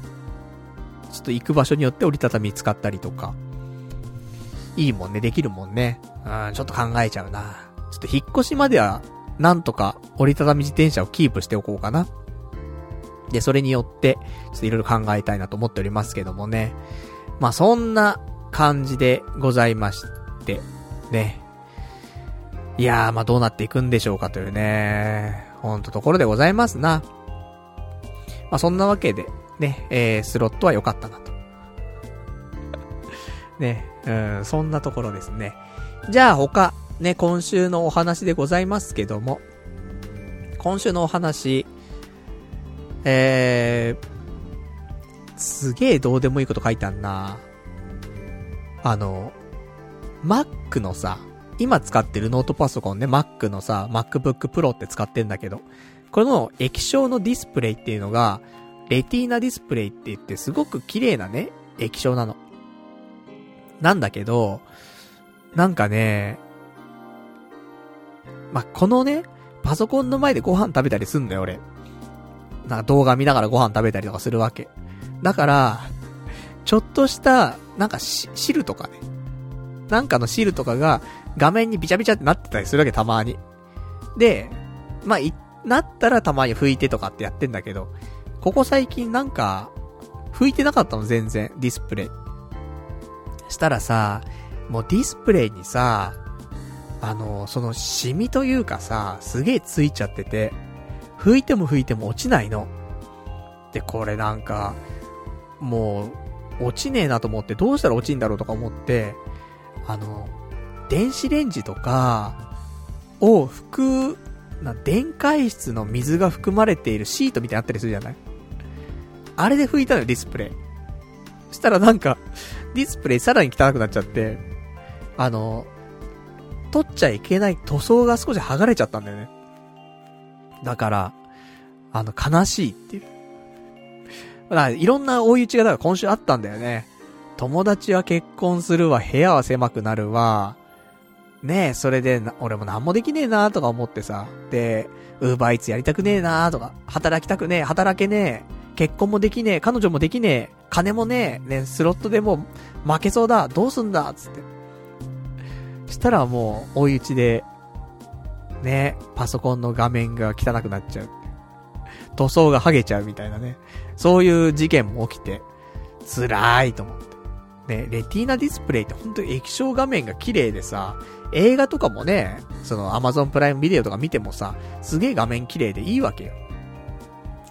っと行く場所によって折りたたみ使ったりとか、いいもんね、できるもんね。うん、ちょっと考えちゃうな。ちょっと引っ越しまでは、なんとか折りたたみ自転車をキープしておこうかな。で、それによって、ちょっといろいろ考えたいなと思っておりますけどもね。まあ、そんな感じでございまして、ね。いやー、まあ、どうなっていくんでしょうかというね。ほんとところでございますな。まあ、そんなわけで、ね、えー、スロットは良かったなと。[laughs] ね、うん、そんなところですね。じゃあ他、ね、今週のお話でございますけども、今週のお話、えー、すげえどうでもいいこと書いてあんな。あの、Mac のさ、今使ってるノートパソコンね、Mac のさ、MacBook Pro って使ってんだけど、この液晶のディスプレイっていうのが、レティーナディスプレイって言ってすごく綺麗なね、液晶なの。なんだけど、なんかね、まこのね、パソコンの前でご飯食べたりすんだよ、俺。なんか動画見ながらご飯食べたりとかするわけ。だから、ちょっとした、なんか汁とかね。なんかの汁とかが画面にビチャビチャってなってたりするわけ、たまに。で、まあ、い、なったらたまに拭いてとかってやってんだけど、ここ最近なんか、拭いてなかったの、全然、ディスプレイ。したらさ、もうディスプレイにさ、あの、そのシミというかさ、すげえついちゃってて、拭いても拭いても落ちないの。で、これなんか、もう、落ちねえなと思ってどうしたら落ちんだろうとか思って、あの、電子レンジとか、を拭く、な、電解質の水が含まれているシートみたいにあったりするじゃない？あれで拭いたのよ、ディスプレイ。そしたらなんか、ディスプレイさらに汚くなっちゃって、あの、取っちゃいけない塗装が少し剥がれちゃったんだよね。だから、あの、悲しいっていう。だから、いろんな追い打ちがだから今週あったんだよね。友達は結婚するわ、部屋は狭くなるわ。ねえ、それで俺も何もできねえなとか思ってさ。で、ウーバーイーツやりたくねえなとか、働きたくねえ、働けねえ、結婚もできねえ、彼女もできねえ、金もねえ、ね、スロットでも負けそうだ、どうすんだ？つって。したらもう、追い打ちで、ね、パソコンの画面が汚くなっちゃう。塗装が剥げちゃうみたいなね。そういう事件も起きて、辛いと思って。ね、レティーナディスプレイって本当に液晶画面が綺麗でさ、映画とかもね、その Amazon プライムビデオとか見てもさ、すげえ画面綺麗でいいわけよ。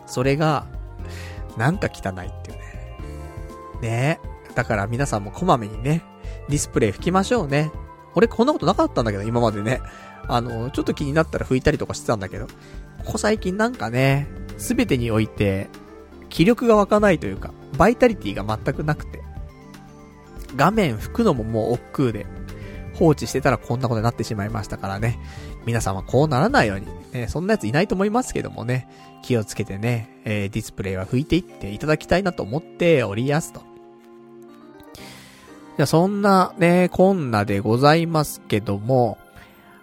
それが、なんか汚いっていうね。ねだから皆さんもこまめにね、ディスプレイ拭きましょうね。俺こんなことなかったんだけど、今までね。あの、ちょっと気になったら拭いたりとかしてたんだけど、ここ最近なんかね、すべてにおいて、気力が湧かないというか、バイタリティが全くなくて、画面拭くのももう億劫で、放置してたらこんなことになってしまいましたからね。皆さんはこうならないように、ね、そんなやついないと思いますけどもね、気をつけてね、えー、ディスプレイは拭いていっていただきたいなと思っておりやすと。じゃ、そんなね、こんなでございますけども、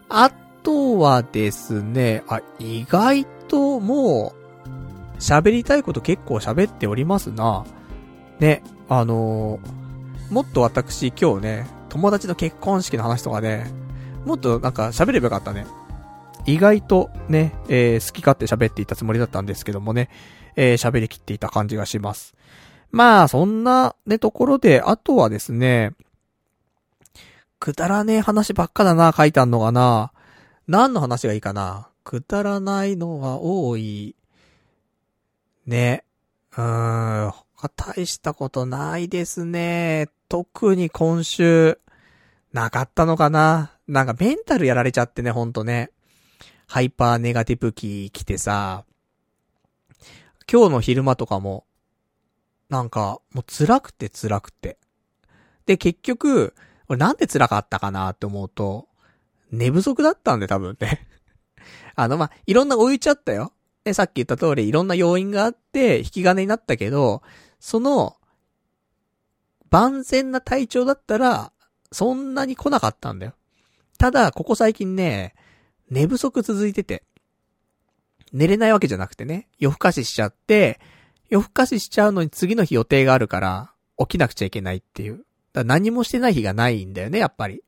あとはですね、あ、意外ともう、喋りたいこと結構喋っておりますな。ね、あのー、もっと私今日ね、友達の結婚式の話とかね、もっとなんか喋ればよかったね。意外とね、えー、好き勝手喋っていたつもりだったんですけどもね、えー、喋りきっていた感じがします。まあ、そんなね、ところで、あとはですね、くだらねえ話ばっかだな、書いてあんのかな。何の話がいいかな。くだらないのが多い。ね。うーん。大したことないですね。特に今週、なかったのかな。なんかメンタルやられちゃってね、ほんとね。ハイパーネガティブ期来てさ、今日の昼間とかも、なんか、もう辛くて辛くて。で、結局、俺なんで辛かったかなって思うと、寝不足だったんで多分ね [laughs] あの、まあ、いろんな置いちゃったよ。ね、さっき言った通りいろんな要因があって、引き金になったけど、その、万全な体調だったら、そんなに来なかったんだよ。ただ、ここ最近ね、寝不足続いてて、寝れないわけじゃなくてね、夜更かししちゃって、夜更かししちゃうのに次の日予定があるから、起きなくちゃいけないっていう。だ何もしてない日がないんだよね、やっぱり。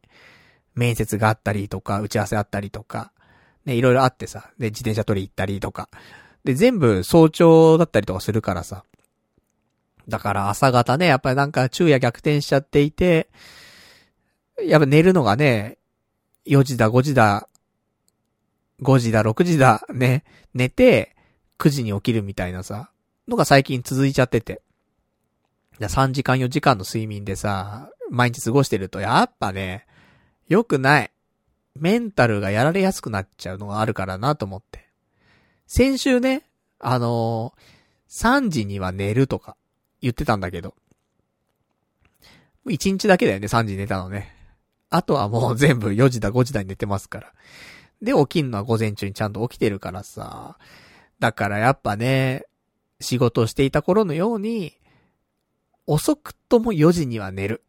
面接があったりとか、打ち合わせあったりとか、ね、いろいろあってさ、で、自転車取り行ったりとか。で、全部早朝だったりとかするからさ。だから朝方ね、やっぱりなんか昼夜逆転しちゃっていて、やっぱ寝るのがね、4時だ、5時だ、5時だ、6時だ、ね、寝て、9時に起きるみたいなさ、のが最近続いちゃってて。3時間4時間の睡眠でさ、毎日過ごしてると、やっぱね、良くない。メンタルがやられやすくなっちゃうのがあるからなと思って。先週ね、あのー、3時には寝るとか言ってたんだけど。1日だけだよね、3時寝たのね。あとはもう全部4時だ5時だに寝てますから。で、起きんのは午前中にちゃんと起きてるからさ。だからやっぱね、仕事していた頃のように、遅くとも4時には寝る。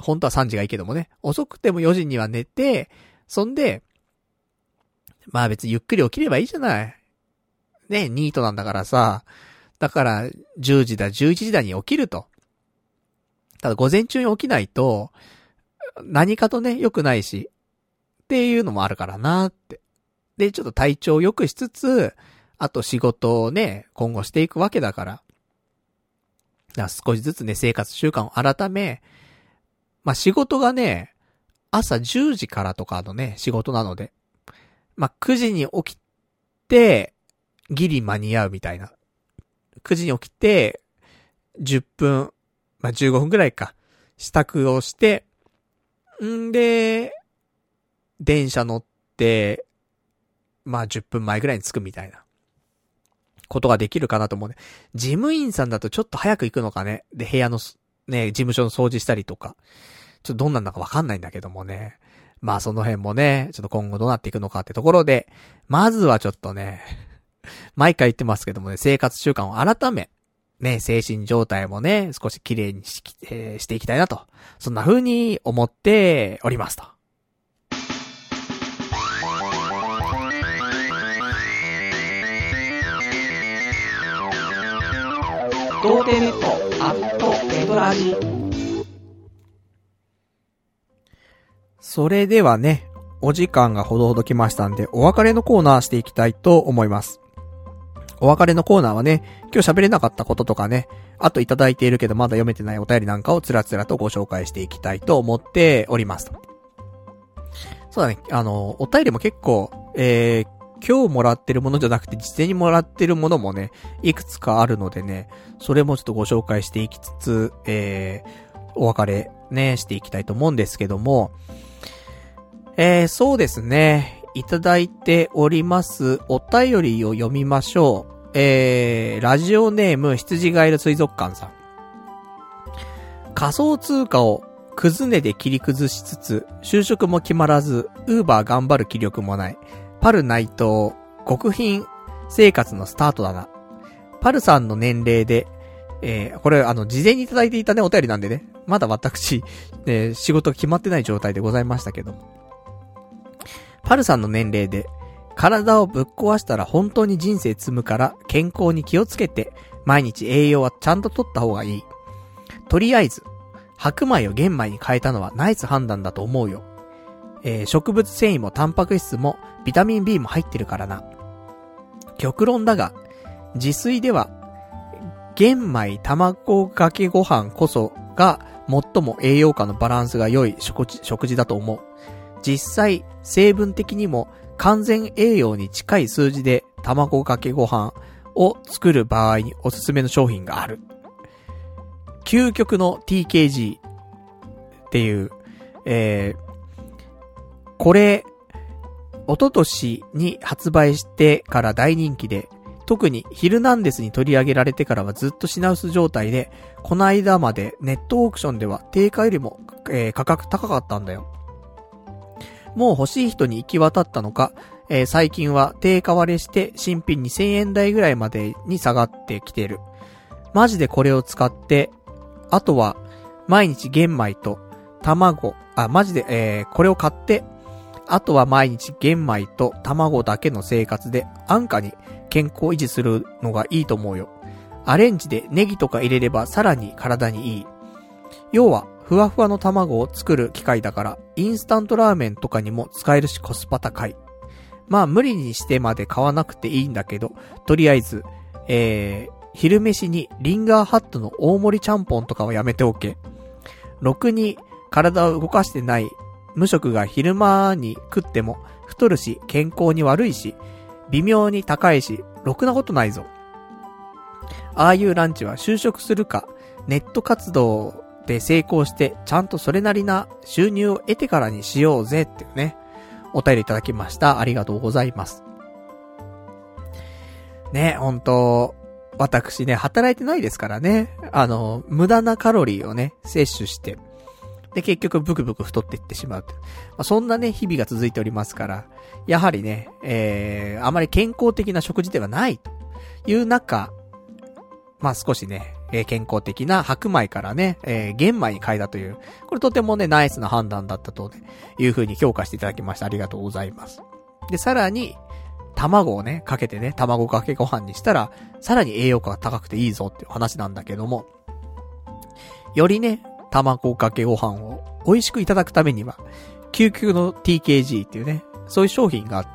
本当は3時がいいけどもね。遅くても4時には寝て、そんで、まあ別にゆっくり起きればいいじゃない。ね、ニートなんだからさ。だから、10時だ、11時だに起きると。ただ午前中に起きないと、何かとね、良くないし、っていうのもあるからなって。で、ちょっと体調を良くしつつ、あと仕事をね、今後していくわけだから。だから少しずつね、生活習慣を改め、まあ、仕事がね、朝10時からとかのね、仕事なので、まあ、9時に起きて、ギリ間に合うみたいな。9時に起きて、10分、まあ、15分くらいか、支度をして、んで、電車乗って、まあ、10分前ぐらいに着くみたいな。ことができるかなと思うね。事務員さんだとちょっと早く行くのかね。で、部屋の、ね、事務所の掃除したりとか。ちょっとどんなんだかわかんないんだけどもね。まあその辺もね、ちょっと今後どうなっていくのかってところで、まずはちょっとね、[laughs] 毎回言ってますけどもね、生活習慣を改め、ね、精神状態もね、少し綺麗にし,、えー、していきたいなと。そんな風に思っておりますと。童貞ネットアットネトラジそれではね、お時間がほどほど来ましたんで、お別れのコーナーしていきたいと思います。お別れのコーナーはね、今日喋れなかったこととかね、あといただいているけどまだ読めてないお便りなんかをつらつらとご紹介していきたいと思っております。そうだね、あの、お便りも結構、えー、今日もらってるものじゃなくて、事前にもらってるものもね、いくつかあるのでね、それもちょっとご紹介していきつつ、えー、お別れね、していきたいと思うんですけども、えー、そうですね、いただいておりますお便りを読みましょう。えー、ラジオネーム羊ガエル水族館さん。仮想通貨をくずねで切り崩しつつ、就職も決まらず、ウーバー頑張る気力もない。パル内藤、極貧生活のスタートだな。パルさんの年齢で、えー、これあの、事前にいただいていたね、お便りなんでね。まだ私、ね、仕事決まってない状態でございましたけども。パルさんの年齢で、体をぶっ壊したら本当に人生積むから健康に気をつけて、毎日栄養はちゃんと取った方がいい。とりあえず、白米を玄米に変えたのはナイス判断だと思うよ。えー、植物繊維もタンパク質もビタミン B も入ってるからな。極論だが、自炊では、玄米卵かけご飯こそが最も栄養価のバランスが良い食事食事だと思う。実際、成分的にも完全栄養に近い数字で卵かけご飯を作る場合におすすめの商品がある。究極の TKG っていう、えー、これ、おととしに発売してから大人気で、特にヒルナンデスに取り上げられてからはずっと品薄状態で、この間までネットオークションでは定価よりも、えー、価格高かったんだよ。もう欲しい人に行き渡ったのか、えー、最近は定価割れして新品2000円台ぐらいまでに下がってきてる。マジでこれを使って、あとは毎日玄米と卵、あ、マジで、えー、これを買って、あとは毎日玄米と卵だけの生活で安価に健康維持するのがいいと思うよ。アレンジでネギとか入れればさらに体にいい。要は、ふわふわの卵を作る機械だから、インスタントラーメンとかにも使えるしコスパ高い。まあ無理にしてまで買わなくていいんだけど、とりあえず、えー、昼飯にリンガーハットの大盛りちゃんぽんとかはやめておけ。ろくに体を動かしてない無食が昼間に食っても太るし健康に悪いし、微妙に高いし、ろくなことないぞ。ああいうランチは就職するか、ネット活動で成功して、ちゃんとそれなりな収入を得てからにしようぜっていうね、お便りいただきました。ありがとうございます。ね、本当私ね、働いてないですからね。あの、無駄なカロリーをね、摂取して、で、結局ブクブク太っていってしまうと。まあ、そんなね、日々が続いておりますから、やはりね、えー、あまり健康的な食事ではないという中、まあ少しね、えー、健康的な白米からね、えー、玄米に変えたという、これとてもね、ナイスな判断だったと、ね、いう風に評価していただきました。ありがとうございます。で、さらに、卵をね、かけてね、卵かけご飯にしたら、さらに栄養価が高くていいぞっていう話なんだけども、よりね、卵かけご飯を美味しくいただくためには、究極の TKG っていうね、そういう商品があって、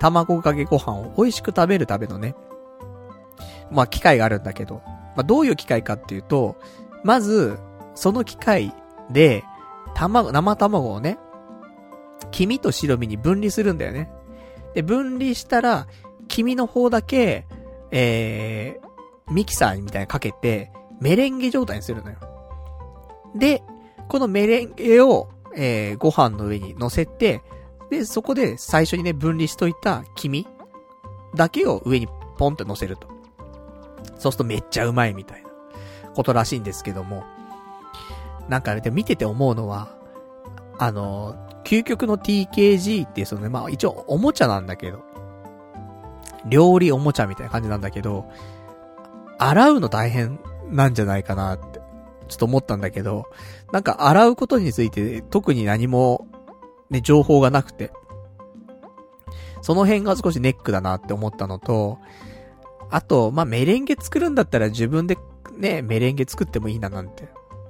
卵かけご飯を美味しく食べるためのね、まあ機械があるんだけど、まあどういう機械かっていうと、まず、その機械で、卵、生卵をね、黄身と白身に分離するんだよね。で、分離したら、黄身の方だけ、えー、ミキサーみたいにかけて、メレンゲ状態にするのよ。で、このメレンゲを、えー、ご飯の上に乗せて、で、そこで最初にね、分離しといた黄身だけを上にポンって乗せると。そうするとめっちゃうまいみたいなことらしいんですけども。なんか見てて思うのは、あの、究極の TKG ってそのね、まあ一応おもちゃなんだけど、料理おもちゃみたいな感じなんだけど、洗うの大変なんじゃないかなって、ちょっと思ったんだけど、なんか洗うことについて特に何も、ね、情報がなくて、その辺が少しネックだなって思ったのと、あと、まあ、メレンゲ作るんだったら自分でね、メレンゲ作ってもいいななんて。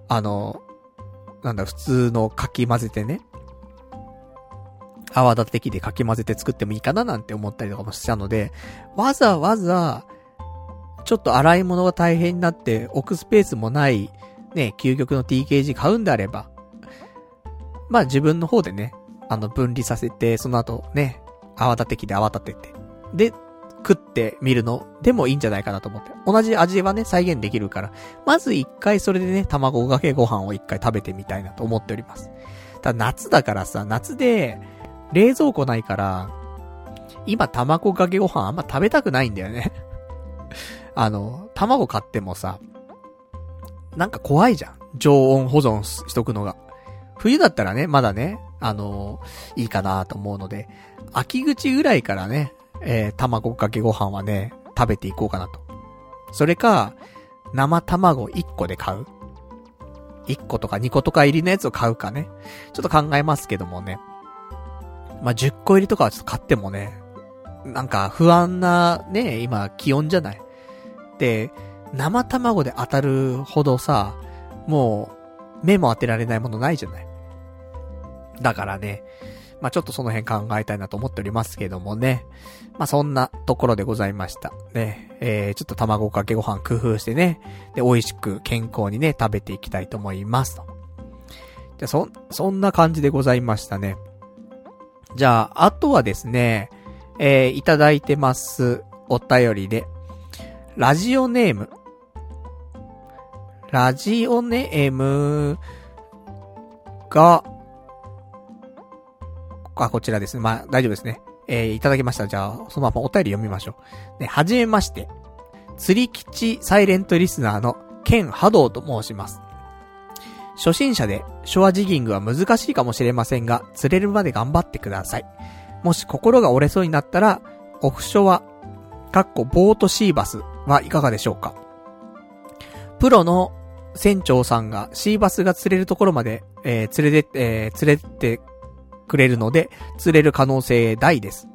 あの、なんだ、普通のかき混ぜてね。泡立て器でかき混ぜて作ってもいいかななんて思ったりとかもしたので、わざわざ、ちょっと洗い物が大変になって置くスペースもない、ね、究極の TKG 買うんであれば、まあ自分の方でね、あの分離させて、その後ね、泡立て器で泡立てて、で、食ってみるのでもいいんじゃないかなと思って。同じ味はね、再現できるから、まず一回それでね、卵かけご飯を一回食べてみたいなと思っております。ただ夏だからさ、夏で、冷蔵庫ないから、今卵かけご飯あんま食べたくないんだよね [laughs] あの、卵買ってもさ、なんか怖いじゃん。常温保存しとくのが。冬だったらね、まだね、あのー、いいかなと思うので、秋口ぐらいからね、えー、卵かけご飯はね、食べていこうかなと。それか、生卵1個で買う ?1 個とか2個とか入りのやつを買うかね。ちょっと考えますけどもね。まあ、10個入りとかはちょっと買ってもね、なんか不安なね、今気温じゃないで、生卵で当たるほどさ、もう、目も当てられないものないじゃないだからね、まあ、ちょっとその辺考えたいなと思っておりますけどもね。まあ、そんなところでございました。ね。えー、ちょっと卵かけご飯工夫してね。で、美味しく健康にね、食べていきたいと思いますと。じゃ、そ、そんな感じでございましたね。じゃあ、あとはですね、えー、いただいてます。お便りで。ラジオネーム。ラジオネームが、あ、こちらですね。まあ、大丈夫ですね。えー、いただきました。じゃあ、そのままお便り読みましょう。ね、はじめまして。釣り吉サイレントリスナーのケンハドウと申します。初心者で、ショアジギングは難しいかもしれませんが、釣れるまで頑張ってください。もし心が折れそうになったら、オフショア、かっこボートシーバスはいかがでしょうか？プロの船長さんがシーバスが釣れるところまで、えー、連れて、えー、連れてくれるので、釣れる可能性大です。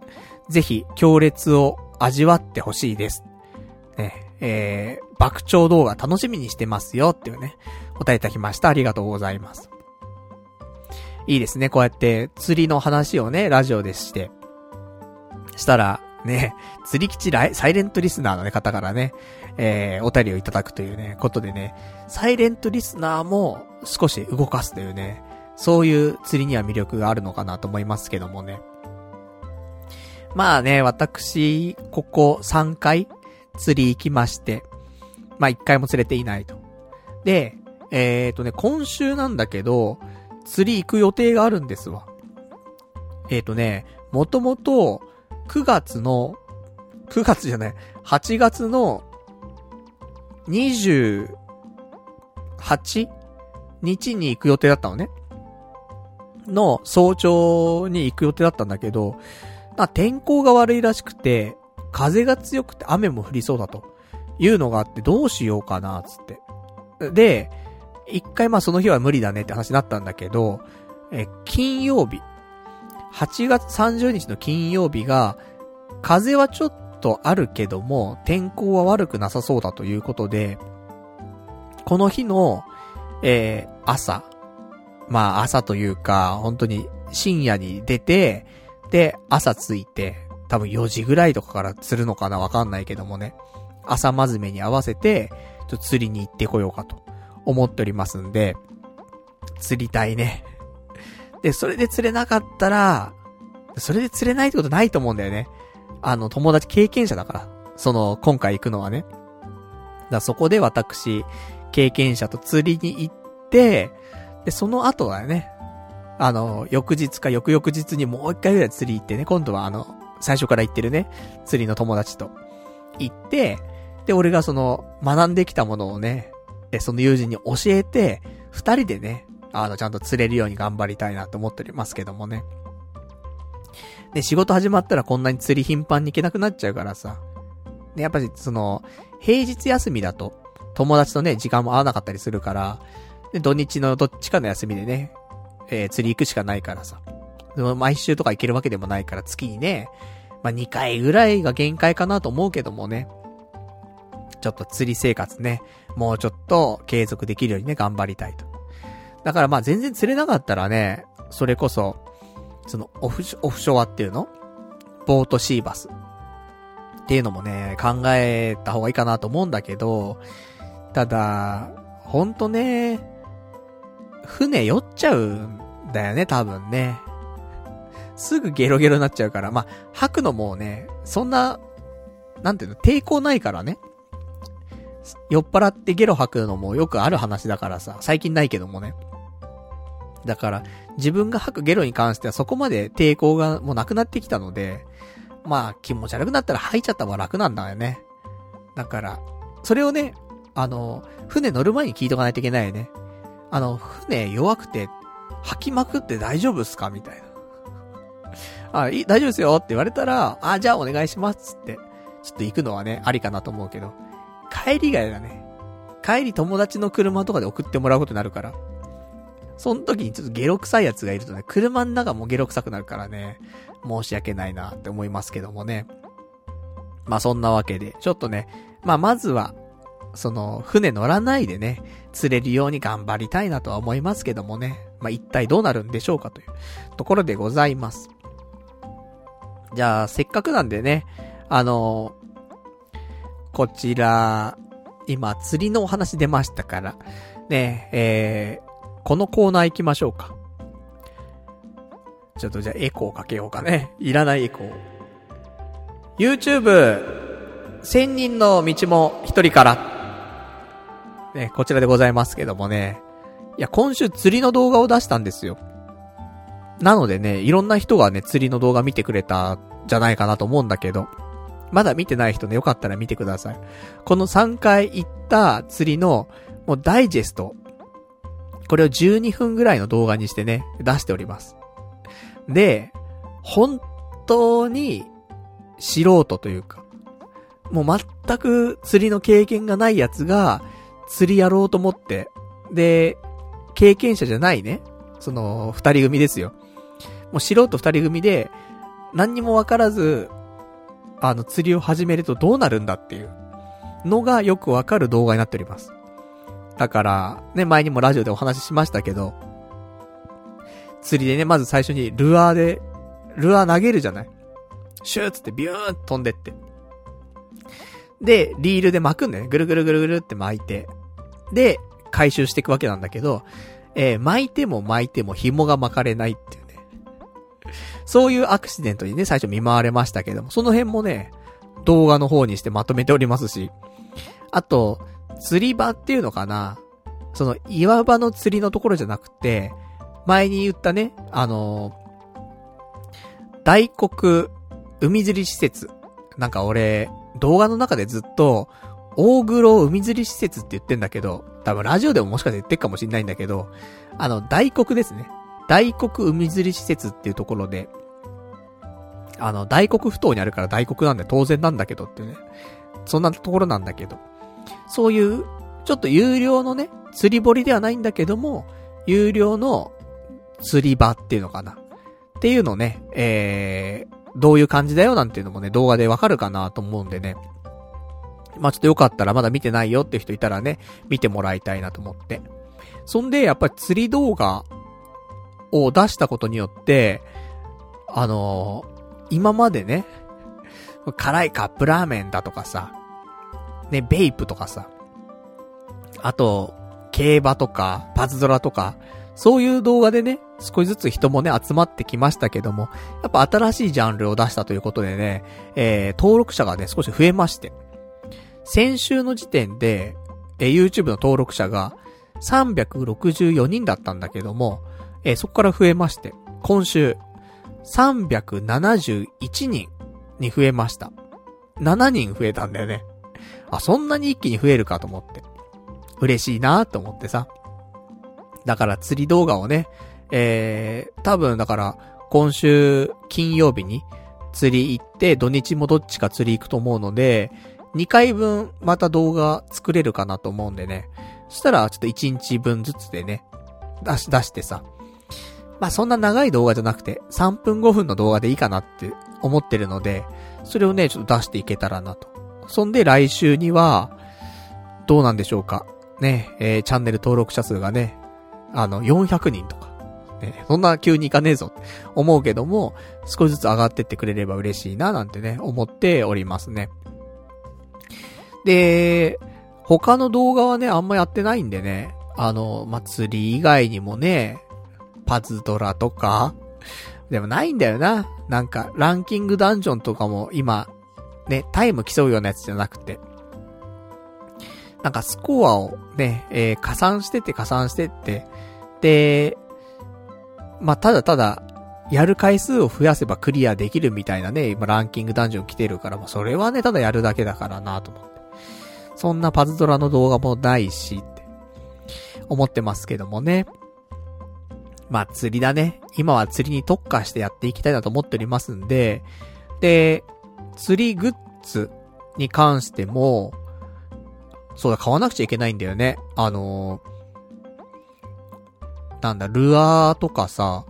ぜひ、強烈を味わってほしいです。ね、えー、爆鳥動画楽しみにしてますよっていうね、答えいただきました。ありがとうございます。いいですね、こうやって釣りの話をね、ラジオでして。したら、ね、釣り吉ライ、サイレントリスナーの、ね、方からね、えー、お便りをいただくというね、ことでね、サイレントリスナーも少し動かすというね、そういう釣りには魅力があるのかなと思いますけどもね。まあね、私、ここ3回釣り行きまして、まあ1回も釣れていないと。で、えっ、ー、とね、今週なんだけど、釣り行く予定があるんですわ。えっ、ー、とね、もともと、9月の、9月じゃない、8月の、28日に行く予定だったのね。の早朝に行く予定だったんだけど、ま天候が悪いらしくて、風が強くて雨も降りそうだというのがあってどうしようかな、つって。で、一回まあその日は無理だねって話になったんだけど、え、金曜日、8月30日の金曜日が、風はちょっとあるけども、天候は悪くなさそうだということで、この日の、えー、朝、まあ朝というか、本当に深夜に出て、で、朝着いて、多分4時ぐらいとかから釣るのかなわかんないけどもね。朝まずめに合わせて、ちょっと釣りに行ってこようかと思っておりますんで、釣りたいね。で、それで釣れなかったら、それで釣れないってことないと思うんだよね。あの、友達経験者だから。その、今回行くのはね。だそこで私、経験者と釣りに行って、で、その後だね。あの、翌日か翌々日にもう一回ぐらい釣り行ってね、今度はあの、最初から行ってるね、釣りの友達と行って、で、俺がその、学んできたものをね、その友人に教えて、二人でね、あの、ちゃんと釣れるように頑張りたいなと思っておりますけどもね。で、仕事始まったらこんなに釣り頻繁に行けなくなっちゃうからさ。で、やっぱりその、平日休みだと、友達とね、時間も合わなかったりするから、で、土日のどっちかの休みでね、えー、釣り行くしかないからさ。でも毎週とか行けるわけでもないから月にね、まあ、2回ぐらいが限界かなと思うけどもね。ちょっと釣り生活ね、もうちょっと継続できるようにね、頑張りたいと。だからまあ全然釣れなかったらね、それこそ、そのオフ、オフショアっていうの？ボートシーバス。っていうのもね、考えた方がいいかなと思うんだけど、ただ、ほんとね、船酔っちゃうんだよね、多分ね。すぐゲロゲロになっちゃうから、まあ、吐くのもね、そんな、なんていうの、抵抗ないからね。酔っ払ってゲロ吐くのもよくある話だからさ、最近ないけどもね。だから、自分が吐くゲロに関してはそこまで抵抗がもうなくなってきたので、まあ気持ち悪くなったら吐いちゃった方が楽なんだよね。だから、それをね、あの、船乗る前に聞いとかないといけないよね。あの、船弱くて、吐きまくって大丈夫っすか？みたいな。[laughs] あ、いい、大丈夫ですよって言われたら、あ、じゃあお願いしますって、ちょっと行くのはね、ありかなと思うけど、帰りがだね。帰り友達の車とかで送ってもらうことになるから。その時にちょっとゲロ臭いやつがいるとね、車の中もゲロ臭くなるからね、申し訳ないなって思いますけどもね。まあそんなわけで、ちょっとね、まあまずは、その、船乗らないでね、釣れるように頑張りたいなとは思いますけどもね。まあ一体どうなるんでしょうかというところでございます。じゃあ、せっかくなんでね、あのこちら、今、釣りのお話出ましたから、ね、えー、このコーナー行きましょうか。ちょっとじゃあエコーかけようかね。いらないエコー。YouTube、千人の道も一人から。ね、こちらでございますけどもね。いや、今週釣りの動画を出したんですよ。なのでね、いろんな人がね、釣りの動画見てくれたじゃないかなと思うんだけど。まだ見てない人ね、よかったら見てください。この3回行った釣りの、もうダイジェスト。これを12分ぐらいの動画にしてね、出しております。で、本当に素人というか、もう全く釣りの経験がないやつが、釣りやろうと思って、で、経験者じゃないね、その、二人組ですよ。もう素人二人組で、何にもわからず、あの、釣りを始めるとどうなるんだっていうのがよくわかる動画になっております。だから、ね、前にもラジオでお話ししましたけど、釣りでね、まず最初にルアーで、ルアー投げるじゃない？シューつってビューン飛んでって。で、リールで巻くんだよね。ぐるぐるぐるぐるって巻いて。で、回収していくわけなんだけど、えー、巻いても巻いても紐が巻かれないっていうねそういうアクシデントにね、最初見舞われましたけども、その辺もね、動画の方にしてまとめておりますし、あと、釣り場っていうのかな？その岩場の釣りのところじゃなくて、前に言ったね、あの大黒海釣り施設。なんか俺、動画の中でずっと、大黒海釣り施設って言ってんだけど、多分ラジオでももしかして言ってっかもしんないんだけど、あの、大黒ですね。大黒海釣り施設っていうところで、あの、大黒不当にあるから大黒なんで当然なんだけどってね。そんなところなんだけど。そういう、ちょっと有料のね、釣り堀ではないんだけども、有料の釣り場っていうのかな。っていうのね、えー、どういう感じだよなんていうのもね、動画でわかるかなと思うんでね。まあちょっとよかったらまだ見てないよって人いたらね、見てもらいたいなと思って。そんで、やっぱり釣り動画を出したことによって、あのー、今までね、辛いカップラーメンだとかさ、ね、ベイプとかさ、あと、競馬とか、パズドラとか、そういう動画でね、少しずつ人もね、集まってきましたけども、やっぱ新しいジャンルを出したということでね、えー、登録者がね、少し増えまして。先週の時点で、えー、YouTube の登録者が364人だったんだけども、えー、そこから増えまして、今週、371人に増えました。7人増えたんだよね。あ、そんなに一気に増えるかと思って。嬉しいなと思ってさ。だから釣り動画をね、えー、多分だから、今週金曜日に釣り行って、土日もどっちか釣り行くと思うので、2回分また動画作れるかなと思うんでね。そしたらちょっと1日分ずつでね、出し、出してさ。まあそんな長い動画じゃなくて、3分5分の動画でいいかなって思ってるので、それをね、ちょっと出していけたらなと。そんで来週には、どうなんでしょうか。ね、えー、チャンネル登録者数がね、あの、400人とか。ね、そんな急にいかねえぞって思うけども、少しずつ上がってってくれれば嬉しいななんてね、思っておりますね。で、他の動画はね、あんまやってないんでね、あの、祭り以外にもね、パズドラとか、でもないんだよな。なんか、ランキングダンジョンとかも今、ね、タイム競うようなやつじゃなくて、なんかスコアをね、えー、加算してって加算してって、で、まあ、ただただ、やる回数を増やせばクリアできるみたいなね、今ランキングダンジョン来てるから、もうそれはね、ただやるだけだからなと思って。そんなパズドラの動画もないし、って思ってますけどもね。まあ、釣りだね。今は釣りに特化してやっていきたいなと思っておりますんで、で、釣りグッズに関しても、そうだ、買わなくちゃいけないんだよね。あのー、なんだ、ルアーとかさ、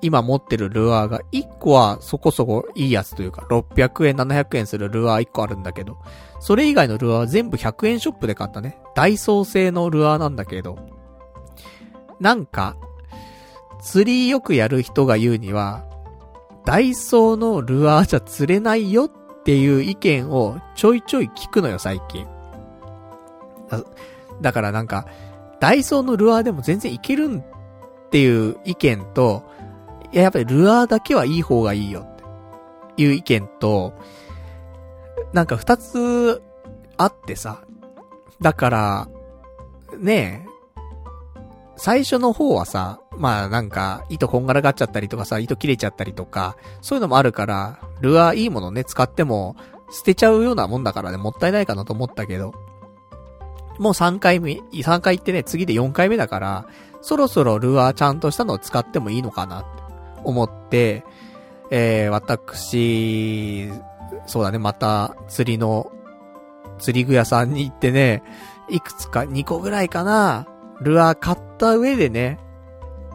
今持ってるルアーが1個はそこそこいいやつというか、600円、700円するルアー1個あるんだけど、それ以外のルアーは全部100円ショップで買ったね。ダイソー製のルアーなんだけど、なんか、釣りよくやる人が言うには、ダイソーのルアーじゃ釣れないよっていう意見をちょいちょい聞くのよ、最近。だからなんか、ダイソーのルアーでも全然いけるんっていう意見と、いや、やっぱりルアーだけはいい方がいいよっていう意見と、なんか二つあってさ、だから、ねえ、最初の方はさ、まあなんか、糸こんがらがっちゃったりとかさ、糸切れちゃったりとか、そういうのもあるから、ルアーいいものね、使っても、捨てちゃうようなもんだからね、もったいないかなと思ったけど、もう3回目、3回行ってね、次で4回目だから、そろそろルアーちゃんとしたのを使ってもいいのかなって思って、えー、私、そうだね、また釣りの、釣り具屋さんに行ってね、いくつか2個ぐらいかな、ルアー買った上でね、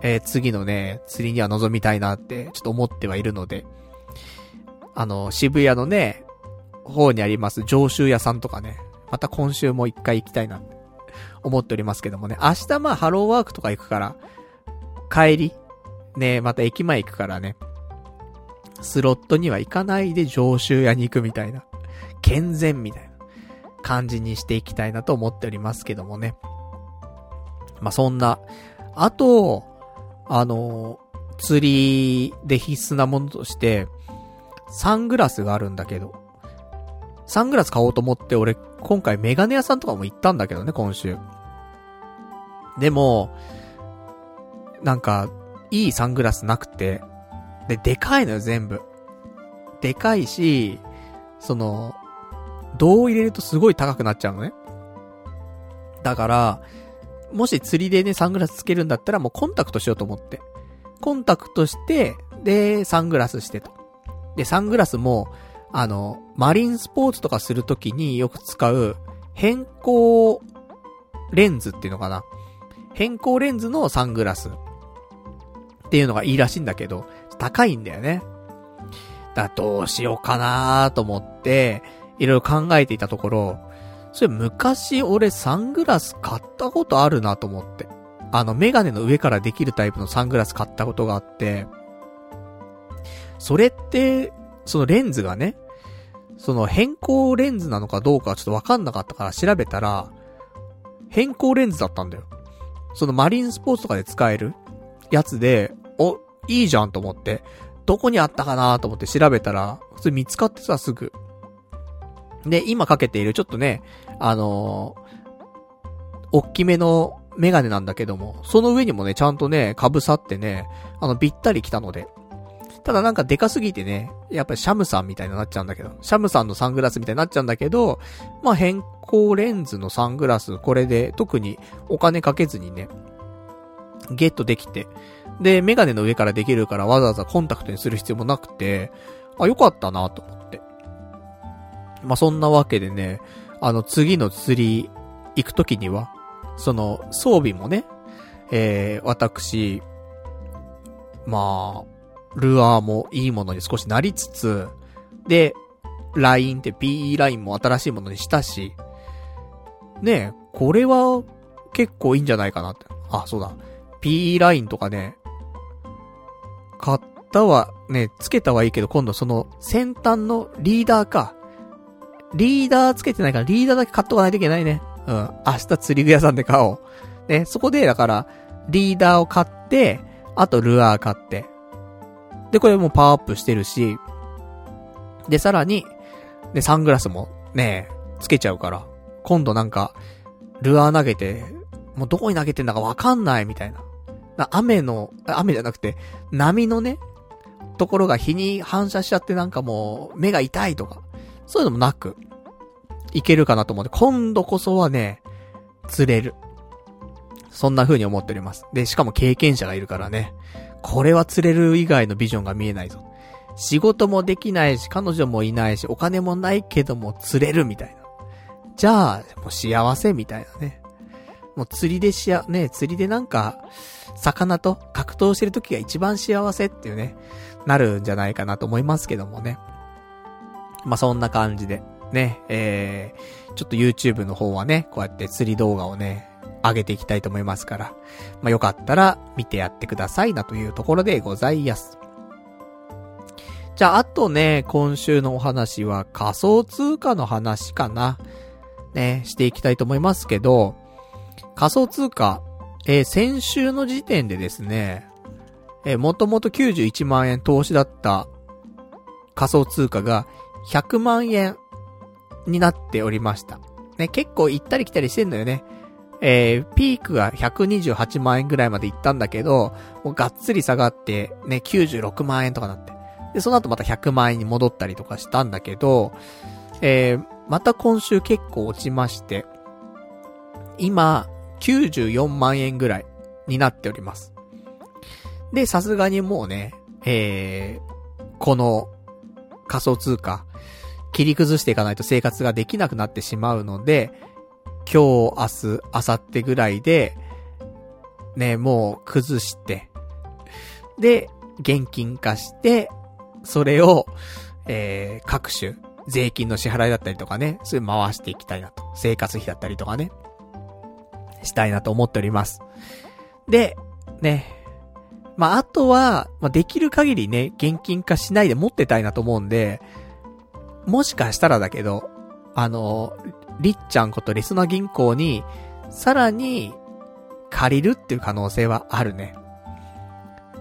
えー、次のね、釣りには臨みたいなって、ちょっと思ってはいるので、あの、渋谷のね、方にあります上州屋さんとかね、また今週も一回行きたいなって、思っておりますけどもね。明日まあハローワークとか行くから、帰り、ね、また駅前行くからね。スロットには行かないで上州屋に行くみたいな。健全みたいな感じにしていきたいなと思っておりますけどもね。まあ、そんな。あと、あの、釣りで必須なものとして、サングラスがあるんだけど、サングラス買おうと思って俺、今回メガネ屋さんとかも行ったんだけどね、今週。でも、なんか、いいサングラスなくて、で、でかいのよ、全部。でかいし、その、銅を入れるとすごい高くなっちゃうのね。だから、もし釣りでね、サングラスつけるんだったらもうコンタクトしようと思って。コンタクトして、で、サングラスしてと。で、サングラスも、あの、マリンスポーツとかするときによく使う、変更レンズっていうのかな。変更レンズのサングラスっていうのがいいらしいんだけど、高いんだよね。だどうしようかなと思って、いろいろ考えていたところ、それ昔俺サングラス買ったことあるなと思って。あのメガネの上からできるタイプのサングラス買ったことがあって、それって、そのレンズがね、その変更レンズなのかどうかちょっとわかんなかったから調べたら、変更レンズだったんだよ。そのマリンスポーツとかで使えるやつで、お、いいじゃんと思って、どこにあったかなと思って調べたら、普通見つかってさ、すぐ。で、今かけているちょっとね、あのー、大きめのメガネなんだけども、その上にもね、ちゃんとね、被さってね、あの、ぴったり来たので。ただなんかデカすぎてね、やっぱりシャムさんみたいになっちゃうんだけど、シャムさんのサングラスみたいになっちゃうんだけど、まあ、変更レンズのサングラス、これで特にお金かけずにね、ゲットできて、で、メガネの上からできるからわざわざコンタクトにする必要もなくて、あ、よかったなと思って。まあ、そんなわけでね、あの、次の釣り行くときには、その、装備もね、えー、私、まあ、ルアーもいいものに少しなりつつ、で、ラインって PE ラインも新しいものにしたし、ねえこれは結構いいんじゃないかなって。あ、そうだ。PE ラインとかね、買ったは、ね、つけたはいいけど、今度その先端のリーダーか。リーダーつけてないから、リーダーだけ買っとかないといけないね。うん。明日釣り具屋さんで買おう。ね、そこで、だから、リーダーを買って、あとルアー買って。で、これもパワーアップしてるし、で、さらに、で、サングラスもね、つけちゃうから、今度なんか、ルアー投げて、もうどこに投げてんだかわかんないみたいな。雨の、雨じゃなくて、波のね、ところが日に反射しちゃってなんかもう、目が痛いとか、そういうのもなく、いけるかなと思って、今度こそはね、釣れる。そんな風に思っております。で、しかも経験者がいるからね。これは釣れる以外のビジョンが見えないぞ。仕事もできないし、彼女もいないし、お金もないけども釣れるみたいな。じゃあ、もう幸せみたいなね。もう釣りでしや、ね、釣りでなんか、魚と格闘してる時が一番幸せっていうね、なるんじゃないかなと思いますけどもね。まあ、そんな感じで、ね、えー、ちょっと YouTube の方はね、こうやって釣り動画をね、上げていきたいと思いますから、まあ、よかったら見てやってくださいなというところでございます。じゃあ、あとね、今週のお話は仮想通貨の話かな。ね、していきたいと思いますけど、仮想通貨、えー、先週の時点でですね、えー、もともと91万円投資だった仮想通貨が100万円になっておりました。ね、結構行ったり来たりしてんのよね。えー、ピークが128万円ぐらいまで行ったんだけど、もうがっつり下がって、ね、96万円とかなって。で、その後また100万円に戻ったりとかしたんだけど、えー、また今週結構落ちまして、今、94万円ぐらいになっております。で、さすがにもうね、えー、この仮想通貨、切り崩していかないと生活ができなくなってしまうので、今日、明日、明後日ぐらいで、ね、もう崩して、で、現金化して、それを、えー、各種、税金の支払いだったりとかね、それ回していきたいなと。生活費だったりとかね。したいなと思っております。で、ね。まあ、あとは、まあ、できる限りね、現金化しないで持ってたいなと思うんで、もしかしたらだけど、あの、りっちゃんことレスナ銀行に、さらに、借りるっていう可能性はあるね。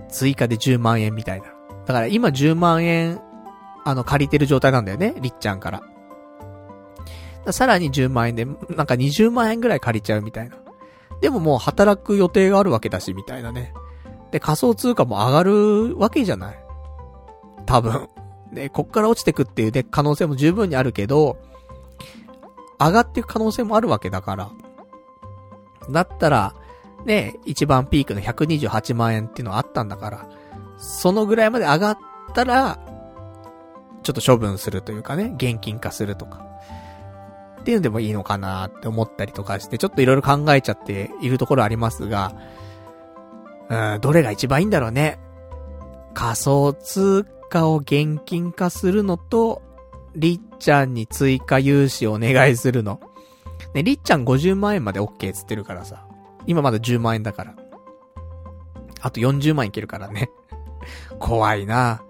追加で10万円みたいな。だから今10万円、あの、借りてる状態なんだよね、りっちゃん。からさらに10万円で、なんか20万円ぐらい借りちゃうみたいな。でももう働く予定があるわけだし、みたいなね。で、仮想通貨も上がるわけじゃない。多分。で、こっから落ちてくっていうね、可能性も十分にあるけど、上がっていく可能性もあるわけだから。だったら、ね、一番ピークの128万円っていうのはあったんだから、そのぐらいまで上がったら、ちょっと処分するというかね、現金化するとか。っていうのでもいいのかなって思ったりとかして、ちょっといろいろ考えちゃっているところありますが、うん、どれが一番いいんだろうね。仮想通貨を現金化するのと、りっちゃんに追加融資をお願いするの。ね、りっちゃん50万円まで OK っつってるからさ。今まだ10万円だから。あと40万いけるからね。[laughs] 怖いな。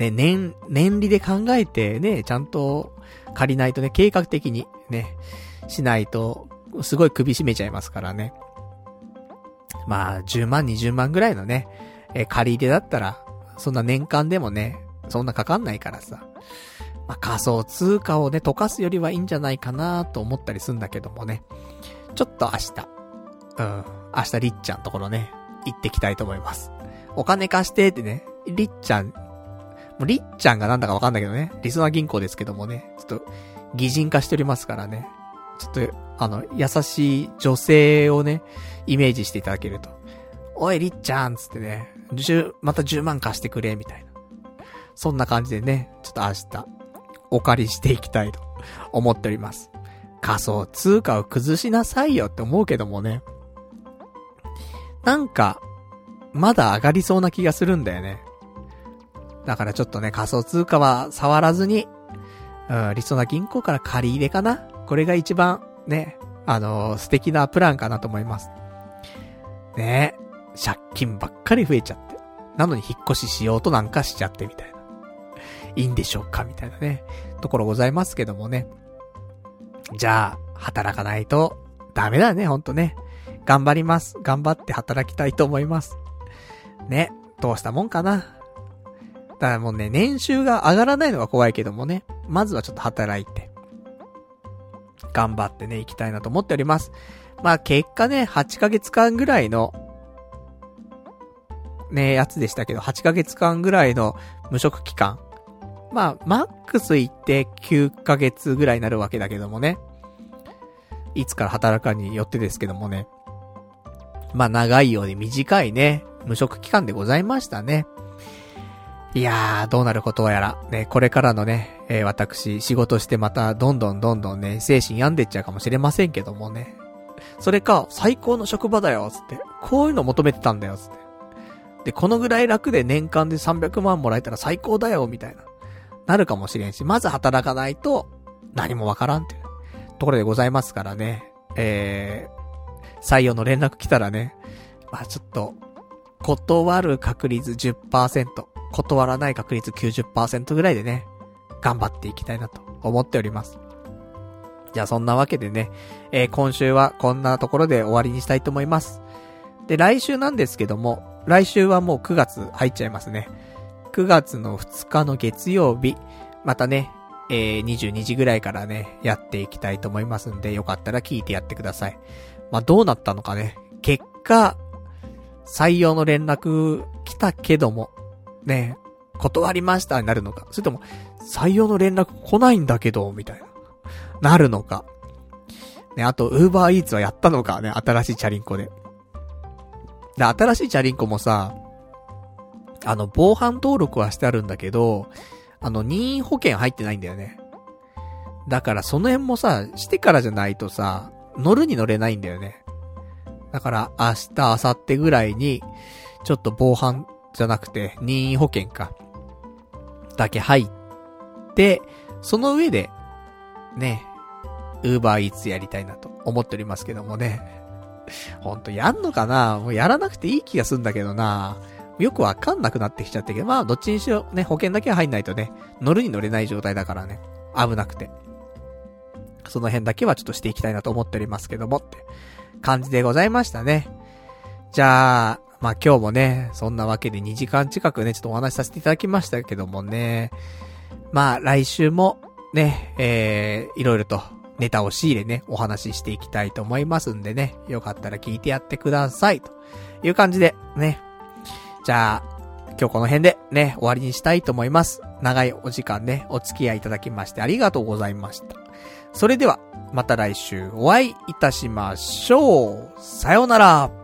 ね、年、年利で考えてね、ちゃんと借りないとね、計画的にね、しないと、すごい首絞めちゃいますからね。まあ、10万、20万ぐらいのね、えー、借り入れだったら、そんな年間でもね、そんなかかんないからさ。まあ、仮想通貨をね、溶かすよりはいいんじゃないかなと思ったりするんだけどもね。ちょっと明日、うん、明日りっちゃんところね、行ってきたいと思います。お金貸してってね、りっちゃん、もうりっちゃんがなんだかわかんないけどね、リスナー銀行ですけどもね、ちょっと、擬人化しておりますからね。ちょっと、あの、優しい女性をね、イメージしていただけると。おい、りっちゃんつってね、十、また10万貸してくれ、みたいな。そんな感じでね、ちょっと明日、お借りしていきたいと [laughs] 思っております。仮想通貨を崩しなさいよって思うけどもね。なんか、まだ上がりそうな気がするんだよね。だからちょっとね、仮想通貨は触らずに、うん、リソナ銀行から借り入れかなこれが一番、ね、あのー、素敵なプランかなと思います。ね借金ばっかり増えちゃって。なのに引っ越ししようとなんかしちゃってみたいな。いいんでしょうかみたいなね、ところございますけどもね。じゃあ、働かないと、ダメだね、ほんとね。頑張ります。頑張って働きたいと思います。ね、どうしたもんかな。だからもうね、年収が上がらないのが怖いけどもね、まずはちょっと働いて、頑張ってね、行きたいなと思っております。まあ結果ね、8ヶ月間ぐらいの、ね、やつでしたけど、8ヶ月間ぐらいの無職期間。まあ、マックス行って9ヶ月ぐらいになるわけだけどもね。いつから働くかによってですけどもね。まあ長いようで短いね、無職期間でございましたね。いやー、どうなることやら、ね、これからのね、えー、私、仕事してまた、どんどんどんどんね、精神病んでっちゃうかもしれませんけどもね。それか、最高の職場だよ、つって。こういうの求めてたんだよ、つって。で、このぐらい楽で年間で300万もらえたら最高だよ、みたいな。なるかもしれんし、まず働かないと、何もわからんっていうところでございますからね。えー、採用の連絡来たらね、まあちょっと、断る確率10%、断らない確率90%ぐらいでね、頑張っていきたいなと思っております。じゃあそんなわけでね、えー、今週はこんなところで終わりにしたいと思います。で、来週なんですけども、来週はもう9月入っちゃいますね。9月の2日の月曜日、またね、えー、22時ぐらいからね、やっていきたいと思いますんで、よかったら聞いてやってください。まあ、どうなったのかね。結果、採用の連絡来たけども、ね、断りましたになるのか。それとも、採用の連絡来ないんだけど、みたいな。なるのか。ね、あと、ウーバーイーツはやったのかね、新しいチャリンコで。で、新しいチャリンコもさ、あの、防犯登録はしてあるんだけど、あの、任意保険入ってないんだよね。だからその辺もさ、してからじゃないとさ、乗るに乗れないんだよね。だから明日、明後日ぐらいに、ちょっと防犯じゃなくて、任意保険か。だけ入って、その上で、ね、ウーバーイーツやりたいなと思っておりますけどもね。ほんとやんのかな？もうやらなくていい気がすんだけどなよくわかんなくなってきちゃったけど、まあ、どっちにしろね、保険だけは入んないとね、乗るに乗れない状態だからね、危なくて。その辺だけはちょっとしていきたいなと思っておりますけども、って感じでございましたね。じゃあ、まあ今日もね、そんなわけで2時間近くね、ちょっとお話しさせていただきましたけどもね。まあ来週もね、えー、いろいろとネタを仕入れね、お話ししていきたいと思いますんでね、よかったら聞いてやってください。という感じで、ね、じゃあ、今日この辺でね、終わりにしたいと思います。長いお時間ね、お付き合いいただきましてありがとうございました。それでは、また来週お会いいたしましょう。さようなら。